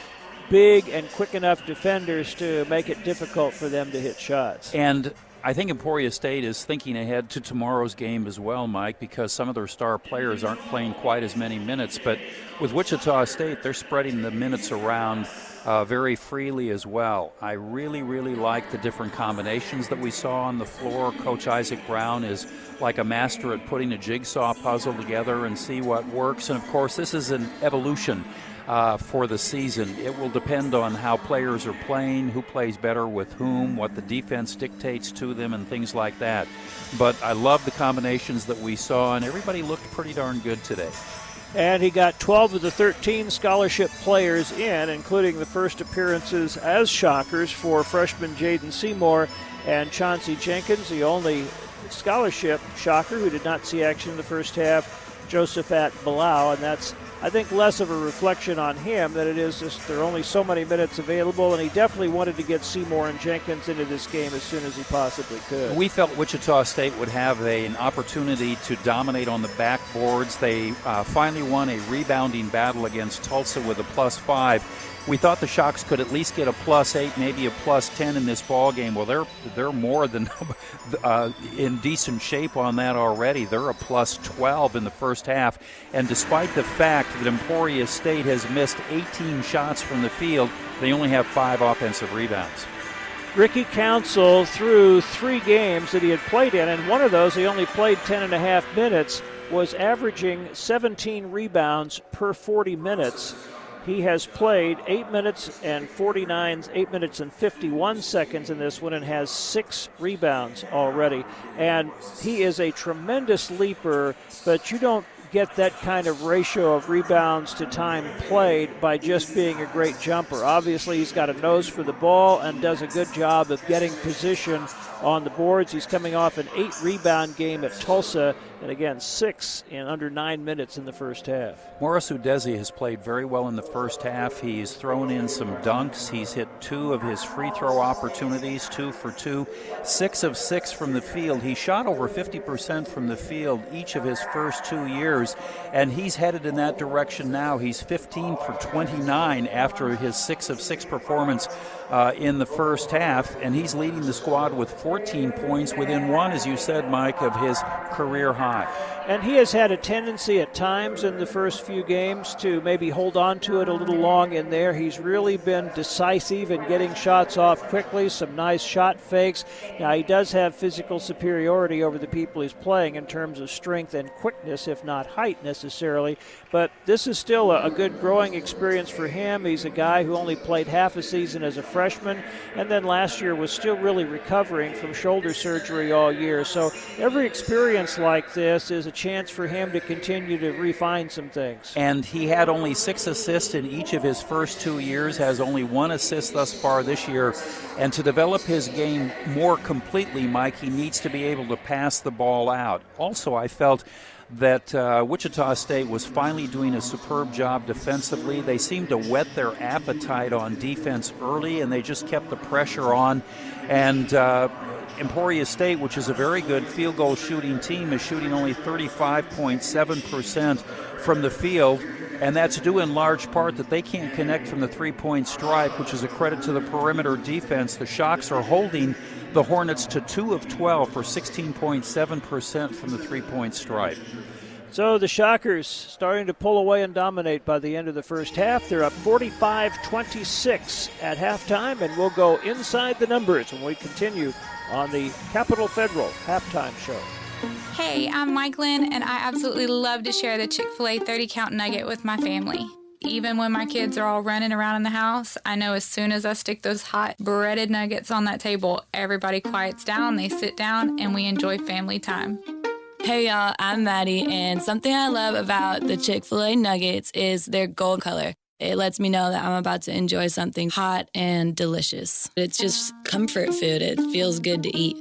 big and quick enough defenders to make it difficult for them to hit shots. And I think Emporia State is thinking ahead to tomorrow's game as well, Mike, because some of their star players aren't playing quite as many minutes. But with Wichita State, they're spreading the minutes around uh, very freely as well. I really, really like the different combinations that we saw on the floor. Coach Isaac Brown is like a master at putting a jigsaw puzzle together and see what works. And of course, this is an evolution uh, for the season. It will depend on how players are playing, who plays better with whom, what the defense dictates to them, and things like that. But I love the combinations that we saw, and everybody looked pretty darn good today. and he got 12 of the 13 scholarship players in, including the first appearances as Shockers for freshman Jaden Seymour and Chauncey Jenkins, the only scholarship Shocker who did not see action in the first half, Josaphat Bilau, and that's I think less of a reflection on him than it is just there are only so many minutes available, and he definitely wanted to get Seymour and Jenkins into this game as soon as he possibly could. We felt Wichita State would have a, an opportunity to dominate on the backboards. They uh, finally won a rebounding battle against Tulsa with a plus five. We thought the Shocks could at least get a plus eight, maybe a plus ten in this ball game. Well, they're they're more than uh, in decent shape on that already. They're a plus 12 in the first half, and despite the fact that Emporia State has missed 18 shots from the field, they only have five offensive rebounds. Ricky Council through three games that he had played in, and one of those he only played 10 and a half minutes, was averaging 17 rebounds per 40 minutes. He has played 8 minutes and 49, 8 minutes and 51 seconds in this one and has six rebounds already. And he is a tremendous leaper, but you don't get that kind of ratio of rebounds to time played by just being a great jumper. Obviously, he's got a nose for the ball and does a good job of getting position on the boards. He's coming off an eight rebound game at Tulsa, and again, six in under nine minutes in the first half. Morris Udeze has played very well in the first half. He's thrown in some dunks. He's hit two of his free throw opportunities, two for two, six of six from the field. He shot over 50% from the field each of his first two years, and he's headed in that direction now. He's 15 for 29 after his six of six performance uh, in the first half, and he's leading the squad with 14 points within one, as you said, Mike, of his career high. And he has had a tendency at times in the first few games to maybe hold on to it a little long in there. He's really been decisive in getting shots off quickly, some nice shot fakes. Now, he does have physical superiority over the people he's playing in terms of strength and quickness, if not height necessarily. But this is still a, good growing experience for him. He's a guy who only played half a season as a freshman, and then last year was still really recovering from shoulder surgery all year. So every experience like this is a chance for him to continue to refine some things. And he had only six assists in each of his first two years, has only one assist thus far this year. And to develop his game more completely, Mike, he needs to be able to pass the ball out. Also, I felt that uh, Wichita State was finally doing a superb job defensively. They seemed to whet their appetite on defense early, and they just kept the pressure on. And uh, Emporia State, which is a very good field goal shooting team, is shooting only 35.7% from the field. And that's due in large part that they can't connect from the three point stripe, which is a credit to the perimeter defense. The Shocks are holding the Hornets to 2 of 12 for 16.7% from the three point stripe. So the Shockers starting to pull away and dominate by the end of the first half. They're up 45 26 at halftime, and we'll go inside the numbers when we continue on the Capital Federal halftime show. Hey, I'm Mike Lynn, and I absolutely love to share the Chick fil A 30 count nugget with my family. Even when my kids are all running around in the house, I know as soon as I stick those hot breaded nuggets on that table, everybody quiets down, they sit down, and we enjoy family time. Hey y'all, I'm Maddie, and something I love about the Chick fil A nuggets is their gold color. It lets me know that I'm about to enjoy something hot and delicious. It's just comfort food, it feels good to eat.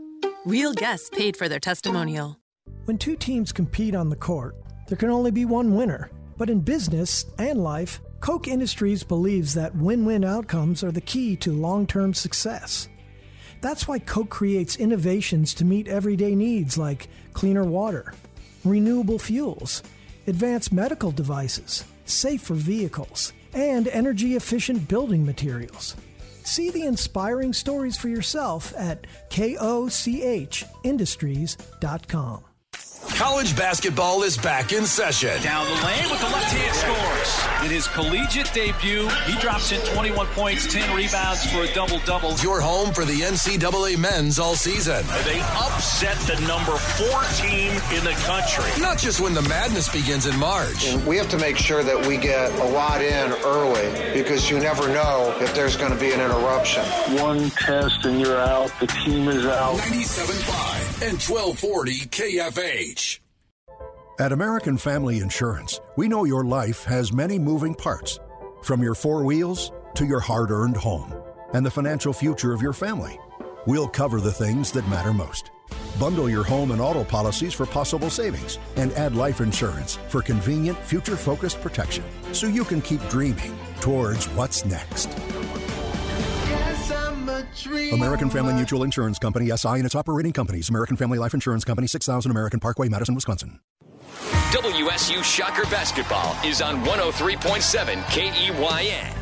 Real guests paid for their testimonial. When two teams compete on the court, there can only be one winner. But in business and life, Koch Industries believes that win win outcomes are the key to long term success. That's why Koch creates innovations to meet everyday needs like cleaner water, renewable fuels, advanced medical devices, safer vehicles, and energy efficient building materials. See the inspiring stories for yourself at kochindustries.com. College basketball is back in session. Down the lane with the left hand scores. In his collegiate debut, he drops in 21 points, 10 rebounds for a double double. Your home for the NCAA men's all season. They upset the number four team in the country. Not just when the madness begins in March. And we have to make sure that we get a lot in early because you never know if there's going to be an interruption. One test and you're out. The team is out. 97.5 and 1240 KFH. At American Family Insurance, we know your life has many moving parts, from your four wheels to your hard earned home and the financial future of your family. We'll cover the things that matter most. Bundle your home and auto policies for possible savings and add life insurance for convenient, future focused protection so you can keep dreaming towards what's next. American Family Mutual Insurance Company, SI, and its operating companies. American Family Life Insurance Company, 6000 American Parkway, Madison, Wisconsin. WSU Shocker Basketball is on 103.7 KEYN.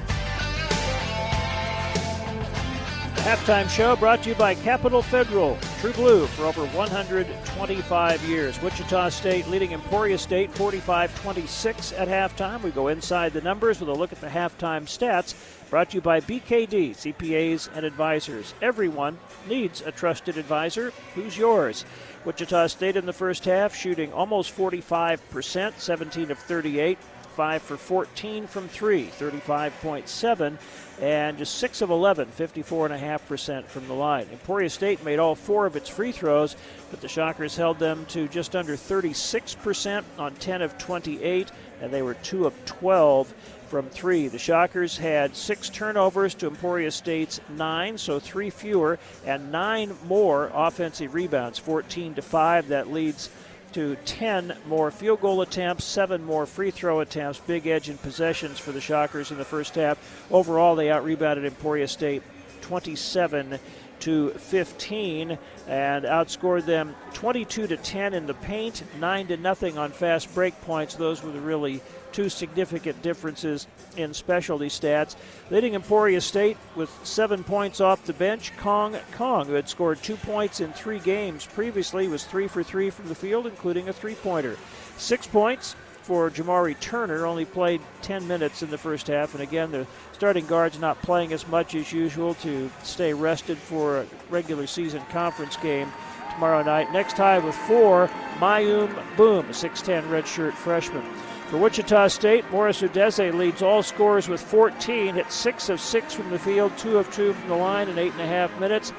Halftime show brought to you by Capital Federal, True Blue for over 125 years. Wichita State leading Emporia State 45 26 at halftime. We go inside the numbers with a look at the halftime stats. Brought to you by BKD, CPAs and advisors. Everyone needs a trusted advisor. Who's yours? Wichita State in the first half shooting almost 45%, 17 of 38. 5 for 14 from 3, 35.7, and just 6 of 11, 54.5% from the line. Emporia State made all four of its free throws, but the Shockers held them to just under 36% on 10 of 28, and they were 2 of 12 from three. The Shockers had six turnovers to Emporia State's nine, so three fewer, and nine more offensive rebounds, 14 to 5. That leads to 10 more field goal attempts, seven more free throw attempts, big edge in possessions for the Shockers in the first half. Overall, they out rebounded Emporia State 27 to 15 and outscored them 22 to 10 in the paint, 9 to nothing on fast break points. Those were the really two significant differences in specialty stats. Leading Emporia State with seven points off the bench, Kong Kong, who had scored two points in three games previously, was three for three from the field, including a three pointer. Six points for Jamari Turner, only played 10 minutes in the first half, and again, the starting guard's not playing as much as usual to stay rested for a regular season conference game tomorrow night. Next high with four, Mayum Boom, a 6'10 redshirt freshman. For Wichita State, Morris Udeze leads all scorers with 14, hit 6 of 6 from the field, 2 of 2 from the line in 8.5 minutes.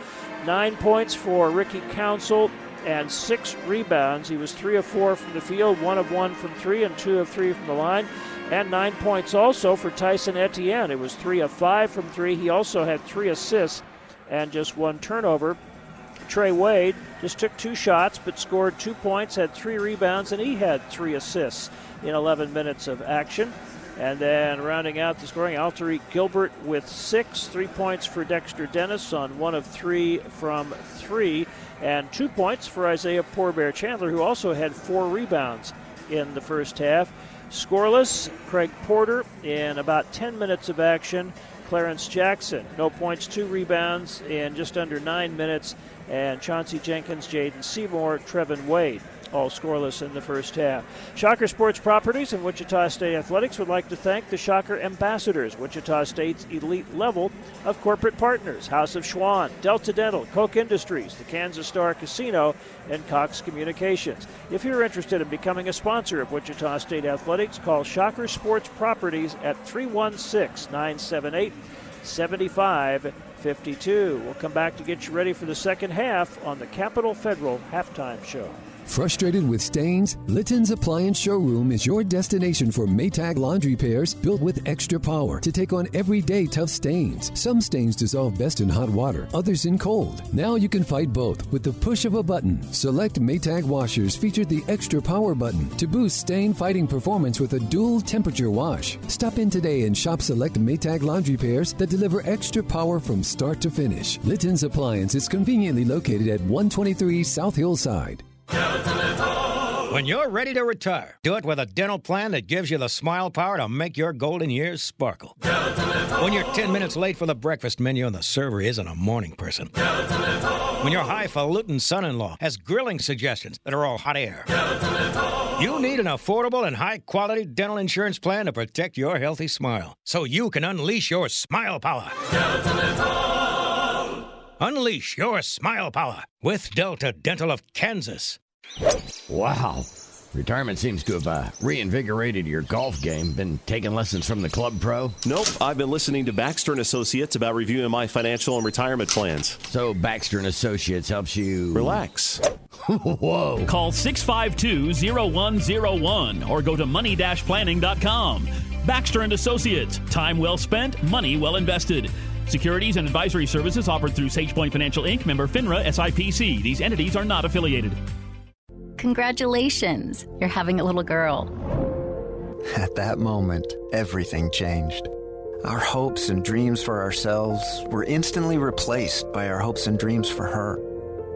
9 points for Ricky Council and 6 rebounds. He was 3 of 4 from the field, 1 of 1 from 3, and 2 of 3 from the line. And 9 points also for Tyson Etienne. It was 3 of 5 from 3. He also had 3 assists and just 1 turnover. Trey Wade just took two shots but scored two points, had three rebounds, and he had three assists in 11 minutes of action. And then rounding out the scoring, Alterique Gilbert with six, three points for Dexter Dennis on one of three from three, and two points for Isaiah Poor Bear Chandler, who also had four rebounds in the first half. Scoreless, Craig Porter in about 10 minutes of action. Clarence Jackson, no points, two rebounds in just under nine minutes. And Chauncey Jenkins, Jaden Seymour, Trevin Wade all scoreless in the first half. Shocker Sports Properties and Wichita State Athletics would like to thank the Shocker ambassadors, Wichita State's elite level of corporate partners House of Schwan, Delta Dental, Koch Industries, the Kansas Star Casino, and Cox Communications. If you're interested in becoming a sponsor of Wichita State Athletics, call Shocker Sports Properties at 316 978 7552. We'll come back to get you ready for the second half on the Capital Federal halftime show. Frustrated with stains? Litton's Appliance Showroom is your destination for Maytag laundry pairs built with extra power to take on everyday tough stains. Some stains dissolve best in hot water, others in cold. Now you can fight both with the push of a button. Select Maytag washers feature the extra power button to boost stain fighting performance with a dual temperature wash. Stop in today and shop select Maytag laundry pairs that deliver extra power from start to finish. Litton's Appliance is conveniently located at 123 South Hillside. When you're ready to retire, do it with a dental plan that gives you the smile power to make your golden years sparkle. When you're 10 minutes late for the breakfast menu and the server isn't a morning person. When your highfalutin son in law has grilling suggestions that are all hot air. You need an affordable and high quality dental insurance plan to protect your healthy smile so you can unleash your smile power. Unleash your smile power with Delta Dental of Kansas. Wow. Retirement seems to have uh, reinvigorated your golf game. Been taking lessons from the club pro? Nope. I've been listening to Baxter and Associates about reviewing my financial and retirement plans. So Baxter and Associates helps you relax. Whoa. Call 652-0101 or go to money-planning.com. Baxter and Associates. Time well spent, money well invested. Securities and advisory services offered through SagePoint Financial Inc. member FINRA SIPC. These entities are not affiliated. Congratulations, you're having a little girl. At that moment, everything changed. Our hopes and dreams for ourselves were instantly replaced by our hopes and dreams for her.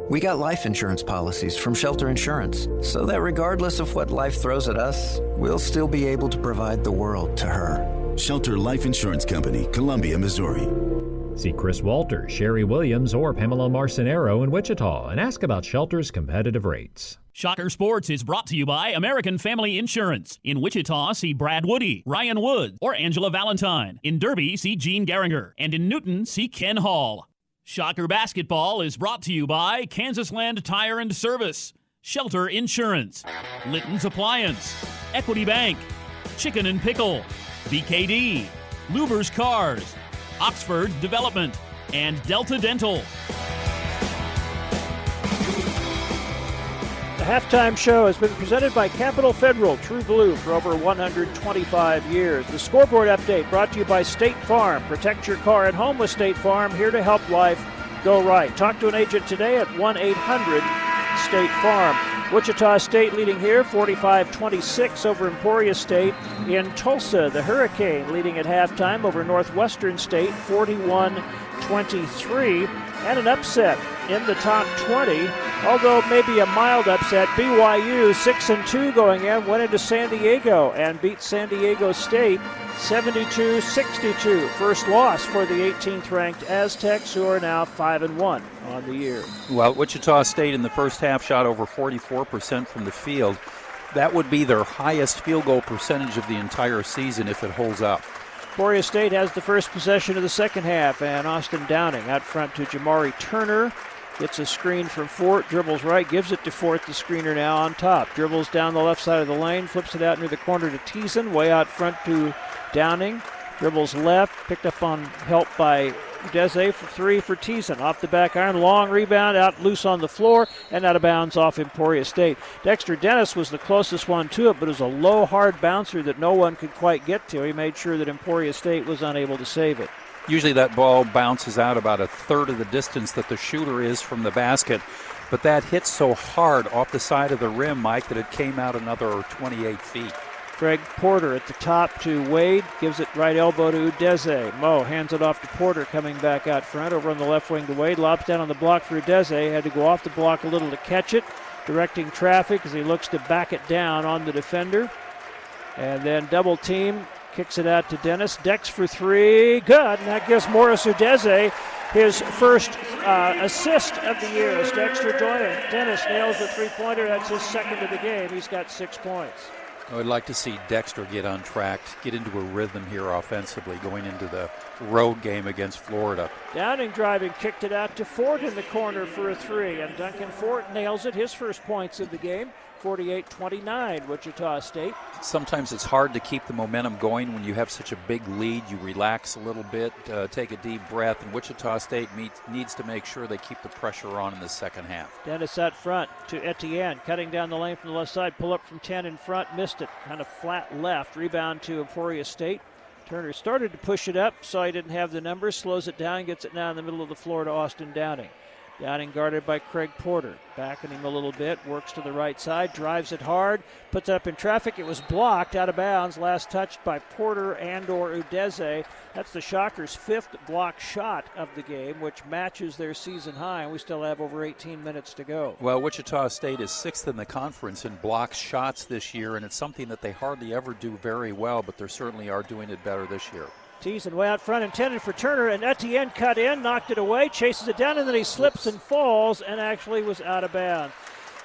We got life insurance policies from Shelter Insurance so that regardless of what life throws at us, we'll still be able to provide the world to her. Shelter Life Insurance Company, Columbia, Missouri. See Chris Walter, Sherry Williams, or Pamela Marcinero in Wichita and ask about Shelter's competitive rates. Shocker Sports is brought to you by American Family Insurance. In Wichita, see Brad Woody, Ryan Woods, or Angela Valentine. In Derby, see Gene Garinger. And in Newton, see Ken Hall. Shocker Basketball is brought to you by Kansas Land Tire and Service, Shelter Insurance, Litton's Appliance, Equity Bank, Chicken and Pickle, BKD, Luber's Cars, Oxford Development, and Delta Dental. The halftime show has been presented by Capital Federal True Blue for over 125 years. The scoreboard update brought to you by State Farm. Protect your car at home with State Farm, here to help life go right. Talk to an agent today at 1 800 State Farm. Wichita State leading here 45 26 over Emporia State. In Tulsa, the Hurricane leading at halftime over Northwestern State 41 23. And an upset in the top 20, although maybe a mild upset. BYU 6 and 2 going in, went into San Diego and beat San Diego State 72 62. First loss for the 18th ranked Aztecs, who are now 5 and 1 on the year. Well, Wichita State in the first half shot over 44% from the field. That would be their highest field goal percentage of the entire season if it holds up. Emporia State has the first possession of the second half, and Austin Downing out front to Jamari Turner. Gets a screen from Fort, dribbles right, gives it to Fort, the screener now on top. Dribbles down the left side of the lane, flips it out near the corner to Thiessen, way out front to Downing. Dribbles left, picked up on help by Udeze for three for Thiessen. Off the back iron, long rebound, out loose on the floor, and out of bounds off Emporia State. Dexter Dennis was the closest one to it, but it was a low, hard bouncer that no one could quite get to. He made sure that Emporia State was unable to save it. Usually that ball bounces out about a third of the distance that the shooter is from the basket. But that hit so hard off the side of the rim, Mike, that it came out another 28 feet. Greg Porter at the top to Wade, gives it right elbow to Udeze. Mo hands it off to Porter, coming back out front. Over on the left wing to Wade, lobs down on the block for Udeze. Had to go off the block a little to catch it, directing traffic as he looks to back it down on the defender. And then double team, kicks it out to Dennis. Dex for three, good. And that gives Morris Udeze his first uh, assist of the year as Dexter Joyner. Dennis nails the three pointer. That's his second of the game. He's got six points. I would like to see Dexter get untracked, get into a rhythm here offensively going into the road game against Florida. Downing driving, kicked it out to Fort in the corner for a three, and Duncan Fort nails it, his first points of the game. 48 29, Wichita State. Sometimes it's hard to keep the momentum going when you have such a big lead. You relax a little bit, uh, take a deep breath, and Wichita State meets, needs to make sure they keep the pressure on in the second half. Dennis out front to Etienne, cutting down the lane from the left side, pull up from 10 in front, missed it, kind of flat left. Rebound to Emporia State. Turner started to push it up, saw he didn't have the numbers, slows it down, gets it now in the middle of the floor to Austin Downing. Downing guarded by Craig Porter. Backing him a little bit, works to the right side, drives it hard, puts it up in traffic. It was blocked out of bounds, last touched by Porter and or Udeze. That's the Shockers' fifth block shot of the game, which matches their season high, and we still have over 18 minutes to go. Well, Wichita State is sixth in the conference in block shots this year, and it's something that they hardly ever do very well, but they certainly are doing it better this year. Thiessen way out front, intended for Turner, and Etienne cut in, knocked it away, chases it down, and then he slips and falls and actually was out of bounds.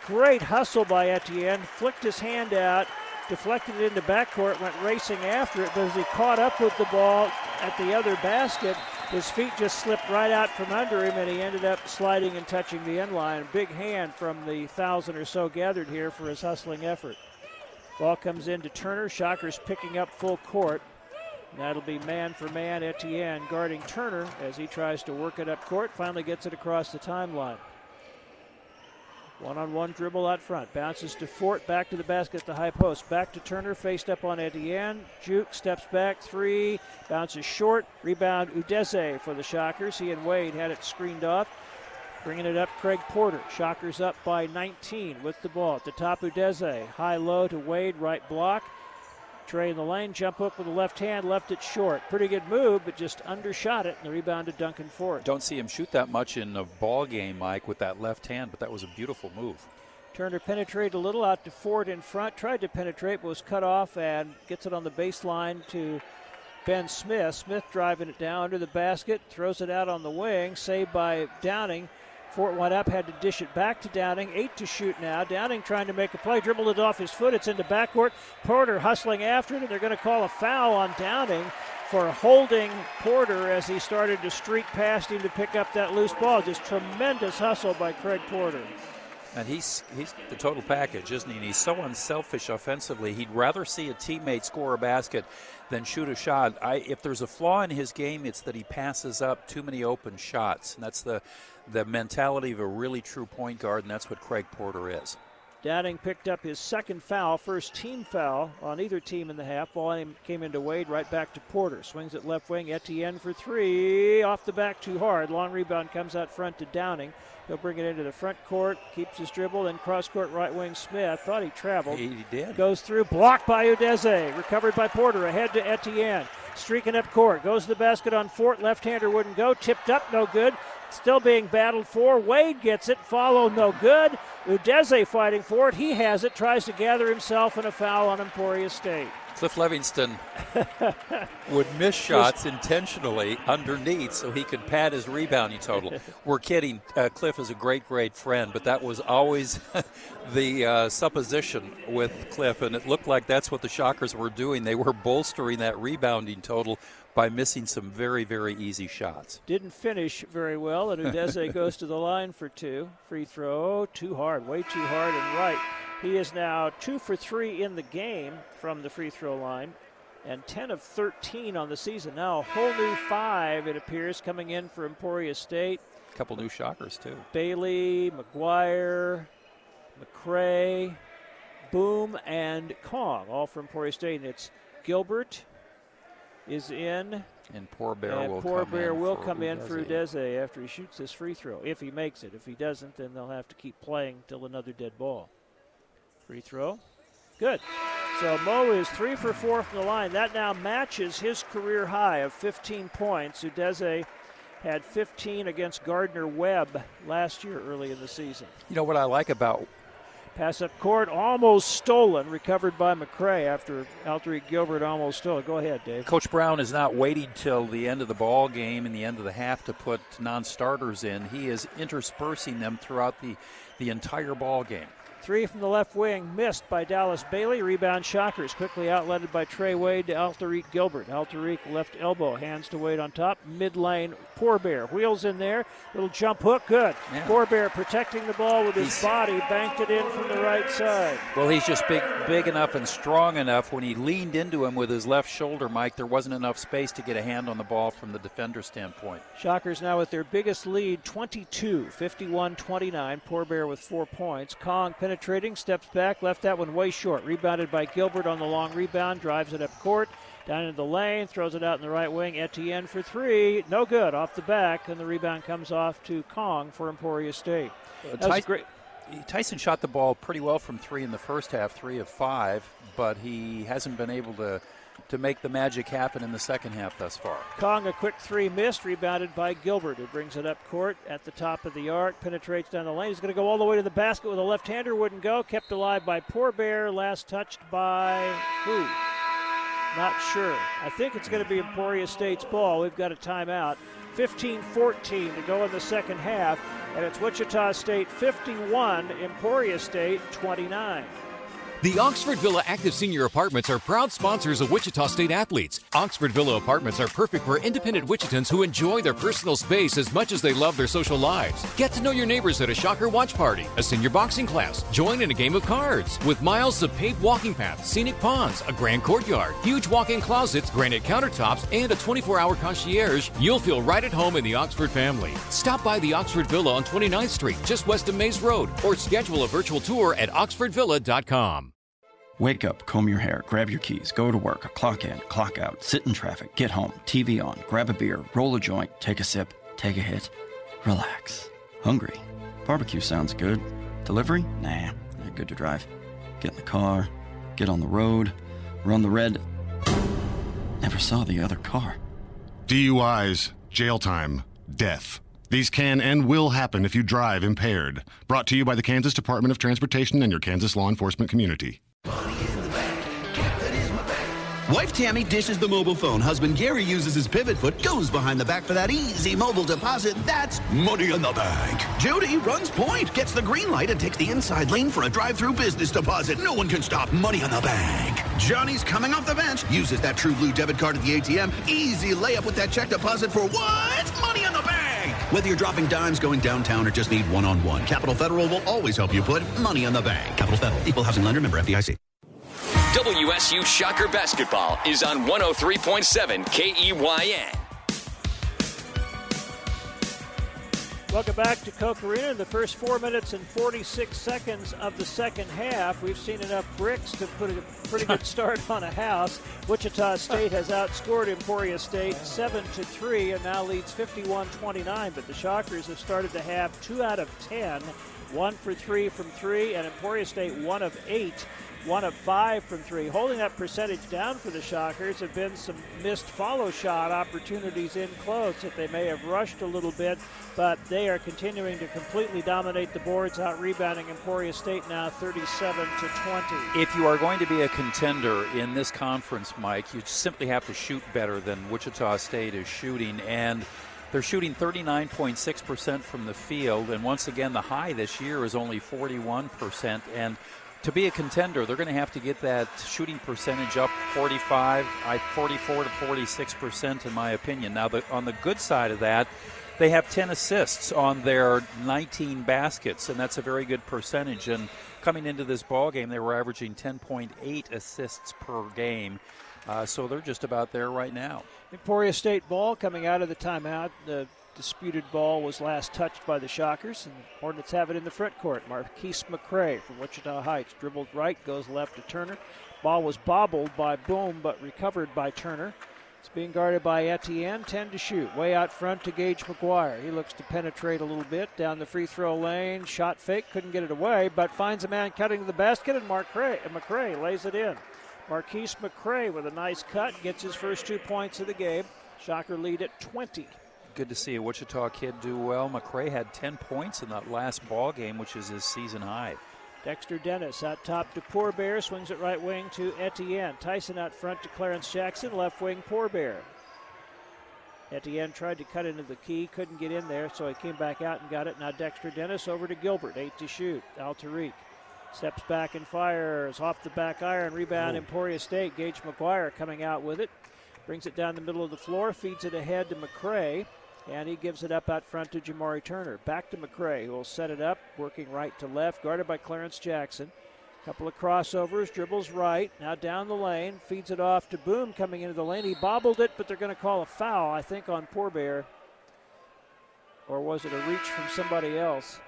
Great hustle by Etienne, flicked his hand out, deflected it into backcourt, went racing after it, but as he caught up with the ball at the other basket, his feet just slipped right out from under him, and he ended up sliding and touching the end line. Big hand from the thousand or so gathered here for his hustling effort. Ball comes in to Turner. Shockers picking up full court. That'll be man for man. Etienne guarding Turner as he tries to work it up court. Finally gets it across the timeline. One on one dribble out front. Bounces to Fort. Back to the basket at the high post. Back to Turner. Faced up on Etienne. Juke steps back. Three. Bounces short. Rebound Udeze for the Shockers. He and Wade had it screened off. Bringing it up, Craig Porter. Shockers up by 19 with the ball. At the top, Udeze. High low to Wade. Right block. Trey in the lane, jump hook with the left hand, left it short. Pretty good move, but just undershot it, and the rebound to Duncan Fort. Don't see him shoot that much in a ball game, Mike, with that left hand, but that was a beautiful move. Turner penetrated a little out to Fort in front, tried to penetrate, but was cut off and gets it on the baseline to Ben Smith. Smith driving it down under the basket, throws it out on the wing, saved by Downing. Fort went up, had to dish it back to Downing. Eight to shoot now. Downing trying to make a play, dribbled it off his foot. It's into backcourt. Porter hustling after it, and they're going to call a foul on Downing for holding Porter as he started to streak past him to pick up that loose ball. Just tremendous hustle by Craig Porter. And he's he's the total package, isn't he? And he's so unselfish offensively. He'd rather see a teammate score a basket than shoot a shot. I, if there's a flaw in his game, it's that he passes up too many open shots, and that's the the mentality of a really true point guard, and that's what Craig Porter is. Downing picked up his second foul, first team foul on either team in the half. Ball came into Wade, right back to Porter. Swings at left wing. Etienne for three. Off the back too hard. Long rebound comes out front to Downing. He'll bring it into the front court, keeps his dribble, then cross court right wing Smith. Thought he traveled. He did. Goes through, blocked by Udeze. Recovered by Porter. Ahead to Etienne. Streaking up court. Goes to the basket on Fort. Left hander wouldn't go. Tipped up, no good. Still being battled for. Wade gets it. Follow no good. Udeze fighting for it. He has it. Tries to gather himself and a foul on Emporia State. Cliff Levingston would miss shots intentionally underneath so he could pad his rebounding total. We're kidding. Uh, Cliff is a great, great friend, but that was always the uh, supposition with Cliff, and it looked like that's what the Shockers were doing. They were bolstering that rebounding total by missing some very, very easy shots. Didn't finish very well, and Udeze goes to the line for two. Free throw, too hard, way too hard and right. He is now two for three in the game from the free throw line and 10 of 13 on the season. Now a whole new five, it appears, coming in for Emporia State. A couple new shockers, too. Bailey, McGuire, McCray, Boom, and Kong, all from Emporia State. And it's Gilbert is in. And Poor Bear and will Poor come Bear in will for come in Udeze. for Udeze after he shoots this free throw. If he makes it. If he doesn't, then they'll have to keep playing till another dead ball. Free throw. Good. So Mo is three for four from the line. That now matches his career high of 15 points. Udeze had 15 against Gardner Webb last year early in the season. You know what I like about Pass up court, almost stolen, recovered by McCray after Alterique Gilbert almost stole it. Go ahead, Dave. Coach Brown is not waiting till the end of the ball game and the end of the half to put non-starters in. He is interspersing them throughout the, the entire ball game. Three from the left wing, missed by Dallas Bailey. Rebound Shockers, quickly outletted by Trey Wade to Alterique Gilbert. Alterique left elbow, hands to Wade on top. Mid lane, Poor Bear. Wheels in there. Little jump hook, good. Yeah. Poor Bear protecting the ball with his He's- body, banked it in from the right side. Well, he's just big, big enough and strong enough. When he leaned into him with his left shoulder, Mike, there wasn't enough space to get a hand on the ball from the defender standpoint. Shockers now with their biggest lead, 22, 51 29. Poor Bear with four points. Kong penetrating, steps back, left that one way short. Rebounded by Gilbert on the long rebound, drives it up court, down into the lane, throws it out in the right wing. Etienne for three, no good, off the back, and the rebound comes off to Kong for Emporia State. That was Ty- great. Tyson shot the ball pretty well from three in the first half, three of five, but he hasn't been able to to make the magic happen in the second half thus far. Kong, a quick three missed, rebounded by Gilbert, who brings it up court at the top of the arc, penetrates down the lane. He's going to go all the way to the basket with a left hander, wouldn't go. Kept alive by Poor Bear, last touched by who? Not sure. I think it's going to be Emporia State's ball. We've got a timeout. 15 14 to go in the second half, and it's Wichita State 51, Emporia State 29. The Oxford Villa Active Senior Apartments are proud sponsors of Wichita State athletes. Oxford Villa Apartments are perfect for independent Wichitans who enjoy their personal space as much as they love their social lives. Get to know your neighbors at a Shocker watch party, a senior boxing class, join in a game of cards. With miles of paved walking paths, scenic ponds, a grand courtyard, huge walk in closets, granite countertops, and a 24 hour concierge, you'll feel right at home in the Oxford family. Stop by the Oxford Villa on 29th Street, just west of Maize Road, or schedule a virtual tour at oxfordvilla.com. Wake up, comb your hair, grab your keys, go to work, clock in, clock out, sit in traffic, get home, TV on, grab a beer, roll a joint, take a sip, take a hit, relax. Hungry? Barbecue sounds good. Delivery? Nah, not good to drive. Get in the car, get on the road, run the red. Never saw the other car. DUIs, jail time, death. These can and will happen if you drive impaired. Brought to you by the Kansas Department of Transportation and your Kansas law enforcement community. Wife Tammy dishes the mobile phone. Husband Gary uses his pivot foot, goes behind the back for that easy mobile deposit. That's money in the bank. Judy runs point, gets the green light, and takes the inside lane for a drive-through business deposit. No one can stop money in the bank. Johnny's coming off the bench, uses that True Blue debit card at the ATM. Easy layup with that check deposit for what? Money in the bank. Whether you're dropping dimes, going downtown, or just need one-on-one, Capital Federal will always help you put money in the bank. Capital Federal, equal housing lender, member FDIC. WSU Shocker Basketball is on 103.7 KEYN. Welcome back to Koch Arena. In the first four minutes and 46 seconds of the second half, we've seen enough bricks to put a pretty good start on a house. Wichita State has outscored Emporia State 7 to 3 and now leads 51-29, but the Shockers have started the half 2 out of 10, 1 for 3 from 3 and Emporia State 1 of 8 one of five from three. Holding that percentage down for the Shockers have been some missed follow shot opportunities in close that they may have rushed a little bit, but they are continuing to completely dominate the boards, out rebounding Emporia State now 37 to 20. If you are going to be a contender in this conference, Mike, you simply have to shoot better than Wichita State is shooting. And they're shooting 39.6% from the field, and once again, the high this year is only 41%. And to be a contender, they're going to have to get that shooting percentage up 45, I 44 to 46 percent, in my opinion. Now, the, on the good side of that, they have 10 assists on their 19 baskets, and that's a very good percentage. And coming into this ball game, they were averaging 10.8 assists per game. Uh, so they're just about there right now. Emporia State ball coming out of the timeout. The disputed ball was last touched by the Shockers, and Hornets have it in the front court. Marquise McCray from Wichita Heights dribbled right, goes left to Turner. Ball was bobbled by Boom, but recovered by Turner. It's being guarded by Etienne, 10 to shoot. Way out front to Gage McGuire. He looks to penetrate a little bit down the free throw lane. Shot fake, couldn't get it away, but finds a man cutting to the basket, and McCray, and McCray lays it in. Marquise McCray with a nice cut gets his first two points of the game. Shocker lead at 20 good to see a Wichita kid do well. McCray had 10 points in that last ball game, which is his season high. Dexter Dennis out top to Poor Bear, swings it right wing to Etienne. Tyson out front to Clarence Jackson, left wing Poor Bear. Etienne tried to cut into the key, couldn't get in there, so he came back out and got it. Now Dexter Dennis over to Gilbert, eight to shoot. Alterique steps back and fires off the back iron. Rebound Ooh. Emporia State. Gage McGuire coming out with it. Brings it down the middle of the floor, feeds it ahead to McCray. And he gives it up out front to Jamari Turner. Back to McCray, who will set it up, working right to left, guarded by Clarence Jackson. Couple of crossovers, dribbles right, now down the lane, feeds it off to Boom coming into the lane. He bobbled it, but they're going to call a foul, I think, on Poor Bear. Or was it a reach from somebody else?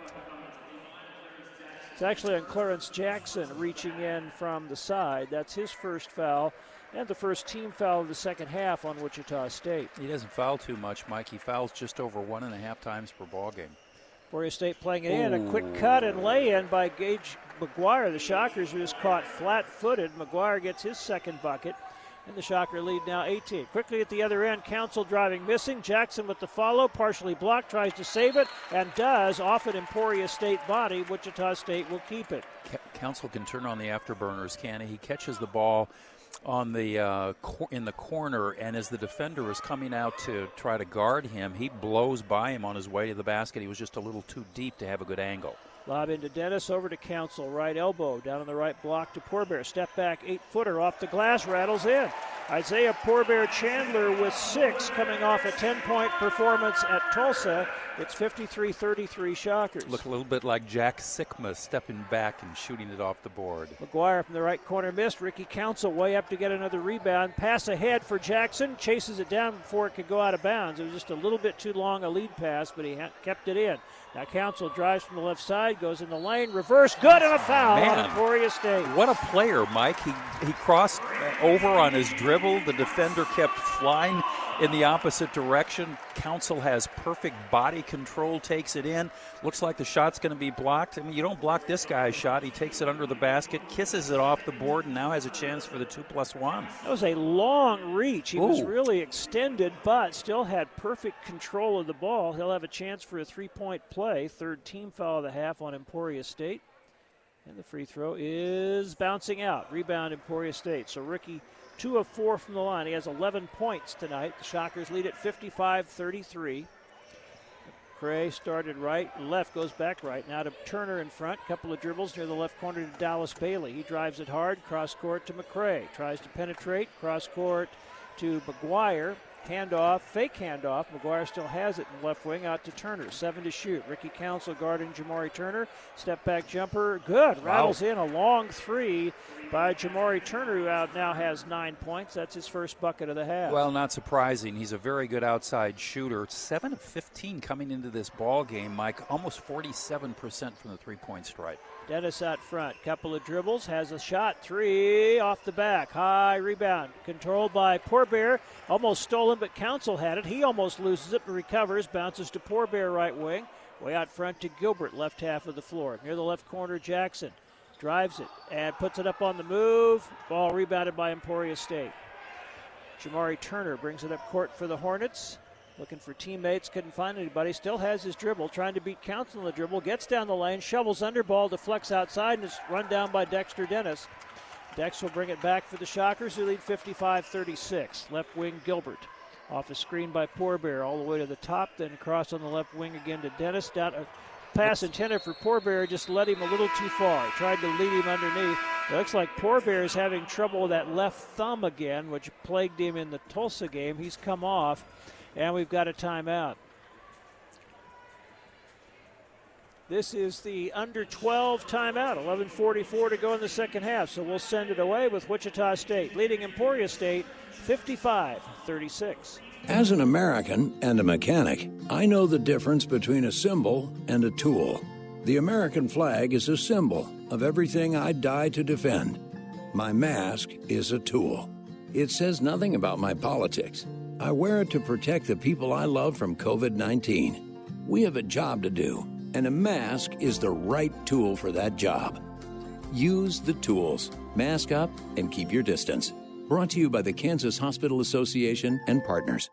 It's actually on Clarence Jackson reaching in from the side. That's his first foul and the first team foul of the second half on Wichita State. He doesn't foul too much, Mike. He fouls just over one and a half times per ball game. Emporia State playing it Ooh. in. A quick cut and lay in by Gage McGuire. The Shockers was caught flat footed. McGuire gets his second bucket. And the Shocker lead now 18. Quickly at the other end, Council driving missing. Jackson with the follow, partially blocked, tries to save it, and does off at Emporia State body. Wichita State will keep it. Council can turn on the afterburners, can he? He catches the ball on the uh, cor- in the corner, and as the defender is coming out to try to guard him, he blows by him on his way to the basket. He was just a little too deep to have a good angle. Lob into Dennis, over to Council, right elbow, down on the right block to Poor Bear. Step back, eight footer off the glass, rattles in. Isaiah Poor Bear Chandler with six, coming off a 10 point performance at Tulsa. It's 53 33 Shockers. Look a little bit like Jack Sikma stepping back and shooting it off the board. McGuire from the right corner missed. Ricky Council way up to get another rebound. Pass ahead for Jackson. Chases it down before it could go out of bounds. It was just a little bit too long a lead pass, but he ha- kept it in. Now Council drives from the left side, goes in the lane, reverse, good, and a foul Man, on Emporia State. What a player, Mike. He, he crossed over on his dribble. The defender kept flying in the opposite direction. Council has perfect body control, takes it in. Looks like the shot's going to be blocked. I mean, you don't block this guy's shot. He takes it under the basket, kisses it off the board, and now has a chance for the two plus one. That was a long reach. He Ooh. was really extended, but still had perfect control of the ball. He'll have a chance for a three point play. Third team foul of the half on Emporia State. And the free throw is bouncing out. Rebound Emporia State. So Ricky, two of four from the line. He has 11 points tonight. The Shockers lead at 55 33. Cray started right, left, goes back right. Now to Turner in front. Couple of dribbles near the left corner to Dallas Bailey. He drives it hard, cross court to McCray. Tries to penetrate, cross court to McGuire. Handoff, fake handoff. McGuire still has it in left wing out to Turner. Seven to shoot. Ricky Council guarding Jamari Turner. Step back jumper. Good. Rattles in a long three by Jamari Turner, who out now has nine points. That's his first bucket of the half. Well, not surprising. He's a very good outside shooter. Seven of 15 coming into this ball game, Mike. Almost 47% from the three-point stripe. Dennis out front. Couple of dribbles. Has a shot. Three off the back. High rebound. Controlled by Poor Bear. Almost stolen, but Council had it. He almost loses it but recovers. Bounces to Poor Bear right wing. Way out front to Gilbert, left half of the floor. Near the left corner, Jackson drives it and puts it up on the move. Ball rebounded by Emporia State. Jamari Turner brings it up court for the Hornets. Looking for teammates, couldn't find anybody. Still has his dribble, trying to beat Council on the dribble. Gets down the lane, shovels under ball, deflects outside, and is run down by Dexter Dennis. Dex will bring it back for the Shockers, who lead 55 36. Left wing Gilbert. Off a screen by Poor Bear, all the way to the top, then across on the left wing again to Dennis. Down a pass intended for Poor Bear, just led him a little too far. Tried to lead him underneath. It looks like Poor Bear is having trouble with that left thumb again, which plagued him in the Tulsa game. He's come off and we've got a timeout. This is the under 12 timeout. 11:44 to go in the second half, so we'll send it away with Wichita State leading Emporia State 55-36. As an American and a mechanic, I know the difference between a symbol and a tool. The American flag is a symbol of everything I die to defend. My mask is a tool. It says nothing about my politics. I wear it to protect the people I love from COVID 19. We have a job to do, and a mask is the right tool for that job. Use the tools, mask up, and keep your distance. Brought to you by the Kansas Hospital Association and partners.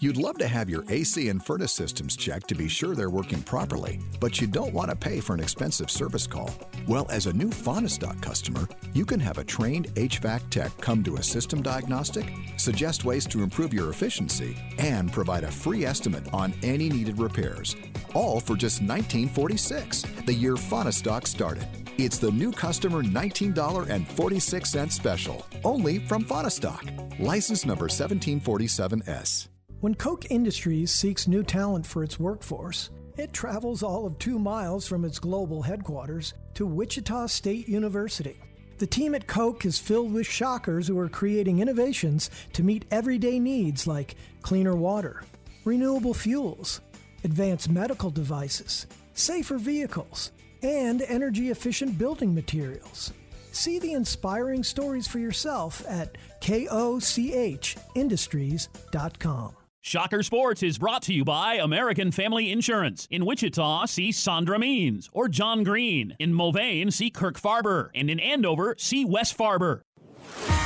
You'd love to have your AC and furnace systems checked to be sure they're working properly, but you don't want to pay for an expensive service call. Well, as a new Fahnestock customer, you can have a trained HVAC tech come to a system diagnostic, suggest ways to improve your efficiency, and provide a free estimate on any needed repairs. All for just $19.46, the year Fahnestock started. It's the new customer $19.46 special, only from Fahnestock. License number 1747S. When Koch Industries seeks new talent for its workforce, it travels all of two miles from its global headquarters to Wichita State University. The team at Koch is filled with shockers who are creating innovations to meet everyday needs like cleaner water, renewable fuels, advanced medical devices, safer vehicles, and energy efficient building materials. See the inspiring stories for yourself at kochindustries.com. Shocker Sports is brought to you by American Family Insurance. In Wichita, see Sandra Means or John Green. In Mulvane, see Kirk Farber. And in Andover, see Wes Farber.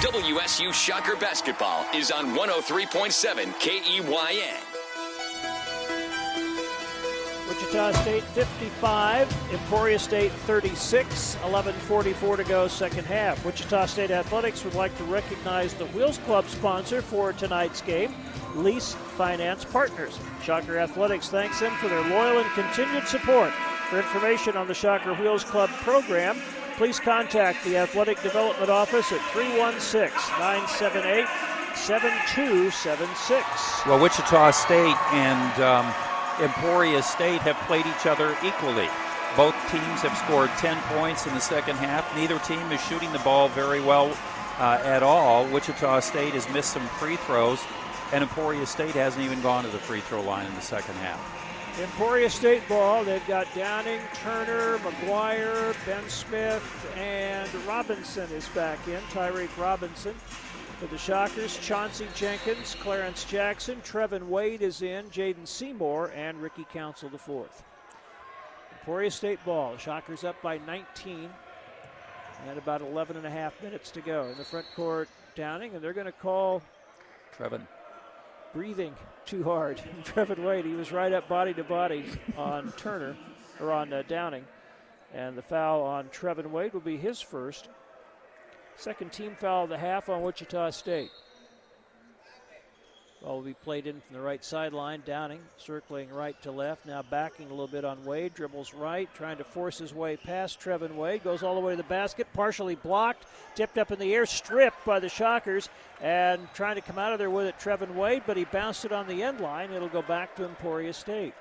WSU Shocker Basketball is on 103.7 KEYN. Wichita State 55, Emporia State 36, 11:44 to go second half. Wichita State Athletics would like to recognize the Wheels Club sponsor for tonight's game, Lease Finance Partners. Shocker Athletics thanks them for their loyal and continued support For information on the Shocker Wheels Club program, please contact the Athletic Development Office at 316 978 7276. Well, Wichita State and um, Emporia State have played each other equally. Both teams have scored 10 points in the second half. Neither team is shooting the ball very well uh, at all. Wichita State has missed some free throws, and Emporia State hasn't even gone to the free throw line in the second half. Emporia State ball. They've got Downing, Turner, McGuire, Ben Smith, and Robinson is back in. Tyreek Robinson. For the Shockers, Chauncey Jenkins, Clarence Jackson, Trevin Wade is in, Jaden Seymour, and Ricky Council the fourth. Emporia State ball. Shockers up by 19 and about 11 and a half minutes to go. In the front court, Downing, and they're going to call Trevin breathing too hard. Trevin Wade, he was right up body to body on Turner, or on uh, Downing. And the foul on Trevin Wade will be his first. Second team foul of the half on Wichita State. Ball will be played in from the right sideline. Downing circling right to left. Now backing a little bit on Wade. Dribbles right, trying to force his way past Trevin Wade. Goes all the way to the basket. Partially blocked. Tipped up in the air. Stripped by the Shockers. And trying to come out of there with it, Trevin Wade. But he bounced it on the end line. It'll go back to Emporia State.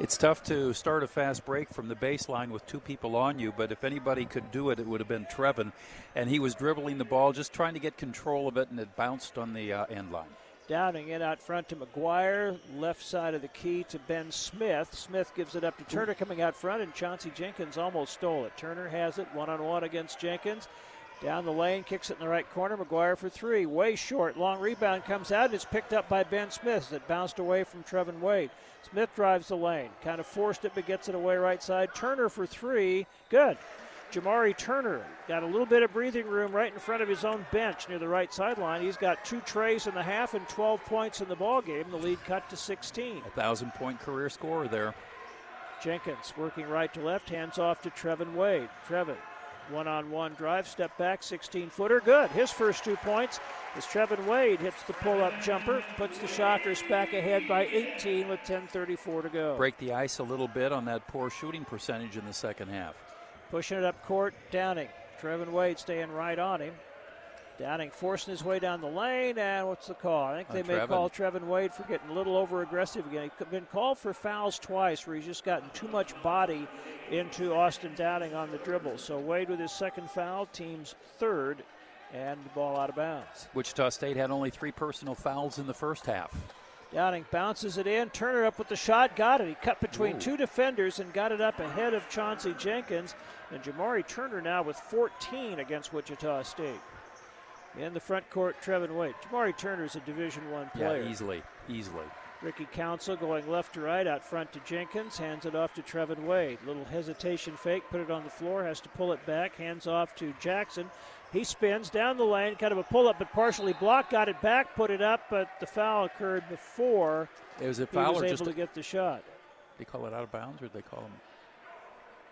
It's tough to start a fast break from the baseline with two people on you, but if anybody could do it, it would have been Trevin. And he was dribbling the ball, just trying to get control of it, and it bounced on the uh, end line. Downing in out front to McGuire, left side of the key to Ben Smith. Smith gives it up to Turner coming out front, and Chauncey Jenkins almost stole it. Turner has it one on one against Jenkins. Down the lane, kicks it in the right corner. McGuire for three, way short. Long rebound comes out, and it's picked up by Ben Smith that bounced away from Trevin Wade. Smith drives the lane, kind of forced it, but gets it away right side. Turner for three, good. Jamari Turner got a little bit of breathing room right in front of his own bench near the right sideline. He's got two treys in the half and 12 points in the ball game. The lead cut to 16. A thousand point career scorer there. Jenkins working right to left, hands off to Trevin Wade. Trevin, one on one drive, step back, 16 footer, good. His first two points as Trevin Wade hits the pull up jumper, puts the Shockers back ahead by 18 with 10.34 to go. Break the ice a little bit on that poor shooting percentage in the second half. Pushing it up court, Downing. Trevin Wade staying right on him. Downing forcing his way down the lane, and what's the call? I think they may Trevin. call Trevin Wade for getting a little over aggressive again. He's been called for fouls twice where he's just gotten too much body into Austin Downing on the dribble. So Wade with his second foul, team's third, and the ball out of bounds. Wichita State had only three personal fouls in the first half. Downing bounces it in. Turner up with the shot. Got it. He cut between Ooh. two defenders and got it up ahead of Chauncey Jenkins. And Jamari Turner now with 14 against Wichita State. In the front court, Trevin Wade. Jamari Turner is a Division One player. Yeah, easily, easily. Ricky Council going left to right out front to Jenkins, hands it off to Trevin Wade. Little hesitation fake, put it on the floor, has to pull it back, hands off to Jackson. He spins down the lane, kind of a pull up, but partially blocked, got it back, put it up, but the foul occurred before It was a he foul was or able just to get the shot. They call it out of bounds, or did they call him?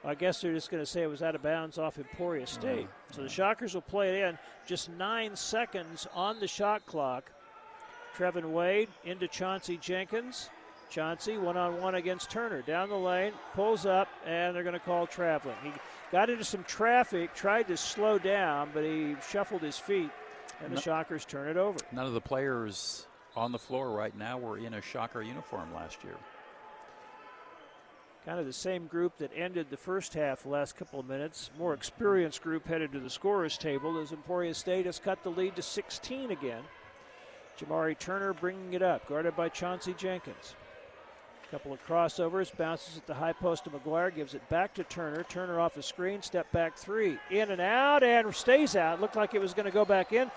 I guess they're just going to say it was out of bounds off Emporia State. So the Shockers will play it in. Just nine seconds on the shot clock. Trevin Wade into Chauncey Jenkins. Chauncey one on one against Turner. Down the lane, pulls up, and they're going to call traveling. He got into some traffic, tried to slow down, but he shuffled his feet, and the Shockers turn it over. None of the players on the floor right now were in a Shocker uniform last year. Kind of the same group that ended the first half the last couple of minutes. More experienced group headed to the scorer's table as Emporia State has cut the lead to 16 again. Jamari Turner bringing it up, guarded by Chauncey Jenkins. A Couple of crossovers, bounces at the high post to McGuire, gives it back to Turner. Turner off the screen, step back three, in and out, and stays out. Looked like it was going to go back in.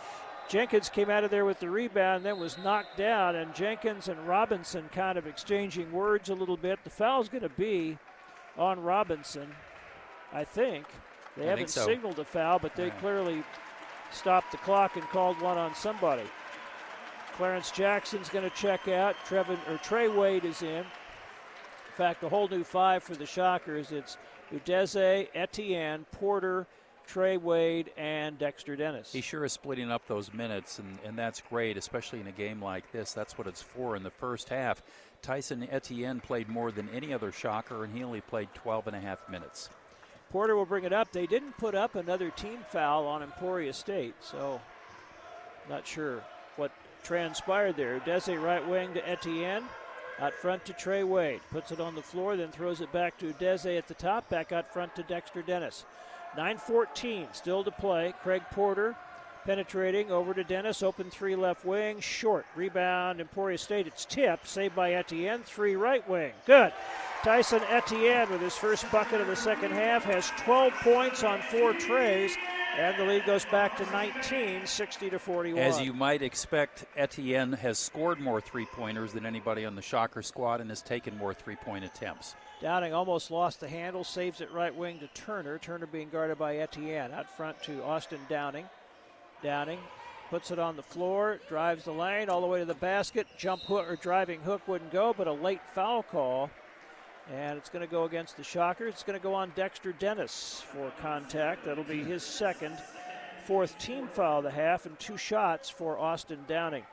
Jenkins came out of there with the rebound, then was knocked down, and Jenkins and Robinson kind of exchanging words a little bit. The foul's going to be on Robinson, I think. They I haven't think so. signaled a foul, but they Yeah. clearly stopped the clock and called one on somebody. Clarence Jackson's going to check out. Trevin or Trey Wade is in. In fact, a whole new five for the Shockers. It's Udeze, Etienne, Porter, Trey Wade, and Dexter Dennis. He sure is splitting up those minutes, and, and that's great, especially in a game like this. That's what it's for in the first half. Tyson Etienne played more than any other shocker, and he only played 12 and a half minutes. Porter will bring it up. They didn't put up another team foul on Emporia State, so not sure what transpired there. Udeze right wing to Etienne. Out front to Trey Wade. Puts it on the floor, then throws it back to Udeze at the top. Back out front to Dexter Dennis. 9.14 still to play. Craig Porter penetrating over to Dennis. Open three left wing. Short. Rebound. Emporia State. It's tipped. Saved by Etienne. Three right wing. Good. Tyson Etienne with his first bucket of the second half has 12 points on four treys. And the lead goes back to 19, 60 to 41. As you might expect, Etienne has scored more three pointers than anybody on the Shocker squad and has taken more three point attempts. Downing almost lost the handle, saves it right wing to Turner. Turner being guarded by Etienne. Out front to Austin Downing. Downing puts it on the floor, drives the lane all the way to the basket. Jump hook or driving hook wouldn't go, but a late foul call and it's going to go against the Shockers. It's going to go on Dexter Dennis for contact. That'll be his second, fourth team foul of the half, and two shots for Austin Downing.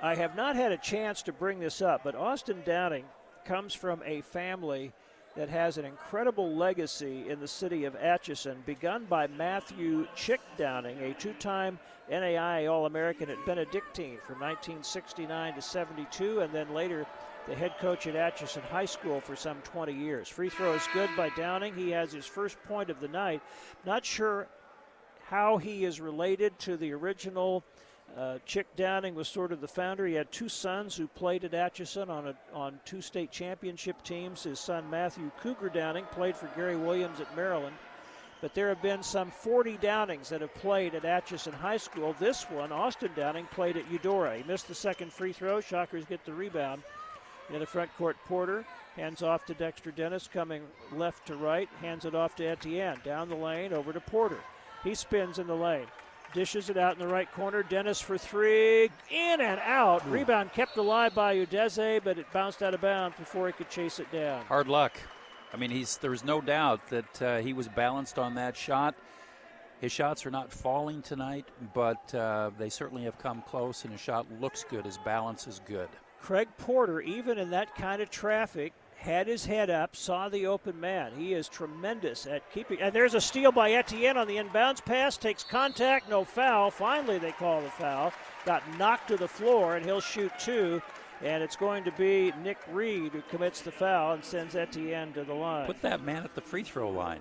I have not had a chance to bring this up, but Austin Downing comes from a family that has an incredible legacy in the city of Atchison, begun by Matthew Chick Downing, a two time NAI All American at Benedictine from 1969 to 72, and then later the head coach at Atchison High School for some 20 years. Free throw is good by Downing. He has his first point of the night. Not sure how he is related to the original. Uh, Chick Downing was sort of the founder. He had two sons who played at Atchison on a, on two state championship teams. His son Matthew Cougar Downing played for Gary Williams at Maryland. But there have been some 40 Downings that have played at Atchison High School. This one, Austin Downing, played at Eudora. He missed the second free throw. Shockers get the rebound. In the front court, Porter hands off to Dexter Dennis, coming left to right, hands it off to Etienne. Down the lane, over to Porter. He spins in the lane. Dishes it out in the right corner. Dennis for three. In and out. Ooh. Rebound kept alive by Udeze, but it bounced out of bounds before he could chase it down. Hard luck. I mean, he's there's no doubt that uh, he was balanced on that shot. His shots are not falling tonight, but uh, they certainly have come close, and his shot looks good. His balance is good. Craig Porter, even in that kind of traffic, had his head up, saw the open man. He is tremendous at keeping. And there's a steal by Etienne on the inbounds pass, takes contact, no foul. Finally, they call the foul. Got knocked to the floor, and he'll shoot two. And it's going to be Nick Reed who commits the foul and sends Etienne to the line. Put that man at the free throw line.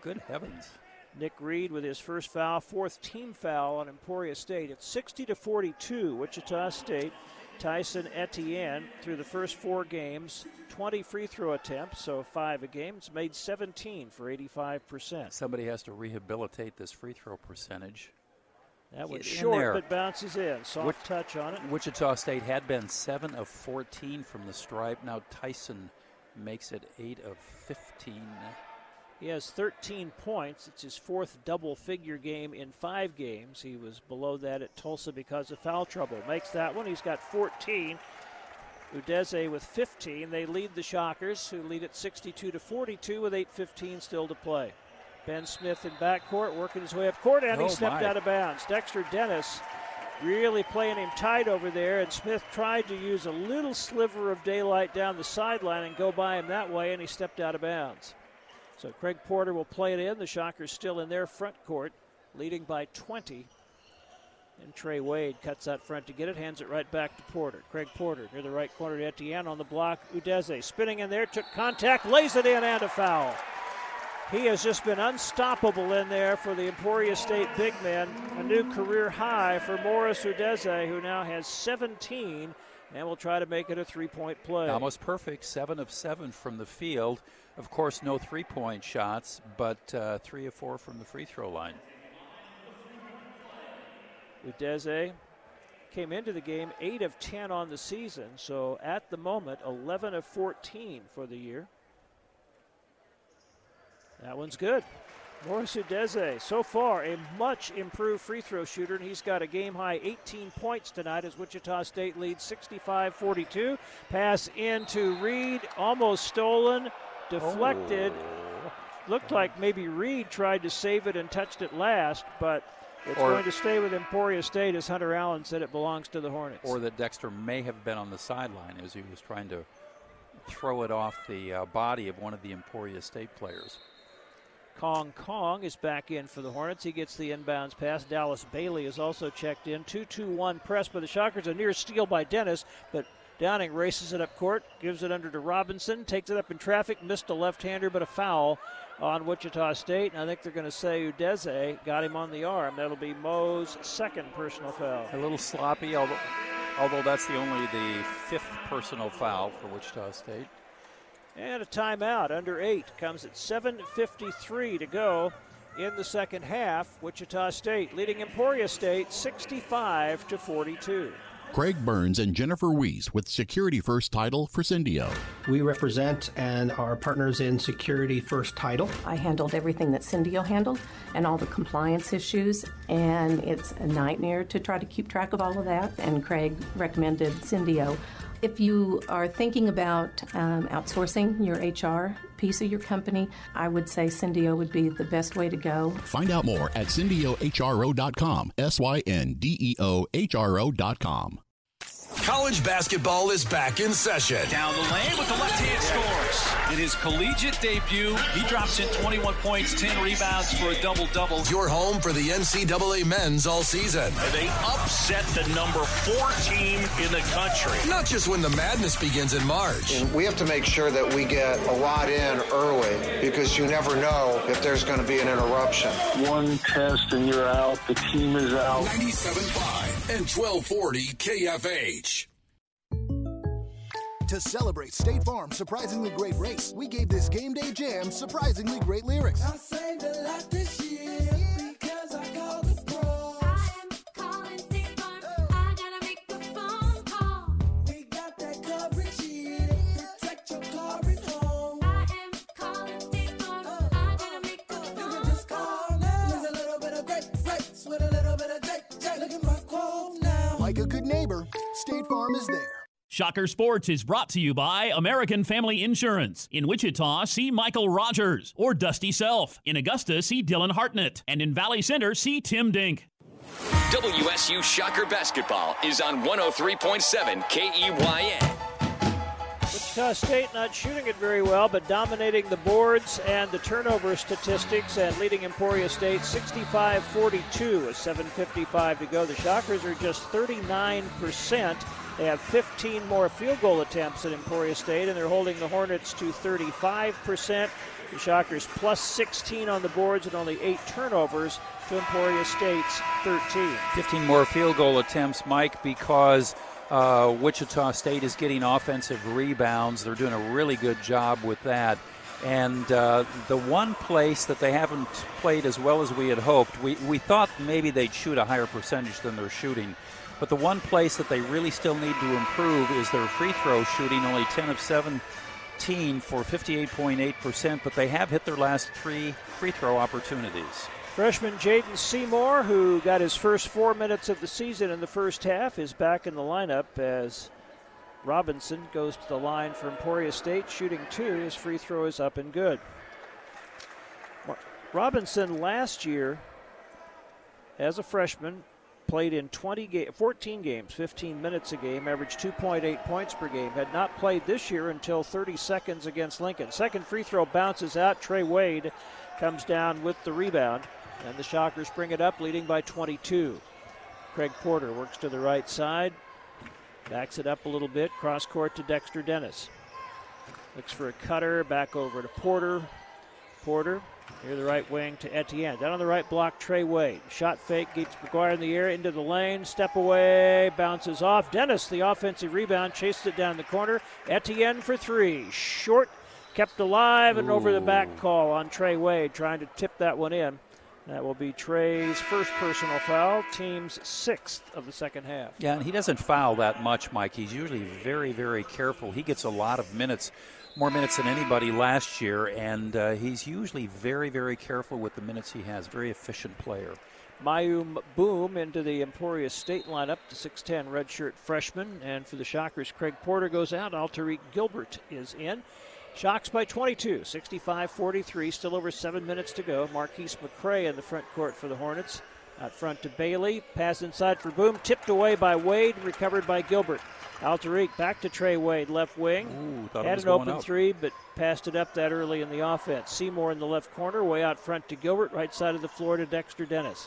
Good heavens. Nick Reed with his first foul, fourth team foul on Emporia State. It's 60 to 42, Wichita State. Tyson Etienne, through the first four games, 20 free throw attempts, so five a game. It's made 17 for 85%. Somebody has to rehabilitate this free throw percentage. That was short, but bounces in. Soft Wich- touch on it. Wichita State had been 7 of 14 from the stripe. Now Tyson makes it 8 of 15. He has 13 points. It's his fourth double figure game in five games. He was below that at Tulsa because of foul trouble. Makes that one. He's got 14. Udeze with 15. They lead the Shockers, who lead at 62 to 42 with 8:15 still to play. Ben Smith in backcourt, working his way up court, and oh he stepped my. out of bounds. Dexter Dennis really playing him tight over there, and Smith tried to use a little sliver of daylight down the sideline and go by him that way, and he stepped out of bounds. So Craig Porter will play it in. The Shockers still in their front court, leading by 20. And Trey Wade cuts out front to get it, hands it right back to Porter. Craig Porter near the right corner to Etienne on the block. Udeze spinning in there, took contact, lays it in, and a foul. He has just been unstoppable in there for the Emporia State big men. A new career high for Morris Udeze, who now has 17 and will try to make it a three point play. Almost perfect, seven of seven from the field. Of course, no three point shots, but uh, three of four from the free throw line. Udeze came into the game 8 of 10 on the season, so at the moment, 11 of 14 for the year. That one's good. Morris Udeze, so far a much improved free throw shooter, and he's got a game high 18 points tonight as Wichita State leads 65 42. Pass into Reed, almost stolen deflected. Oh. looked like maybe Reed tried to save it and touched it last, but it's Or- going to stay with Emporia State as Hunter Allen said it belongs to the Hornets. Or that Dexter may have been on the sideline as he was trying to throw it off the uh, body of one of the Emporia State players. Kong Kong is back in for the Hornets. He gets the inbounds pass. Dallas Bailey is also checked in. 2 2 1 press by the Shockers. A near steal by Dennis, but Downing races it up court, gives it under to Robinson, takes it up in traffic, missed a left hander, but a foul on Wichita State. And I think they're going to say Udeze got him on the arm. That'll be Moe's second personal foul. A little sloppy, although, although that's the only the fifth personal foul for Wichita State. And a timeout under eight comes at 7.53 to go in the second half. Wichita State leading Emporia State 65 to 42. Craig Burns and Jennifer Weiss with Security First Title for Syndeo. We represent and are partners in Security First Title. I handled everything that Syndeo handled and all the compliance issues, and it's a nightmare to try to keep track of all of that. And Craig recommended Syndeo. If you are thinking about um, outsourcing your HR piece of your company, I would say Syndeo would be the best way to go. Find out more at SyndeoHRO.com. S Y N D E O H R O.com. College basketball is back in session. Down the lane with the left hand scores. In his collegiate debut, he drops in 21 points, 10 rebounds for a double double. Your home for the NCAA men's all season. And they upset the number four team in the country. Not just when the madness begins in March. And we have to make sure that we get a lot in early because you never know if there's going to be an interruption. One test and you're out. The team is out. 97.5 and 1240 KFH. To celebrate State Farm's surprisingly great race, we gave this game day jam surprisingly great lyrics. I saved a lot this year. Because I called the pros. I am calling State Farm. I gotta make the phone call. We got that coverage here. Protect your car and home. I am calling State Farm. Uh, I gotta make the phone call. You can just call now. There's a little bit of great race with a little bit of Jake. Jake, look at my quote now. Like a good neighbor, State Farm is there. Shocker Sports is brought to you by American Family Insurance. In Wichita, see Michael Rogers or Dusty Self. In Augusta, see Dylan Hartnett. And in Valley Center, see Tim Dink. WSU Shocker Basketball is on 103.7 KEYN. Wichita State not shooting it very well, but dominating the boards and the turnover statistics and leading Emporia State 65 42 with 7.55 to go. The Shockers are just 39%. They have 15 more field goal attempts at Emporia State, and they're holding the Hornets to 35%. The Shockers plus 16 on the boards and only eight turnovers to Emporia State's 13. 15 more field goal attempts, Mike, because uh, Wichita State is getting offensive rebounds. They're doing a really good job with that. And uh, the one place that they haven't played as well as we had hoped, we, we thought maybe they'd shoot a higher percentage than they're shooting. But the one place that they really still need to improve is their free throw shooting, only 10 of 17 for 58.8%, but they have hit their last three free throw opportunities. Freshman Jaden Seymour, who got his first four minutes of the season in the first half, is back in the lineup as Robinson goes to the line for Emporia State, shooting two. His free throw is up and good. Robinson last year, as a freshman, played in 20 ga- 14 games, 15 minutes a game, averaged 2.8 points per game. Had not played this year until 30 seconds against Lincoln. Second free throw bounces out. Trey Wade comes down with the rebound, and the Shockers bring it up, leading by 22. Craig Porter works to the right side, backs it up a little bit, cross court to Dexter Dennis. Looks for a cutter, back over to Porter. Porter Near the right wing to Etienne. Down on the right block, Trey Wade. Shot fake, gets McGuire in the air, into the lane, step away, bounces off. Dennis, the offensive rebound, chases it down the corner. Etienne for three. Short, kept alive, and over the back call on Trey Wade, trying to tip that one in. That will be Trey's first personal foul, team's sixth of the second half. Yeah, and he doesn't foul that much, Mike. He's usually very, very careful. He gets a lot of minutes, more minutes than anybody last year, and uh, he's usually very, very careful with the minutes he has. Very efficient player. Mayum Boom into the Emporia State lineup, the 6'10 redshirt freshman. And for the Shockers, Craig Porter goes out. Alterique Gilbert is in. Shocks by 22, 65 43, still over seven minutes to go. Marquise McCray in the front court for the Hornets. Out front to Bailey. Pass inside for Boom. Tipped away by Wade. Recovered by Gilbert. Alterique back to Trey Wade, left wing. Ooh, Had an open up. three, but passed it up that early in the offense. Seymour in the left corner, way out front to Gilbert, right side of the floor to Dexter Dennis.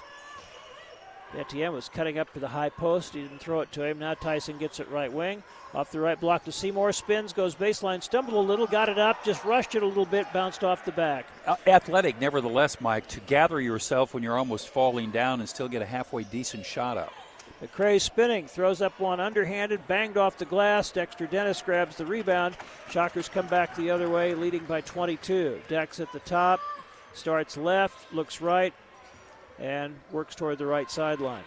Etienne was cutting up to the high post. He didn't throw it to him. Now Tyson gets it right wing. Off the right block to Seymour. Spins, goes baseline, stumbled a little, got it up, just rushed it a little bit, bounced off the back. Uh, athletic, nevertheless, Mike, to gather yourself when you're almost falling down and still get a halfway decent shot up. McCray spinning, throws up one underhanded, banged off the glass. Dexter Dennis grabs the rebound. Shockers come back the other way, leading by 22. Dex at the top, starts left, looks right, and works toward the right sideline.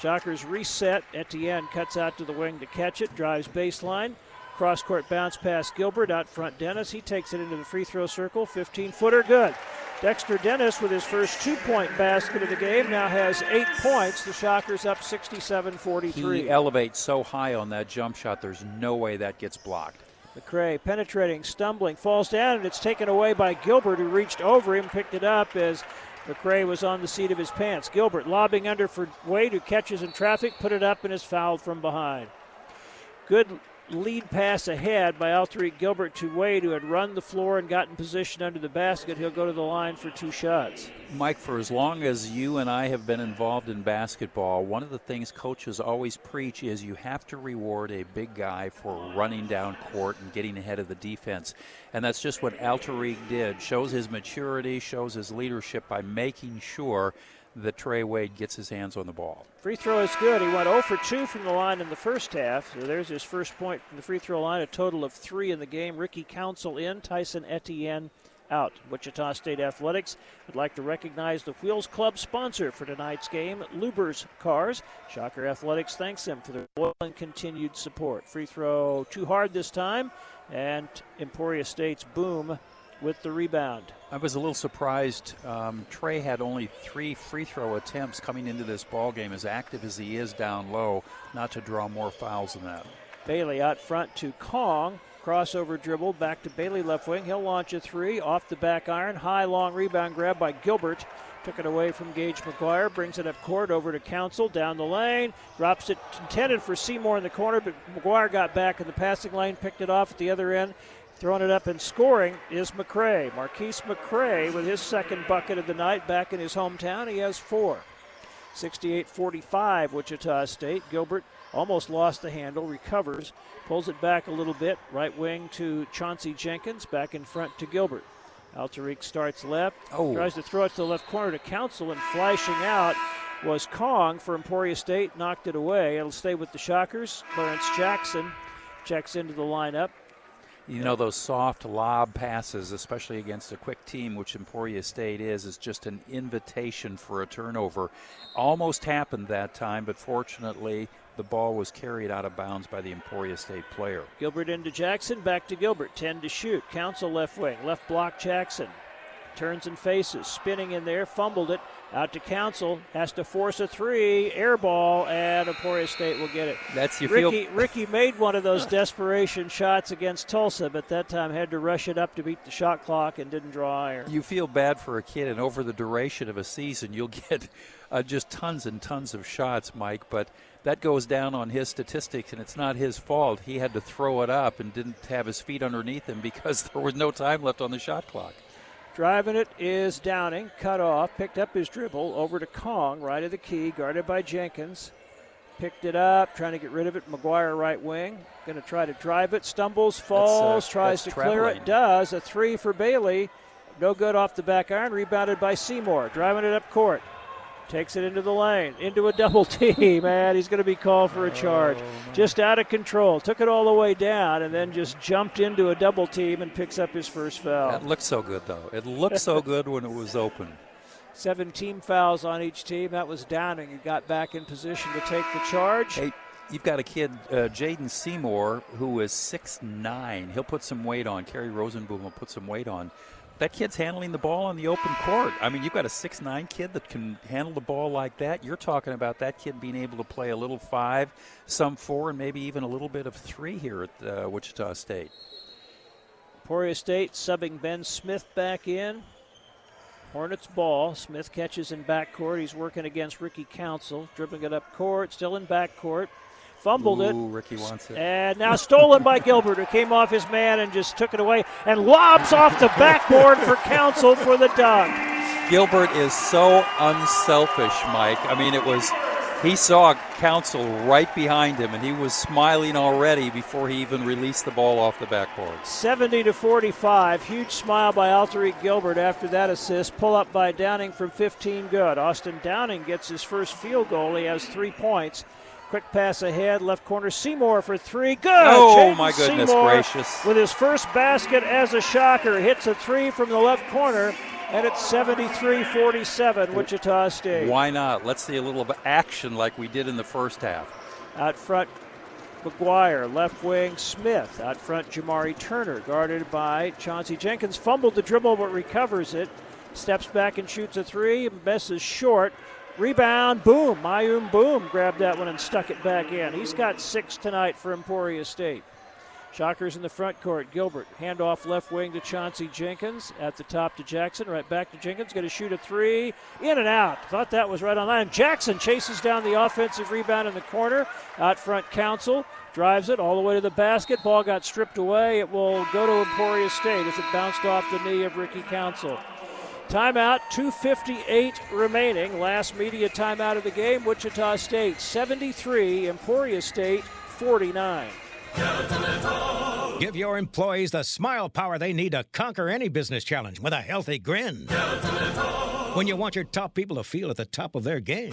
Shockers reset. Etienne cuts out to the wing to catch it, drives baseline. Cross court bounce past Gilbert out front. Dennis. He takes it into the free throw circle. 15 footer, good. Dexter Dennis with his first two point basket of the game now has eight points. The Shockers up 67 43. He elevates so high on that jump shot, there's no way that gets blocked. McCray penetrating, stumbling, falls down, and it's taken away by Gilbert, who reached over him, picked it up as McCray was on the seat of his pants. Gilbert lobbing under for Wade, who catches in traffic, put it up, and is fouled from behind. Good lead pass ahead by Alterique Gilbert to Wade, who had run the floor and gotten position under the basket. He'll go to the line for two shots. Mike, for as long as you and I have been involved in basketball, one of the things coaches always preach is you have to reward a big guy for running down court and getting ahead of the defense. And that's just what Alterique did. Shows his maturity, shows his leadership by making sure that Trey Wade gets his hands on the ball. Free throw is good. He went 0 for 2 from the line in the first half. So there's his first point from the free throw line, a total of three in the game. Ricky Council in, Tyson Etienne out. Wichita State Athletics would like to recognize the Wheels Club sponsor for tonight's game, Luber's Cars. Shocker Athletics thanks them for their loyal and continued support. Free throw too hard this time, and Emporia State's boom with the rebound. I was a little surprised. Um, Trey had only three free throw attempts coming into this ball game, as active as he is down low, not to draw more fouls than that. Bailey out front to Kong. Crossover dribble back to Bailey left wing. He'll launch a three off the back iron. High long rebound grab by Gilbert. Took it away from Gage McGuire. Brings it up court over to Council. Down the lane. Drops it intended for Seymour in the corner, but McGuire got back in the passing lane. Picked it off at the other end. Throwing it up and scoring is McCray. Marquise McCray with his second bucket of the night back in his hometown. He has four. 68 45, Wichita State. Gilbert almost lost the handle, recovers, pulls it back a little bit. Right wing to Chauncey Jenkins, back in front to Gilbert. Alterique starts left, oh. tries to throw it to the left corner to Council, and flashing out was Kong for Emporia State, knocked it away. It'll stay with the Shockers. Clarence Jackson checks into the lineup. You know, those soft lob passes, especially against a quick team, which Emporia State is, is just an invitation for a turnover. Almost happened that time, but fortunately, the ball was carried out of bounds by the Emporia State player. Gilbert into Jackson, back to Gilbert. 10 to shoot. Council left wing, left block Jackson. Turns and faces, spinning in there, fumbled it. Out to Council, has to force a three, air ball, and Emporia State will get it. That's your Ricky. feel- Ricky made one of those desperation shots against Tulsa, but that time had to rush it up to beat the shot clock and didn't draw iron. You feel bad for a kid, and over the duration of a season, you'll get uh, just tons and tons of shots, Mike. But that goes down on his statistics, and it's not his fault. He had to throw it up and didn't have his feet underneath him because there was no time left on the shot clock. Driving it is Downing, cut off, picked up his dribble over to Kong, right of the key, guarded by Jenkins. Picked it up, trying to get rid of it. McGuire right wing, going to try to drive it, stumbles, falls, uh, tries to traveling. clear it, does. A three for Bailey, no good off the back iron, rebounded by Seymour, driving it up court. Takes it into the lane, into a double team, and he's going to be called for a charge. Just out of control. Took it all the way down and then just jumped into a double team and picks up his first foul. That looked so good, though. It looked so good when it was open. Seven team fouls on each team. That was Downing who got back in position to take the charge. Hey, you've got a kid, uh, Jaden Seymour, who is six nine. He'll put some weight on. Kerry Rosenboom will put some weight on. That kid's handling the ball on the open court. I mean, you've got a six nine kid that can handle the ball like that. You're talking about that kid being able to play a little five, some four, and maybe even a little bit of three here at uh, Wichita State. Emporia State subbing Ben Smith back in. Hornets ball. Smith catches in backcourt. He's working against Ricky Council, dribbling it up court, still in backcourt. Fumbled Ooh, it. Ricky wants it. And now stolen by Gilbert, who came off his man and just took it away and lobs off the backboard for Council for the dunk. Gilbert is so unselfish, Mike. I mean, it was he saw Council right behind him, and he was smiling already before he even released the ball off the backboard. 70 to 45. Huge smile by Alterique Gilbert after that assist. Pull up by Downing from 15. Good. Austin Downing gets his first field goal. He has three points. Quick pass ahead, left corner. Seymour for three. Good. Oh, Jaden my goodness Seymour gracious. With his first basket as a shocker, hits a three from the left corner, and it's 73 47, Wichita State. Why not? Let's see a little bit action like we did in the first half. Out front, McGuire. Left wing, Smith. Out front, Jamari Turner. Guarded by Chauncey Jenkins. Fumbled the dribble but recovers it. Steps back and shoots a three. Misses short. Rebound, boom. Mayum Boom grabbed that one and stuck it back in. He's got six tonight for Emporia State. Shockers in the front court. Gilbert, handoff left wing to Chauncey Jenkins. At the top to Jackson. Right back to Jenkins. Going to shoot a three. In and out. Thought that was right on line. Jackson chases down the offensive rebound in the corner. Out front, Council. Drives it all the way to the basket. Ball got stripped away. It will go to Emporia State as it bounced off the knee of Ricky Council. Timeout, 2.58 remaining. Last media timeout of the game. Wichita State 73, Emporia State 49. Give your employees the smile power they need to conquer any business challenge with a healthy grin. When you want your top people to feel at the top of their game.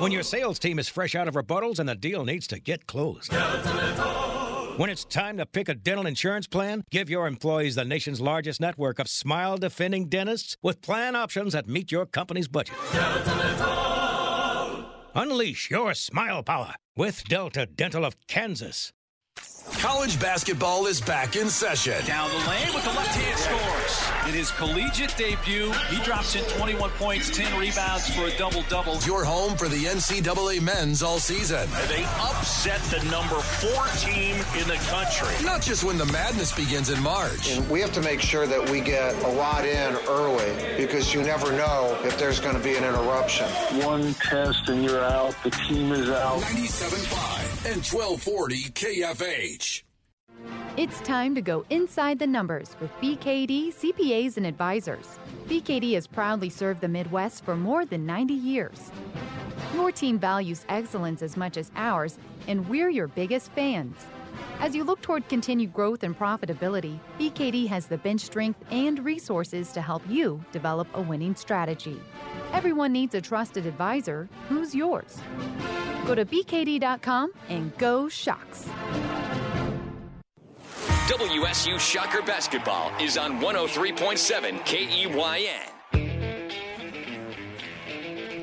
When your sales team is fresh out of rebuttals and the deal needs to get closed. When it's time to pick a dental insurance plan, give your employees the nation's largest network of smile defending dentists with plan options that meet your company's budget. Delta Dental! Unleash your smile power with Delta Dental of Kansas. College basketball is back in session. Down the lane with the left hand scores. In his collegiate debut, he drops in 21 points, 10 rebounds for a double double. Your home for the NCAA men's all season. They upset the number four team in the country. Not just when the madness begins in March. And we have to make sure that we get a lot in early because you never know if there's going to be an interruption. One test and you're out. The team is out. 97.5 and 1240 KFH. It's time to go inside the numbers with BKD CPAs and Advisors. BKD has proudly served the Midwest for more than 90 years. Your team values excellence as much as ours, and we're your biggest fans. As you look toward continued growth and profitability, BKD has the bench strength and resources to help you develop a winning strategy. Everyone needs a trusted advisor. Who's yours? Go to bkd.com and go Shocks. WSU Shocker Basketball is on 103.7 KEYN.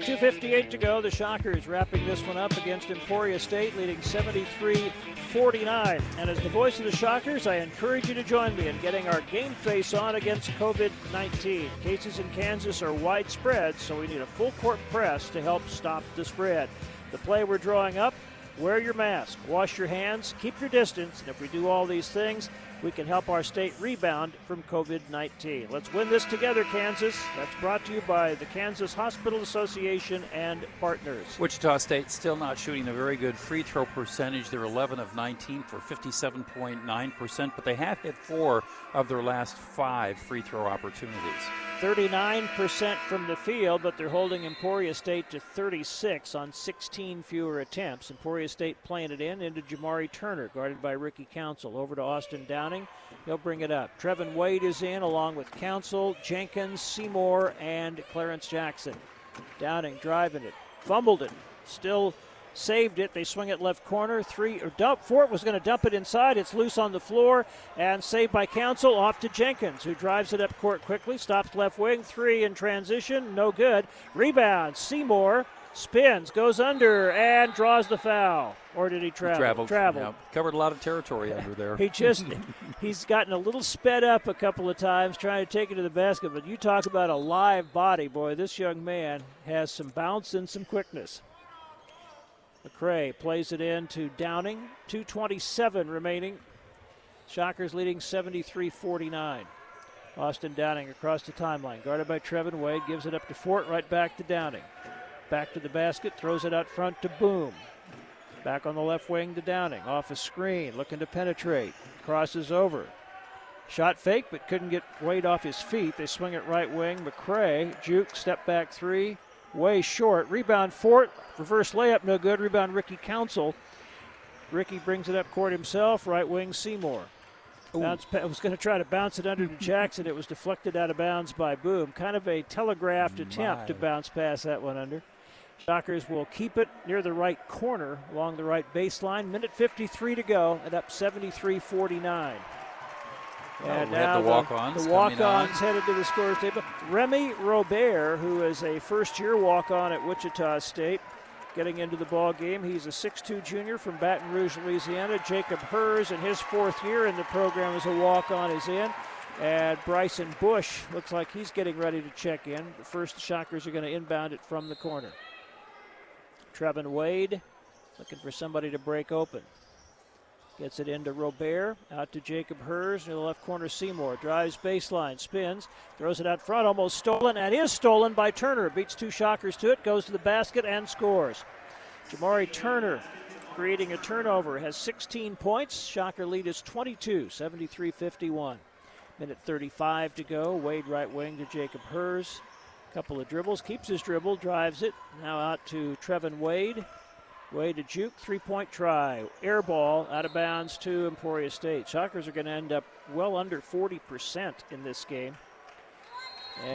2.58 to go. The Shockers wrapping this one up against Emporia State, leading 73 49. And as the voice of the Shockers, I encourage you to join me in getting our game face on against COVID 19. Cases in Kansas are widespread, so we need a full court press to help stop the spread. The play we're drawing up wear your mask, wash your hands, keep your distance, and if we do all these things, we can help our state rebound from COVID 19. Let's win this together, Kansas. That's brought to you by the Kansas Hospital Association and partners. Wichita State still not shooting a very good free throw percentage. They're 11 of 19 for 57.9%, but they have hit four of their last five free throw opportunities. 39% from the field, but they're holding Emporia State to 36 on 16 fewer attempts. Emporia State playing it in into Jamari Turner, guarded by Ricky Council. Over to Austin Downing. He'll bring it up. Trevin Wade is in along with Council, Jenkins, Seymour, and Clarence Jackson. Downing driving it. Fumbled it. Still saved it. They swing it left corner. Three or dump. Fort was going to dump it inside. It's loose on the floor and saved by Council. Off to Jenkins, who drives it up court quickly. Stops left wing. Three in transition. No good. Rebound. Seymour spins, goes under, and draws the foul. Or did he travel? He traveled. Traveled. Yeah, covered a lot of territory under there. he just he's gotten a little sped up a couple of times trying to take it to the basket. But you talk about a live body, boy. This young man has some bounce and some quickness. McCray plays it in to Downing. 227 remaining. Shockers leading 73 49. Austin Downing across the timeline, guarded by Trevin Wade, gives it up to Fort, right back to Downing. Back to the basket, throws it out front to Boom. Back on the left wing to Downing, off a screen, looking to penetrate. Crosses over. Shot fake, but couldn't get Wade off his feet. They swing it right wing. McCray, juke, step back three, way short. Rebound Fort, reverse layup, no good. Rebound Ricky Council. Ricky brings it up court himself, right wing Seymour. Bounce, was going to try to bounce it under to Jackson. It was deflected out of bounds by Boom. Kind of a telegraphed attempt to bounce past that one under. Shockers will keep it near the right corner along the right baseline. Minute 53 to go and up 73 49. And now the walk-ons, the, walk-ons headed to the scores table. Remy Robert, who is a first-year walk-on at Wichita State, getting into the ball game. He's a 6'2 junior from Baton Rouge, Louisiana. Jacob Hers, in his fourth year in the program as a walk-on, is in. And Bryson Bush looks like he's getting ready to check in. The first Shockers are going to inbound it from the corner. Trevin Wade looking for somebody to break open. Gets it into Robert, out to Jacob Hers, near the left corner. Seymour drives baseline, spins, throws it out front, almost stolen, and is stolen by Turner. Beats two shockers to it, goes to the basket and scores. Jamari Turner creating a turnover, has 16 points. Shocker lead is 22, 73 51. Minute 35 to go. Wade right wing to Jacob Hers. Couple of dribbles, keeps his dribble, drives it. Now out to Trevin Wade. Way to juke, three point try. Air ball out of bounds to Emporia State. Shockers are going to end up well under 40% in this game.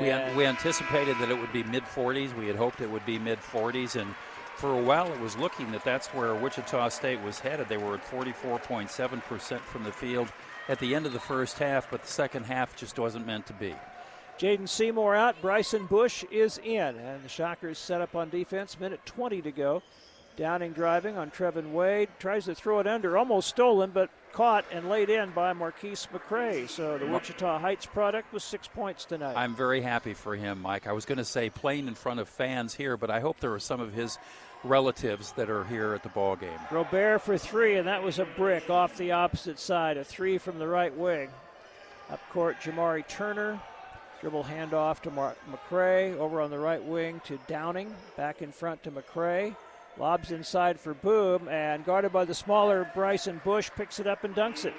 We, we anticipated that it would be mid 40s. We had hoped it would be mid 40s. And for a while, it was looking that that's where Wichita State was headed. They were at 44.7% from the field at the end of the first half, but the second half just wasn't meant to be. Jaden Seymour out. Bryson Bush is in. And the Shockers set up on defense. Minute 20 to go. Downing driving on Trevin Wade. Tries to throw it under, almost stolen, but caught and laid in by Marquise McCray. So the Wichita Heights product was six points tonight. I'm very happy for him, Mike. I was going to say playing in front of fans here, but I hope there are some of his relatives that are here at the ball game. Robert for three, and that was a brick off the opposite side. A three from the right wing. Up court, Jamari Turner. Dribble handoff to Mark McCray over on the right wing to Downing. Back in front to McCray. Lobs inside for Boom, and guarded by the smaller Bryson Bush, picks it up and dunks it.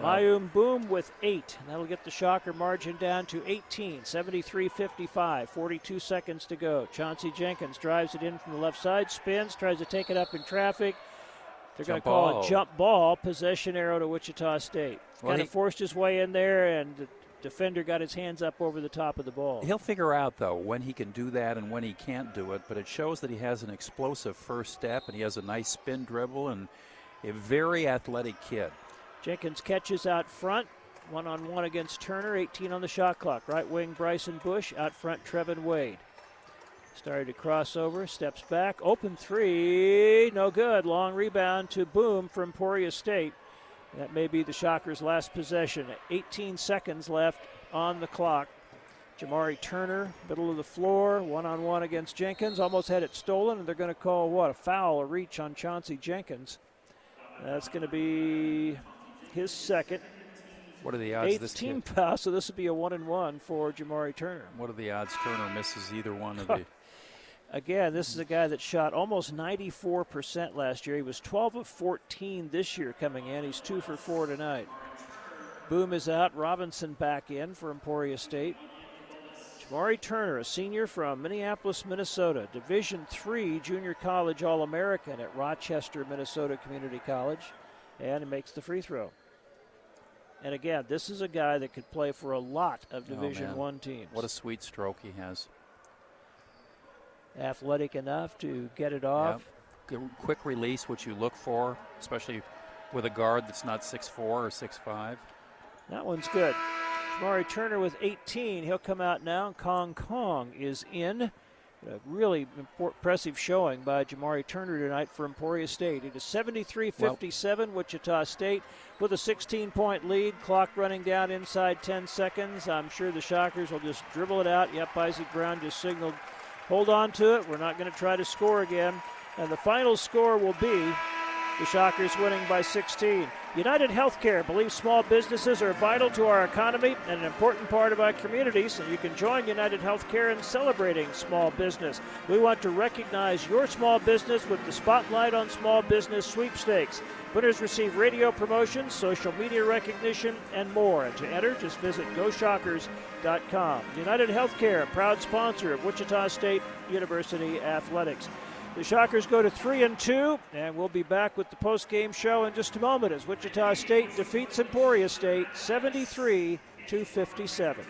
Wow. Mayum Boom with eight. That'll get the Shocker margin down to 18, 73 55, 42 seconds to go. Chauncey Jenkins drives it in from the left side, spins, tries to take it up in traffic. They're going to call ball. it jump ball, possession arrow to Wichita State. Well, kind of forced his way in there, and defender got his hands up over the top of the ball. He'll figure out, though, when he can do that and when he can't do it, but it shows that he has an explosive first step and he has a nice spin dribble and a very athletic kid. Jenkins catches out front, one on one against Turner, 18 on the shot clock. Right wing Bryson Bush, out front Trevin Wade. Started to cross over, steps back, open three, no good. Long rebound to Boom from Poria State. That may be the Shockers' last possession. 18 seconds left on the clock. Jamari Turner, middle of the floor, one on one against Jenkins. Almost had it stolen, and they're going to call what? A foul, a reach on Chauncey Jenkins. That's going to be his second. What are the odds Eighth this team kid- foul, so this would be a one and one for Jamari Turner. What are the odds Turner misses either one of the? Again, this is a guy that shot almost 94% last year. He was 12 of 14 this year coming in. He's two for four tonight. Boom is out. Robinson back in for Emporia State. Jamari Turner, a senior from Minneapolis, Minnesota, Division III junior college All American at Rochester, Minnesota Community College, and he makes the free throw. And again, this is a guy that could play for a lot of Oh, Division. One teams. What a sweet stroke he has. Athletic enough to get it off. Good- Quick release, which you look for, especially with a guard that's not 6'4 or 6'5. That one's good. Jamari Turner with 18. He'll come out now. Kong Kong is in. A really impressive showing by Jamari Turner tonight for Emporia State. It is 73 57, Wichita State with a 16 point lead. Clock running down inside 10 seconds. I'm sure the Shockers will just dribble it out. Yep, Isaac Brown just signaled, hold on to it. We're not going to try to score again. And the final score will be The Shockers winning by 16. United Healthcare believes small businesses are vital to our economy and an important part of our communities, and you can join United Healthcare in celebrating small business. We want to recognize your small business with the Spotlight on Small Business sweepstakes. Winners receive radio promotions, social media recognition, and more. And to enter, just visit GoShockers.com. United Healthcare, proud sponsor of Wichita State University Athletics. The Shockers go to three and two, and we'll be back with the post-game show in just a moment as Wichita State defeats Emporia State 73 to 57.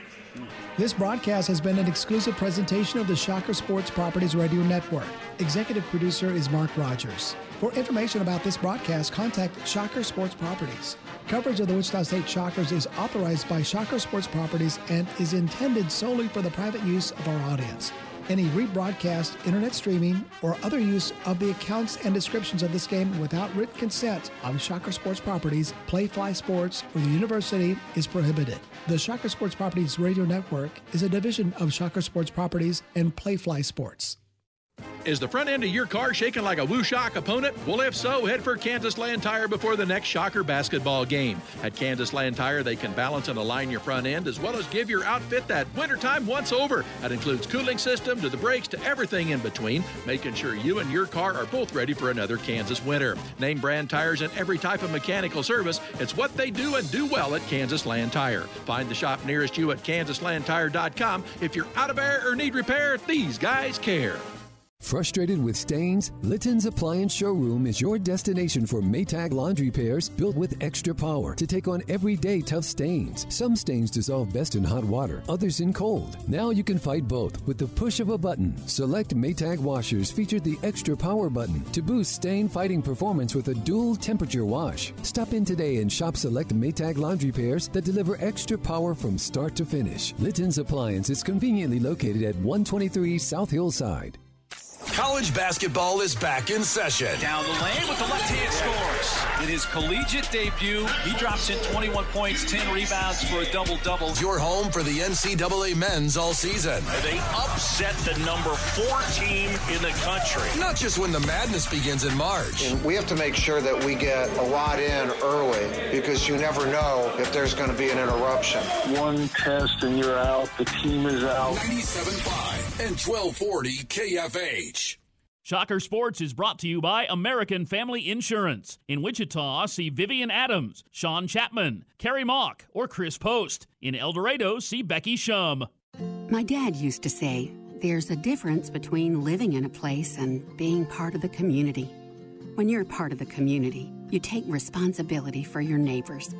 This broadcast has been an exclusive presentation of the Shocker Sports Properties Radio Network. Executive producer is Mark Rogers. For information about this broadcast, contact Shocker Sports Properties. Coverage of the Wichita State Shockers is authorized by Shocker Sports Properties and is intended solely for the private use of our audience. Any rebroadcast, internet streaming, or other use of the accounts and descriptions of this game without written consent on Shocker Sports Properties, Playfly Sports, or the university is prohibited. The Shocker Sports Properties Radio Network is a division of Shocker Sports Properties and Playfly Sports. Is the front end of your car shaking like a WuShock opponent? Well, if so, head for Kansas Land Tire before the next Shocker basketball game. At Kansas Land Tire, they can balance and align your front end as well as give your outfit that wintertime once over. That includes cooling system to the brakes to everything in between, making sure you and your car are both ready for another Kansas winter. Name brand tires and every type of mechanical service. It's what they do and do well at Kansas Land Tire. Find the shop nearest you at kansaslandtire.com. If you're out of air or need repair, these guys care. Frustrated with stains? Litton's Appliance Showroom is your destination for Maytag laundry pairs built with extra power to take on everyday tough stains. Some stains dissolve best in hot water, others in cold. Now you can fight both with the push of a button. Select Maytag washers feature the extra power button to boost stain fighting performance with a dual temperature wash. Stop in today and shop select Maytag laundry pairs that deliver extra power from start to finish. Litton's Appliance is conveniently located at 123 South Hillside. College basketball is back in session. Down the lane with the left hand scores. In his collegiate debut, he drops in 21 points, 10 rebounds for a double double. Your home for the NCAA men's all season. They upset the number four team in the country. Not just when the madness begins in March. And we have to make sure that we get a lot in early because you never know if there's going to be an interruption. One test and you're out. The team is out. 97.5 and 1240 KFH. Shocker Sports is brought to you by American Family Insurance. In Wichita, see Vivian Adams, Sean Chapman, Carrie Mock, or Chris Post. In El Dorado, see Becky Shum. My dad used to say, there's a difference between living in a place and being part of the community. When you're part of the community, you take responsibility for your neighbors.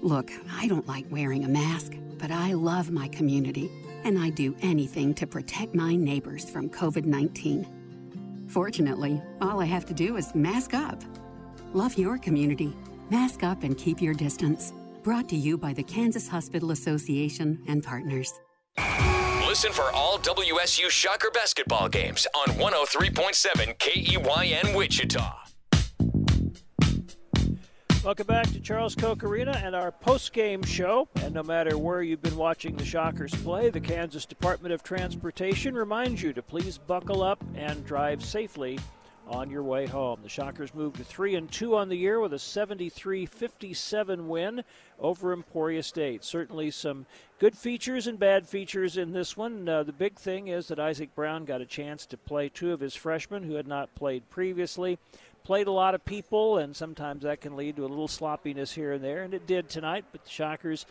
Look, I don't like wearing a mask, but I love my community, and I do anything to protect my neighbors from COVID 19. Fortunately, all I have to do is mask up. Love your community. Mask up and keep your distance. Brought to you by the Kansas Hospital Association and partners. Listen for all WSU Shocker basketball games on 103.7 KEYN Wichita. Welcome back to Charles Koch Arena and our post-game show. And no matter where you've been watching the Shockers play, the Kansas Department of Transportation reminds you to please buckle up and drive safely on your way home. The Shockers moved to 3 and 2 on the year with a 73-57 win over Emporia State. Certainly some good features and bad features in this one. Uh, the big thing is that Isaac Brown got a chance to play two of his freshmen who had not played previously played a lot of people, and sometimes that can lead to a little sloppiness here and there, and it did tonight. But the Shockers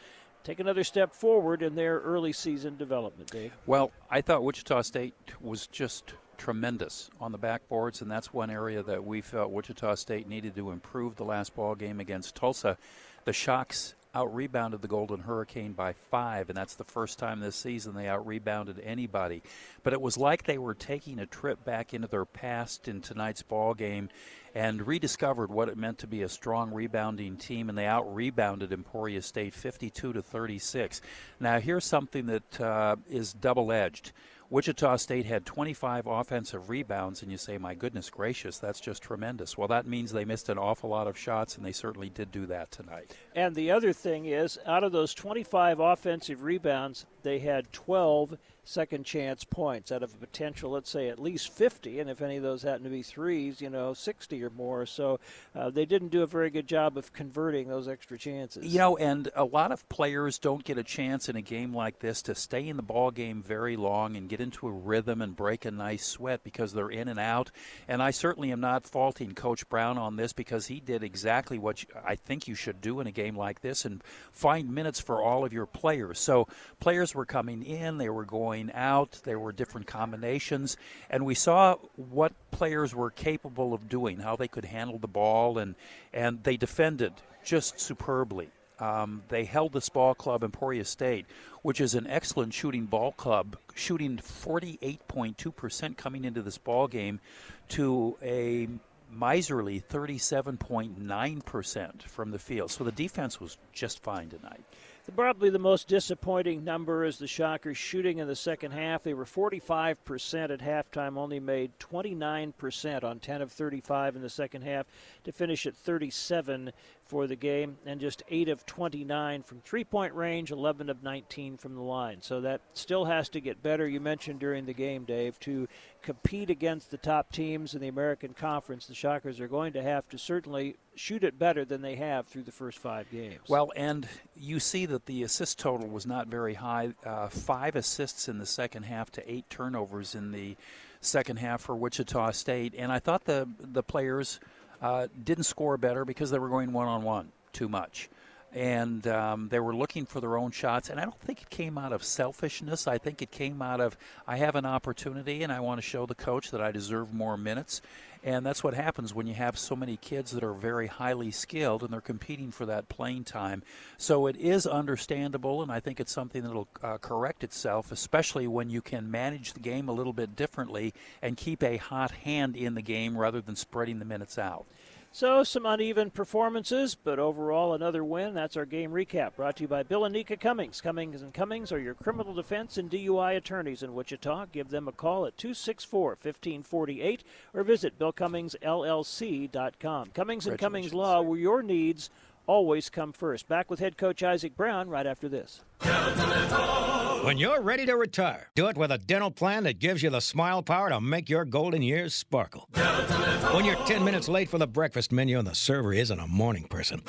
take another step forward in their early season development, Dave. Well, I thought Wichita State was just tremendous on the backboards, and that's one area that we felt Wichita State needed to improve the last ball game against Tulsa. The Shocks out rebounded the Golden Hurricane by five, and that's the first time this season they out rebounded anybody. But it was like they were taking a trip back into their past in tonight's ball game and rediscovered what it meant to be a strong rebounding team, and they out rebounded Emporia State 52 to 36. Now, here's something that uh, is double edged. Wichita State had 25 offensive rebounds, and you say, my goodness gracious, that's just tremendous. Well, that means they missed an awful lot of shots, and they certainly did do that tonight. And the other thing is, out of those 25 offensive rebounds, they had 12 second chance points out of a potential, let's say, at least 50. And if any of those happen to be threes, you know, 60 or more. So uh, they didn't do a very good job of converting those extra chances. You know, and a lot of players don't get a chance in a game like this to stay in the ball game very long and get into a rhythm and break a nice sweat because they're in and out. And I certainly am not faulting Coach Brown on this because he did exactly what you, I think you should do in a game like this and find minutes for all of your players. So players were coming in, they were going out, there were different combinations, and we saw what players were capable of doing, how they could handle the ball, and and they defended just superbly. Um, they held this ball club, Emporia State, which is an excellent shooting ball club, shooting 48.2% coming into this ball game to a miserly 37.9% from the field. So the defense was just fine tonight. Probably the most disappointing number is the Shockers shooting in the second half. They were 45% at halftime, only made 29% on 10 of 35 in the second half to finish at 37 for the game, and just 8 of 29 from three point range, 11 of 19 from the line. So that still has to get better. You mentioned during the game, Dave, to compete against the top teams in the American Conference, the Shockers are going to have to certainly shoot it better than they have through the first five games. Well, and you see that the assist total was not very high. Uh, five assists in the second half to eight turnovers in the second half for Wichita State, and I thought the the players uh, didn't score better because they were going one on one too much. And um, they were looking for their own shots. And I don't think it came out of selfishness. I think it came out of, I have an opportunity and I want to show the coach that I deserve more minutes. And that's what happens when you have so many kids that are very highly skilled and they're competing for that playing time. So it is understandable, and I think it's something that'll uh, correct itself, especially when you can manage the game a little bit differently and keep a hot hand in the game rather than spreading the minutes out. So, some uneven performances, but overall another win. That's our game recap brought to you by Bill and Nika Cummings. Cummings and Cummings are your criminal defense and DUI attorneys in Wichita. Give them a call at 264 1548 or visit BillCummingsLLC.com. Cummings and Cummings Law, where your needs always come first. Back with head coach Isaac Brown right after this. When you're ready to retire, do it with a dental plan that gives you the smile power to make your golden years sparkle. When you're 10 minutes late for the breakfast menu and the server isn't a morning person.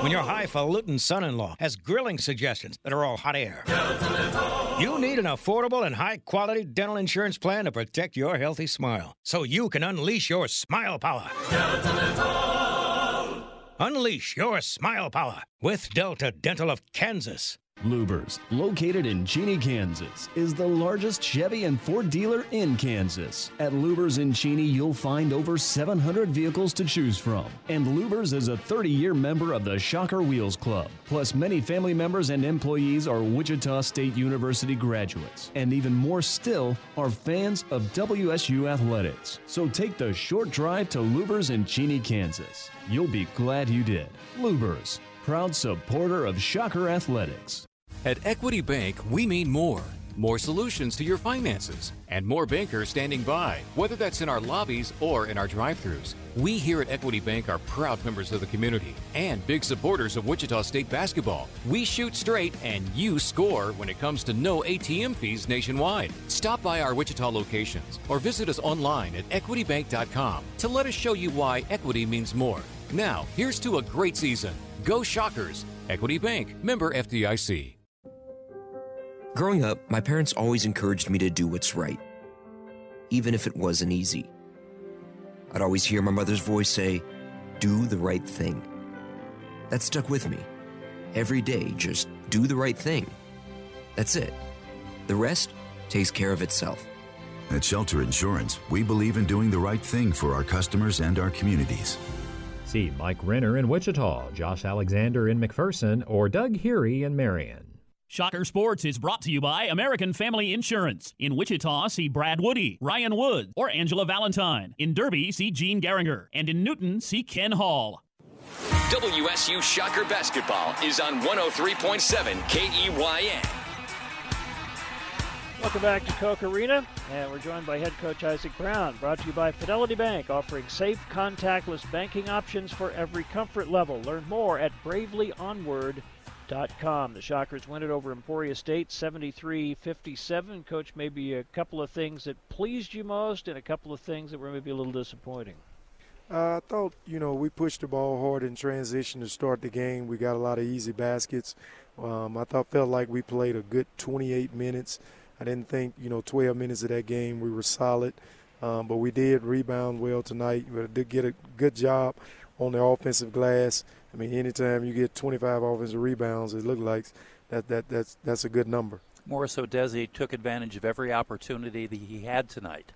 When your highfalutin son in law has grilling suggestions that are all hot air. You need an affordable and high quality dental insurance plan to protect your healthy smile so you can unleash your smile power. Unleash your smile power with Delta Dental of Kansas. Lubers, located in Cheney, Kansas, is the largest Chevy and Ford dealer in Kansas. At Lubers in Cheney, you'll find over 700 vehicles to choose from. And Lubers is a 30 year member of the Shocker Wheels Club. Plus, many family members and employees are Wichita State University graduates. And even more still are fans of WSU athletics. So take the short drive to Lubers in Cheney, Kansas. You'll be glad you did. Lubers, proud supporter of Shocker Athletics. At Equity Bank, we mean more. More solutions to your finances and more bankers standing by, whether that's in our lobbies or in our drive throughs. We here at Equity Bank are proud members of the community and big supporters of Wichita State basketball. We shoot straight and you score when it comes to no ATM fees nationwide. Stop by our Wichita locations or visit us online at equitybank.com to let us show you why equity means more. Now, here's to a great season. Go Shockers! Equity Bank, member FDIC. Growing up, my parents always encouraged me to do what's right, even if it wasn't easy. I'd always hear my mother's voice say, Do the right thing. That stuck with me. Every day, just do the right thing. That's it. The rest takes care of itself. At Shelter Insurance, we believe in doing the right thing for our customers and our communities. See Mike Renner in Wichita, Josh Alexander in McPherson, or Doug Heary in Marion. Shocker Sports is brought to you by American Family Insurance. In Wichita, see Brad Woody, Ryan Wood, or Angela Valentine. In Derby, see Gene Garinger. And in Newton, see Ken Hall. WSU Shocker Basketball is on 103.7 KEYN. Welcome back to Koch Arena, and we're joined by head coach Isaac Brown. Brought to you by Fidelity Bank, offering safe, contactless banking options for every comfort level. Learn more at bravelyonward.com Com. The Shockers win it over Emporia State 73 57. Coach, maybe a couple of things that pleased you most and a couple of things that were maybe a little disappointing. Uh, I thought, you know, we pushed the ball hard in transition to start the game. We got a lot of easy baskets. Um, I thought, felt like we played a good 28 minutes. I didn't think, you know, 12 minutes of that game we were solid. Um, but we did rebound well tonight. We did get a good job on the offensive glass. I mean, anytime you get 25 offensive rebounds, it looks like that, that that's that's a good number. Morris Udeze took advantage of every opportunity that he had tonight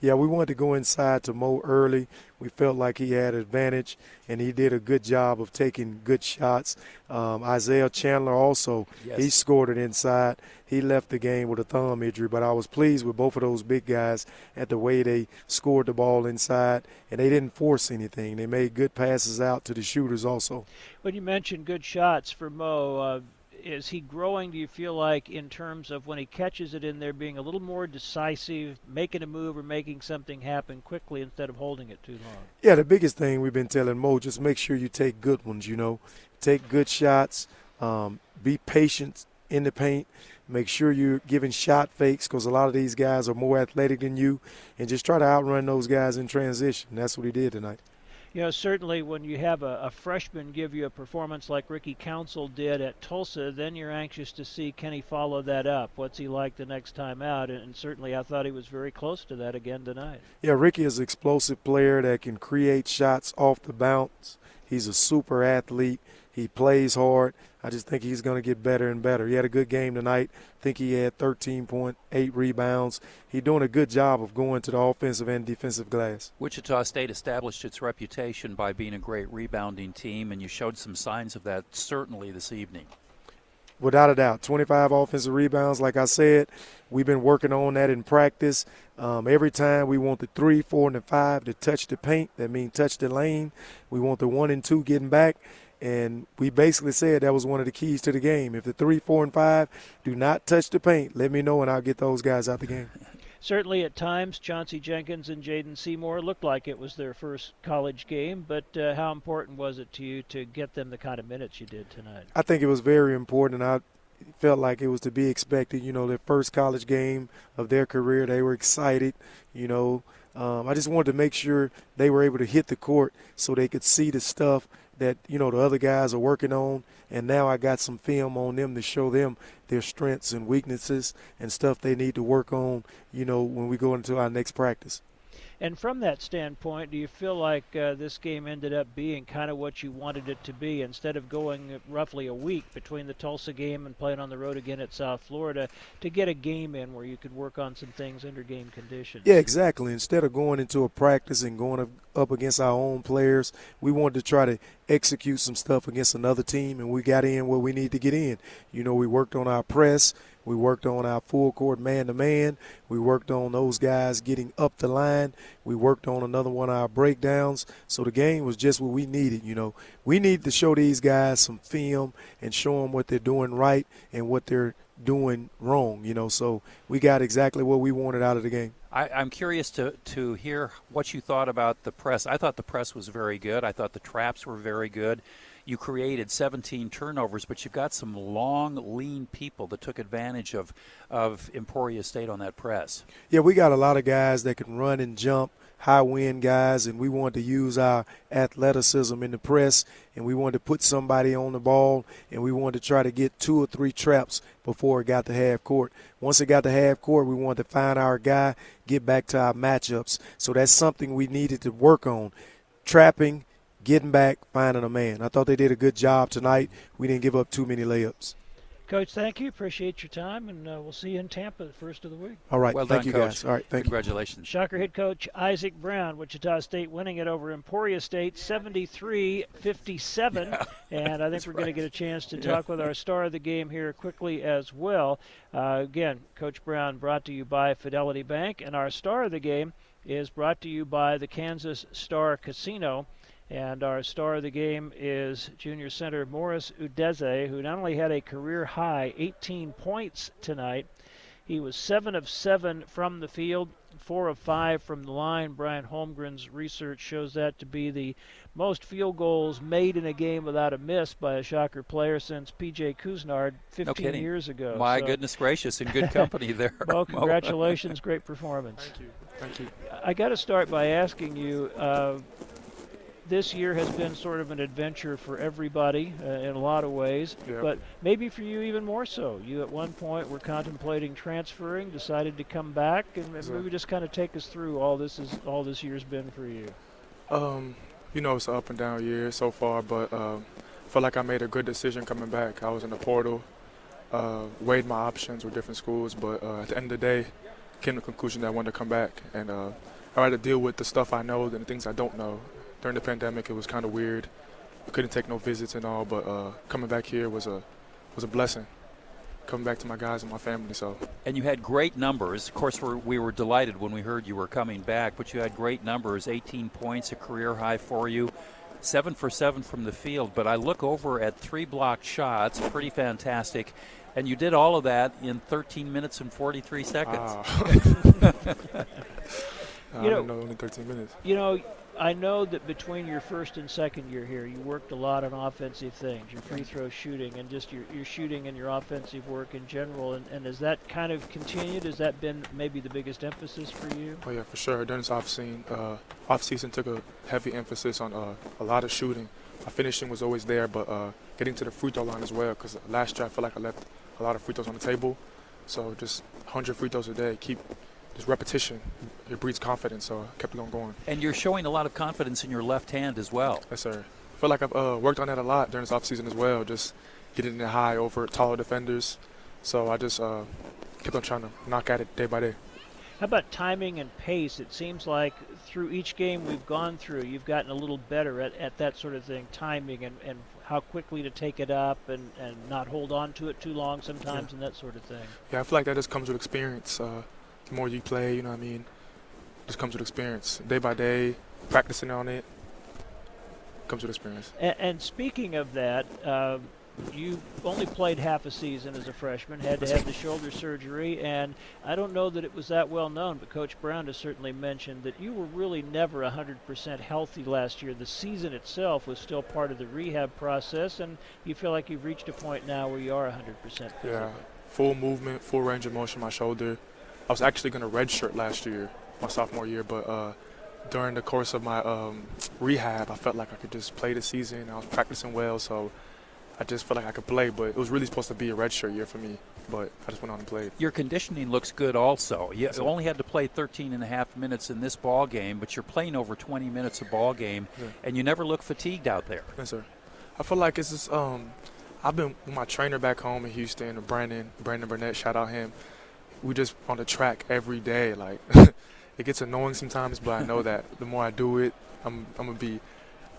yeah, we wanted to go inside to Mo early. We felt like he had advantage, and he did a good job of taking good shots. Um, Isaiah Chandler also, yes. he scored it inside. He left the game with a thumb injury, but I was pleased with both of those big guys at the way they scored the ball inside, and they didn't force anything. They made good passes out to the shooters also. When you mentioned good shots for Mo, uh, is he growing? Do you feel like in terms of when he catches it in there, being a little more decisive, making a move or making something happen quickly instead of holding it too long? Yeah, the biggest thing we've been telling Mo just make sure you take good ones. You know, take good shots. Um, be patient in the paint. Make sure you're giving shot fakes because a lot of these guys are more athletic than you, and just try to outrun those guys in transition. That's what he did tonight you know, certainly when you have a, a, freshman give you a performance like Ricky Council did at Tulsa, then you're anxious to see can he follow that up? What's he like the next time out? And, and certainly I thought he was very close to that again tonight. Yeah, Ricky is an explosive player that can create shots off the bounce. He's a super athlete. He plays hard. I just think he's going to get better and better. He had a good game tonight. I think he had 13.8 rebounds. He's doing a good job of going to the offensive and defensive glass. Wichita State established its reputation by being a great rebounding team, and you showed some signs of that certainly this evening. Without a doubt, 25 offensive rebounds. Like I said, we've been working on that in practice. Um, every time we want the three, four, and the five to touch the paint. That means touch the lane. We want the one and two getting back. And we basically said that was one of the keys to the game. If the three, four, and five do not touch the paint, let me know and I'll get those guys out the game. Certainly, at times, Chauncey Jenkins and Jaden Seymour looked like it was their first college game. But uh, how important was it to you to get them the kind of minutes you did tonight? I think it was very important. I felt like it was to be expected. You know, their first college game of their career, they were excited. You know, um, I just wanted to make sure they were able to hit the court so they could see the stuff that you know the other guys are working on and now I got some film on them to show them their strengths and weaknesses and stuff they need to work on you know when we go into our next practice and from that standpoint, do you feel like uh, this game ended up being kind of what you wanted it to be instead of going roughly a week between the Tulsa game and playing on the road again at South Florida to get a game in where you could work on some things under game conditions? Yeah, exactly. Instead of going into a practice and going up against our own players, we wanted to try to execute some stuff against another team, and we got in where we need to get in. You know, we worked on our press. We worked on our full court man to man. We worked on those guys getting up the line. We worked on another one of our breakdowns. So the game was just what we needed. You know, we need to show these guys some film and show them what they're doing right and what they're doing wrong. You know, so we got exactly what we wanted out of the game. I, am curious to, to hear what you thought about the press. I thought the press was very good. I thought the traps were very good you created 17 turnovers, but you've got some long, lean people that took advantage of of Emporia State on that press. Yeah, we got a lot of guys that can run and jump, high wind guys, and we wanted to use our athleticism in the press, and we wanted to put somebody on the ball, and we wanted to try to get two or three traps before it got to half court. Once it got to half court, we wanted to find our guy, get back to our matchups. So that's something we needed to work on. Trapping getting back, finding a man. I thought they did a good job tonight. We didn't give up too many layups. Coach, thank you. Appreciate your time, and uh, we'll see you in Tampa the first of the week. All right. Well thank done, you, Coach. guys. All right. Thank Congratulations. You. Shocker head coach Isaac Brown, Wichita State winning it over Emporia State 73 57. Yeah, and I think we're right. going to get a chance to yeah. talk with our star of the game here quickly as well. Uh, again, Coach Brown brought to you by Fidelity Bank, and our star of the game is brought to you by the Kansas Star Casino. And our star of the game is junior center Morris Udeze, who not only had a career high 18 points tonight, he was 7 of 7 from the field, four of five from the line. Brian Holmgren's research shows that to be the most field goals made in a game without a miss by a Shocker player since P.J. Couisnard 15 no years ago. My so, goodness gracious, in good company there. well, congratulations, great performance. Thank you. Thank you. I got to start by asking you. Uh, this year has been sort of an adventure for everybody uh, in a lot of ways, Yeah. but maybe for you even more so. You at one point were contemplating transferring, decided to come back, and Yes, maybe just kind of take us through all this is all this year's been for you. Um, you know, it's an up and down year so far, but um, I feel like I made a good decision coming back. I was in the portal, uh, weighed my options with different schools, but uh, at the end of the day, came to the conclusion that I wanted to come back. And uh, I had to deal with the stuff I know than the things I don't know. During the pandemic, it was kind of weird. I couldn't take no visits and all, but uh, coming back here was a was a blessing. Coming back to my guys and my family, so And you had great numbers. Of course, we're, we were delighted when we heard you were coming back, but you had great numbers 18 points, a career high for you, seven for seven from the field. But I look over at three blocked shots, pretty fantastic. And you did all of that in 13 minutes and 43 seconds. Ah. I You know- know only 13 minutes. You know, I know that between your first and second year here, you worked a lot on offensive things, your free throw shooting, and just your, your shooting and your offensive work in general. And, and has that kind of continued? Has that been maybe the biggest emphasis for you? Oh yeah, for sure. During this off season, uh, off season took a heavy emphasis on uh, a lot of shooting. My finishing was always there, but uh, getting to the free throw line as well. Because last year I feel like I left a lot of free throws on the table. So just 100 free throws a day, keep just repetition. It breeds confidence. So I kept it on going. And you're showing a lot of confidence in your left hand as well. Yes, sir. I feel like I've uh, worked on that a lot during this off season as well. Just getting it high over taller defenders. So I just uh, kept on trying to knock at it day by day. How about timing and pace? It seems like through each game we've gone through, you've gotten a little better at, at that sort of thing, timing and, and how quickly to take it up and, and not hold on to it too long sometimes and that sort of thing. Yeah, I feel like that just comes with experience. Uh, the more you play, you know what I mean, just comes with experience. Day by day, practicing on it, comes with experience. And, and speaking of that, uh, you only played half a season as a freshman, had to have the shoulder surgery, and I don't know that it was that well known, but Coach Brown has certainly mentioned that you were really never 100% healthy last year. The season itself was still part of the rehab process, and you feel like you've reached a point now where you are 100% physically. Yeah, full movement, full range of motion, my shoulder. I was actually going to redshirt last year, my sophomore year, but uh, during the course of my um, rehab, I felt like I could just play the season. I was practicing well, so I just felt like I could play. But it was really supposed to be a redshirt year for me, but I just went on and played. Your conditioning looks good also. You Yes, sir. only had to play 13 and a half minutes in this ball game, but you're playing over 20 minutes a ball game, Yeah. and you never look fatigued out there. Yes, sir. I feel like it's just um, I've been with my trainer back home in Houston, Brandon, Brandon Burnett. Shout out him. We just on the track every day. Like it gets annoying sometimes, but I know that the more I do it, I'm I'm gonna be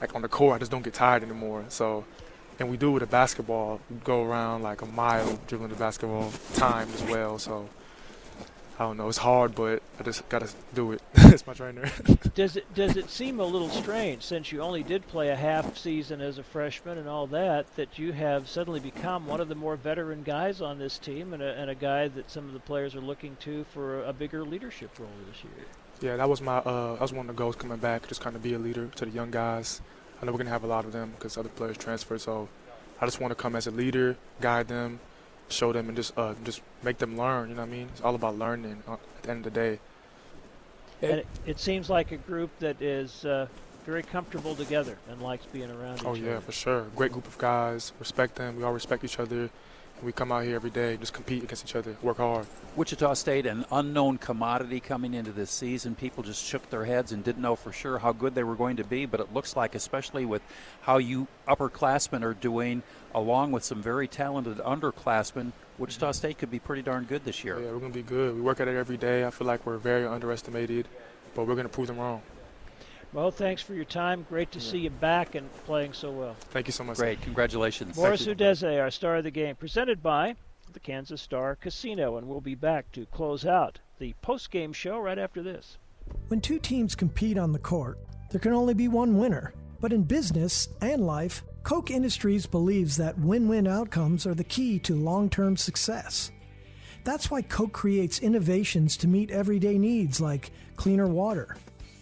like on the court. I just don't get tired anymore. So, and we do it with a basketball. We go around like a mile dribbling the basketball time as well. So. I don't know. It's hard, but I just gotta do it. it's my trainer. Does it does it seem a little strange since you only did play a half season as a freshman and all that that you have suddenly become one of the more veteran guys on this team and a, and a guy that some of the players are looking to for a bigger leadership role this year? Yeah, that was my uh, that was one of the goals coming back. Just kind of be a leader to the young guys. I know we're gonna have a lot of them because other players transfer. So I just want to come as a leader, guide them, show them, and just uh, just make them learn. You know what I mean? It's all about learning. uh, At the end of the day, And it, it seems like a group that is uh, very comfortable together and likes being around each other. oh each yeah, other. for sure. Great group of guys. Respect them. We all respect each other. We come out here every day, just compete against each other, work hard. Wichita State, an unknown commodity coming into this season. People just shook their heads and didn't know for sure how good they were going to be. But it looks like, especially with how you upperclassmen are doing, along with some very talented underclassmen, Wichita mm-hmm. State could be pretty darn good this year. Yeah, we're gonna be good. We work at it every day. I feel like we're very underestimated, but we're gonna prove them wrong. Well, thanks for your time. Great to see you back and playing so well. Thank you so much. Great, congratulations. Morris Udeze, our star of the game, presented by the Kansas Star Casino, and we'll be back to close out the post-game show right after this. When two teams compete on the court, there can only be one winner. But in business and life, Koch Industries believes that win win outcomes are the key to long term success. That's why Koch creates innovations to meet everyday needs like cleaner water,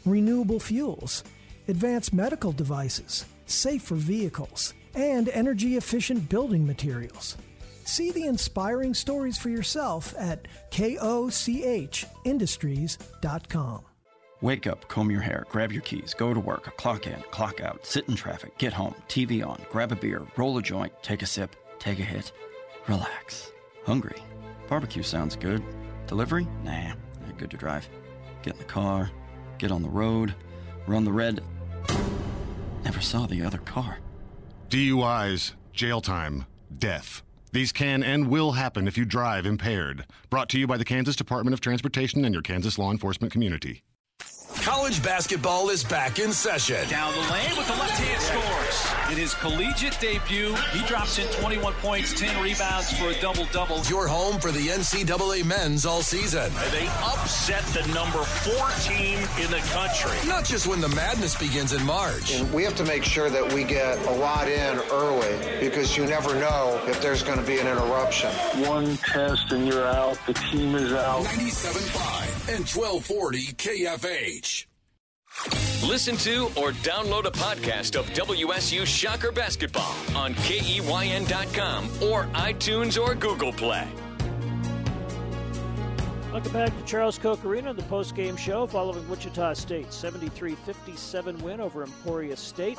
renewable fuels, advanced medical devices, safer vehicles, and energy efficient building materials. See the inspiring stories for yourself at kochindustries.com. Wake up, comb your hair, grab your keys, go to work, clock in, clock out, sit in traffic, get home, TV on, grab a beer, roll a joint, take a sip, take a hit, relax. Hungry? Barbecue sounds good. Delivery? Nah, not good to drive. Get in the car, get on the road, run the red. Never saw the other car. DUIs, jail time, death. These can and will happen if you drive impaired. Brought to you by the Kansas Department of Transportation and your Kansas law enforcement community. College basketball is back in session. Down the lane with the left hand scores. In his collegiate debut, he drops in 21 points, 10 rebounds for a double double. Your home for the NCAA men's all season. And they upset the number four team in the country. Not just when the madness begins in March. And we have to make sure that we get a lot in early because you never know if there's going to be an interruption. One test and you're out. The team is out. 97.5 and 1240 KFH. Listen to or download a podcast of WSU Shocker Basketball on KEYN.com or iTunes or Google Play. Welcome back to Charles Koch Arena, the post-game show following Wichita State 73-57 win over Emporia State.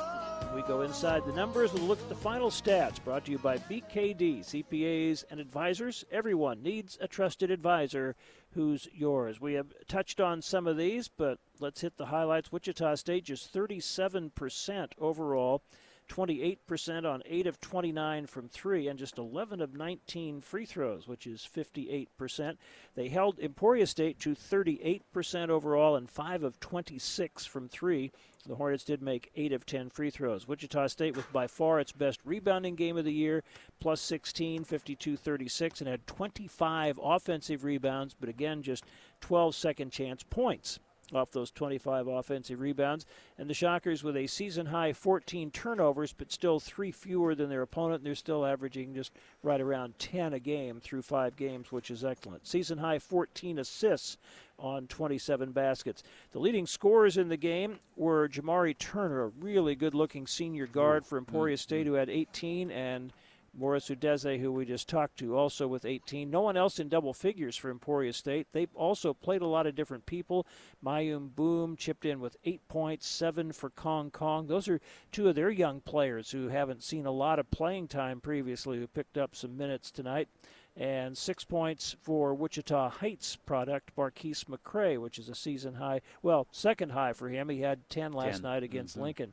We go inside the numbers and look at the final stats brought to you by BKD, CPAs and advisors. Everyone needs a trusted advisor who's yours. We have touched on some of these, but let's hit the highlights. Wichita State just 37% overall. 28% on 8 of 29 from 3, and just 11 of 19 free throws, which is 58%. They held Emporia State to 38% overall and 5 of 26 from 3. The Hornets did make 8 of 10 free throws. Wichita State was by far its best rebounding game of the year, plus 16, 52 36, and had 25 offensive rebounds, but again, just 12 second chance points off those 25 offensive rebounds. And the Shockers with a season high 14 turnovers, but still three fewer than their opponent. They're still averaging just right around 10 a game through five games, which is excellent. Season high 14 assists on 27 baskets. The leading scorers in the game were Jamari Turner, a really good looking senior guard mm, for mm, Emporia State, mm. who had 18, and Morris Udeze, who we just talked to, also with 18. No one else in double figures for Emporia State. They also played a lot of different people. Mayum Boom chipped in with eight points, seven for Kong Kong. Those are two of their young players who haven't seen a lot of playing time previously, who picked up some minutes tonight. And six points for Wichita Heights product, Marquise McCray, which is a season high, well, second high for him. He had 10 last 10. night against Mhm. Lincoln.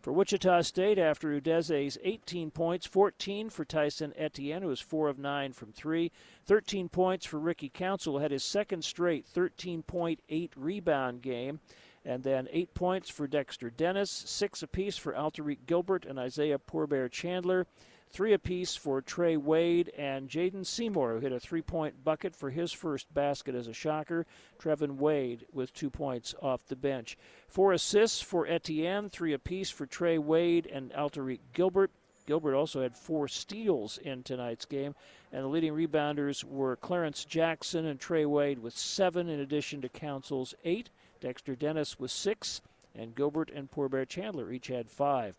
For Wichita State, after Udeze's 18 points, 14 for Tyson Etienne, who was 4 of 9 from 3. 13 points for Ricky Council, had his second straight 13.8 rebound game. And then 8 points for Dexter Dennis, 6 apiece for Alterique Gilbert and Isaiah Poor Bear Chandler. Three apiece for Trey Wade and Jaden Seymour, who hit a three point bucket for his first basket as a shocker. Trevin Wade with two points off the bench. Four assists for Etienne, three apiece for Trey Wade and Alterique Gilbert. Gilbert also had four steals in tonight's game. And the leading rebounders were Clarence Jackson and Trey Wade with seven, in addition to Council's eight. Dexter Dennis with six, and Gilbert and Poor Bear Chandler each had five.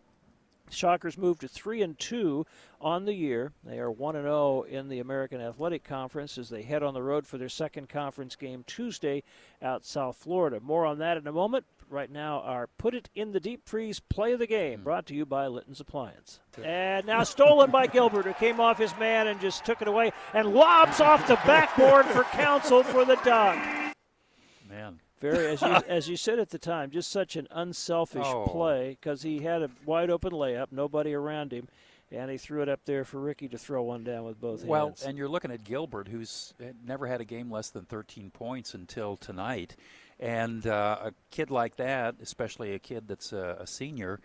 Shockers move to three and two on the year. They are one and zero in the American Athletic Conference as they head on the road for their second conference game Tuesday out South Florida. More on that in a moment. Right now, our put it in the deep freeze play of the game, hmm. brought to you by Litton's Appliance. And now stolen by Gilbert, who came off his man and just took it away and lobs off the backboard for Council for the dunk. Man. Very, as you, as you said at the time, just such an unselfish Oh. play because he had a wide open layup, nobody around him, and he threw it up there for Ricky to throw one down with both Well, hands. Well, and you're looking at Gilbert, who's had never had a game less than 13 points until tonight. And uh, a kid like that, especially a kid that's a, a senior,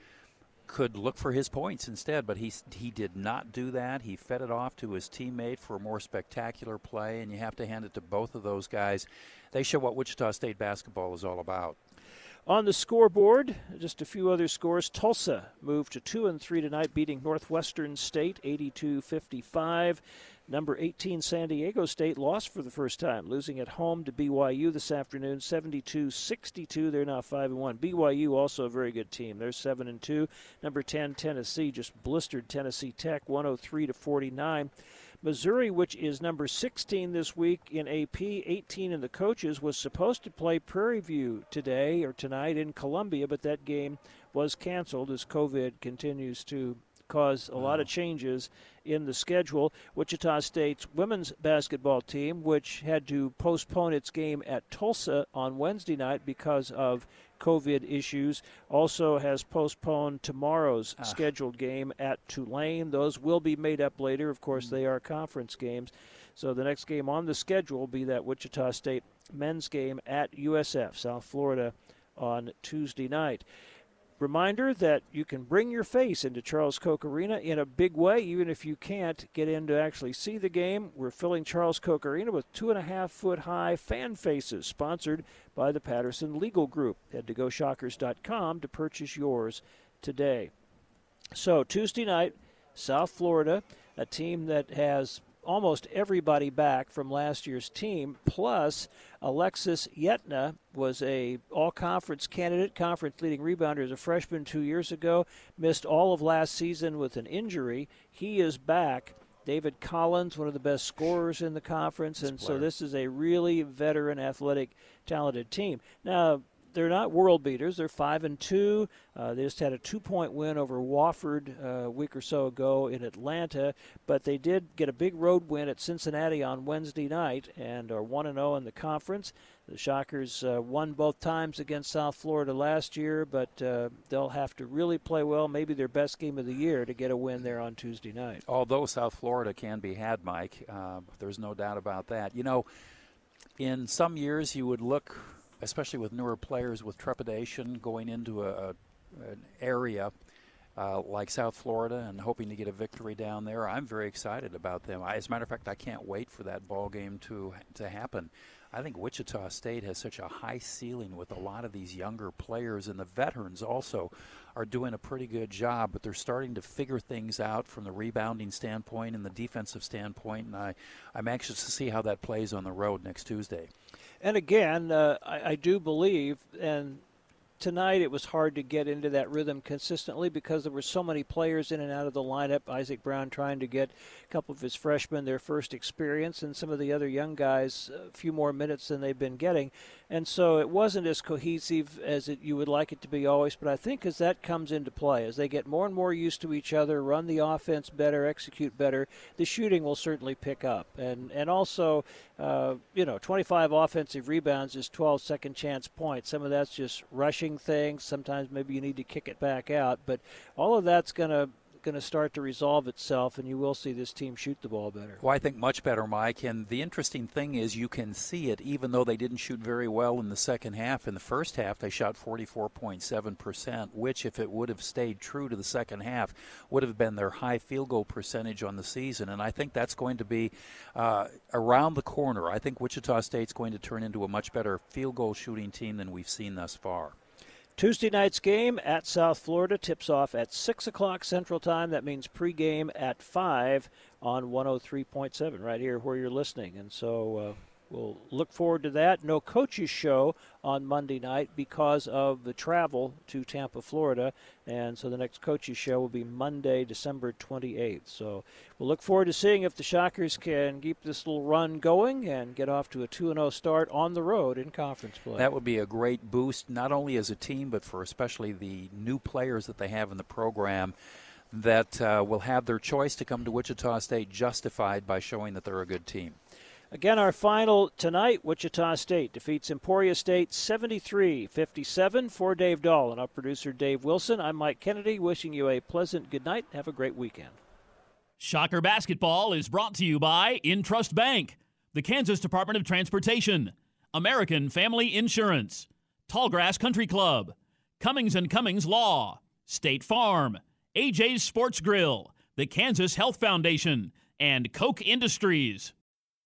could look for his points instead, but he he did not do that. He fed it off to his teammate for a more spectacular play, and you have to hand it to both of those guys. They show what Wichita State basketball is all about. On the scoreboard, just a few other scores. Tulsa moved to 2 and 3 tonight, beating Northwestern State 82 55. Number 18, San Diego State lost for the first time, losing at home to BYU this afternoon, 72-62. They're now 5 and 1. BYU also a very good team. They're 7 and 2. Number 10, Tennessee just blistered Tennessee Tech 103 to 49. Missouri, which is number 16 this week in AP, 18 in the coaches, was supposed to play Prairie View today or tonight in Columbia, but that game was canceled as COVID continues to cause a lot of changes in the schedule. Wichita State's women's basketball team, which had to postpone its game at Tulsa on Wednesday night because of COVID issues, also has postponed tomorrow's Ah. scheduled game at Tulane. Those will be made up later. Of course, they are conference games. So the next game on the schedule will be that Wichita State men's game at USF, South Florida, on Tuesday night. Reminder that you can bring your face into Charles Koch Arena in a big way, even if you can't get in to actually see the game. We're filling Charles Koch Arena with two and a half foot high fan faces, sponsored by the Patterson Legal Group. Head to GoShockers.com to purchase yours today. So, Tuesday night, South Florida, a team that has almost everybody back from last year's team, plus Alexis Yetna was a all-conference candidate, conference leading rebounder as a freshman two years ago, missed all of last season with an injury. He is back. David Collins, one of the best scorers in the conference, and so this is a really veteran, athletic, talented team. Now, they're not world beaters. They're five and two. Uh, they just had a two-point win over Wofford uh, a week or so ago in Atlanta, but they did get a big road win at Cincinnati on Wednesday night and are one and zero in the conference. The Shockers uh, won both times against South Florida last year, but uh, they'll have to really play well, maybe their best game of the year, to get a win there on Tuesday night. Although South Florida can be had, Mike, uh, there's no doubt about that. You know, in some years you would look, especially with newer players, with trepidation going into a, a an area uh, like South Florida and hoping to get a victory down there. I'm very excited about them. I, as a matter of fact, I can't wait for that ball game to to happen. I think Wichita State has such a high ceiling with a lot of these younger players, and the veterans also are doing a pretty good job. But they're starting to figure things out from the rebounding standpoint and the defensive standpoint, and I, I'm anxious to see how that plays on the road next Tuesday. And again, uh, I, I do believe, and tonight it was hard to get into that rhythm consistently because there were so many players in and out of the lineup. Isaac Brown trying to get a couple of his freshmen their first experience, and some of the other young guys a few more minutes than they've been getting. And so it wasn't as cohesive as it, you would like it to be always. But I think as that comes into play, as they get more and more used to each other, run the offense better, execute better, the shooting will certainly pick up. And and also, uh, you know, 25 offensive rebounds is 12 second chance points. Some of that's just rushing things. Sometimes maybe you need to kick it back out. But all of that's going to going to start to resolve itself, and you will see this team shoot the ball better. Well, I think much better, Mike. And the interesting thing is, you can see it, even though they didn't shoot very well in the second half. In the first half, they shot 44.7%, which, if it would have stayed true to the second half, would have been their high field goal percentage on the season. And I think that's going to be uh, around the corner. I think Wichita State's going to turn into a much better field goal shooting team than we've seen thus far. Tuesday night's game at South Florida tips off at 6 o'clock Central Time. That means pregame at 5 on 103.7, right here where you're listening. And so uh, we'll look forward to that. No coaches show on Monday night because of the travel to Tampa, Florida. And so the next coaches show will be Monday, December 28th. So we'll look forward to seeing if the Shockers can keep this little run going and get off to a 2 0 start on the road in conference play. That would be a great boost, not only as a team, but for especially the new players that they have in the program that uh, will have their choice to come to Wichita State justified by showing that they're a good team. Again, our final tonight Wichita State defeats Emporia State 73 57 for Dave Dahl. And our producer, Dave Wilson. I'm Mike Kennedy, wishing you a pleasant good night. Have a great weekend. Shocker Basketball is brought to you by Intrust Bank, the Kansas Department of Transportation, American Family Insurance, Tallgrass Country Club, Cummings and Cummings Law, State Farm, AJ's Sports Grill, the Kansas Health Foundation, and Koch Industries.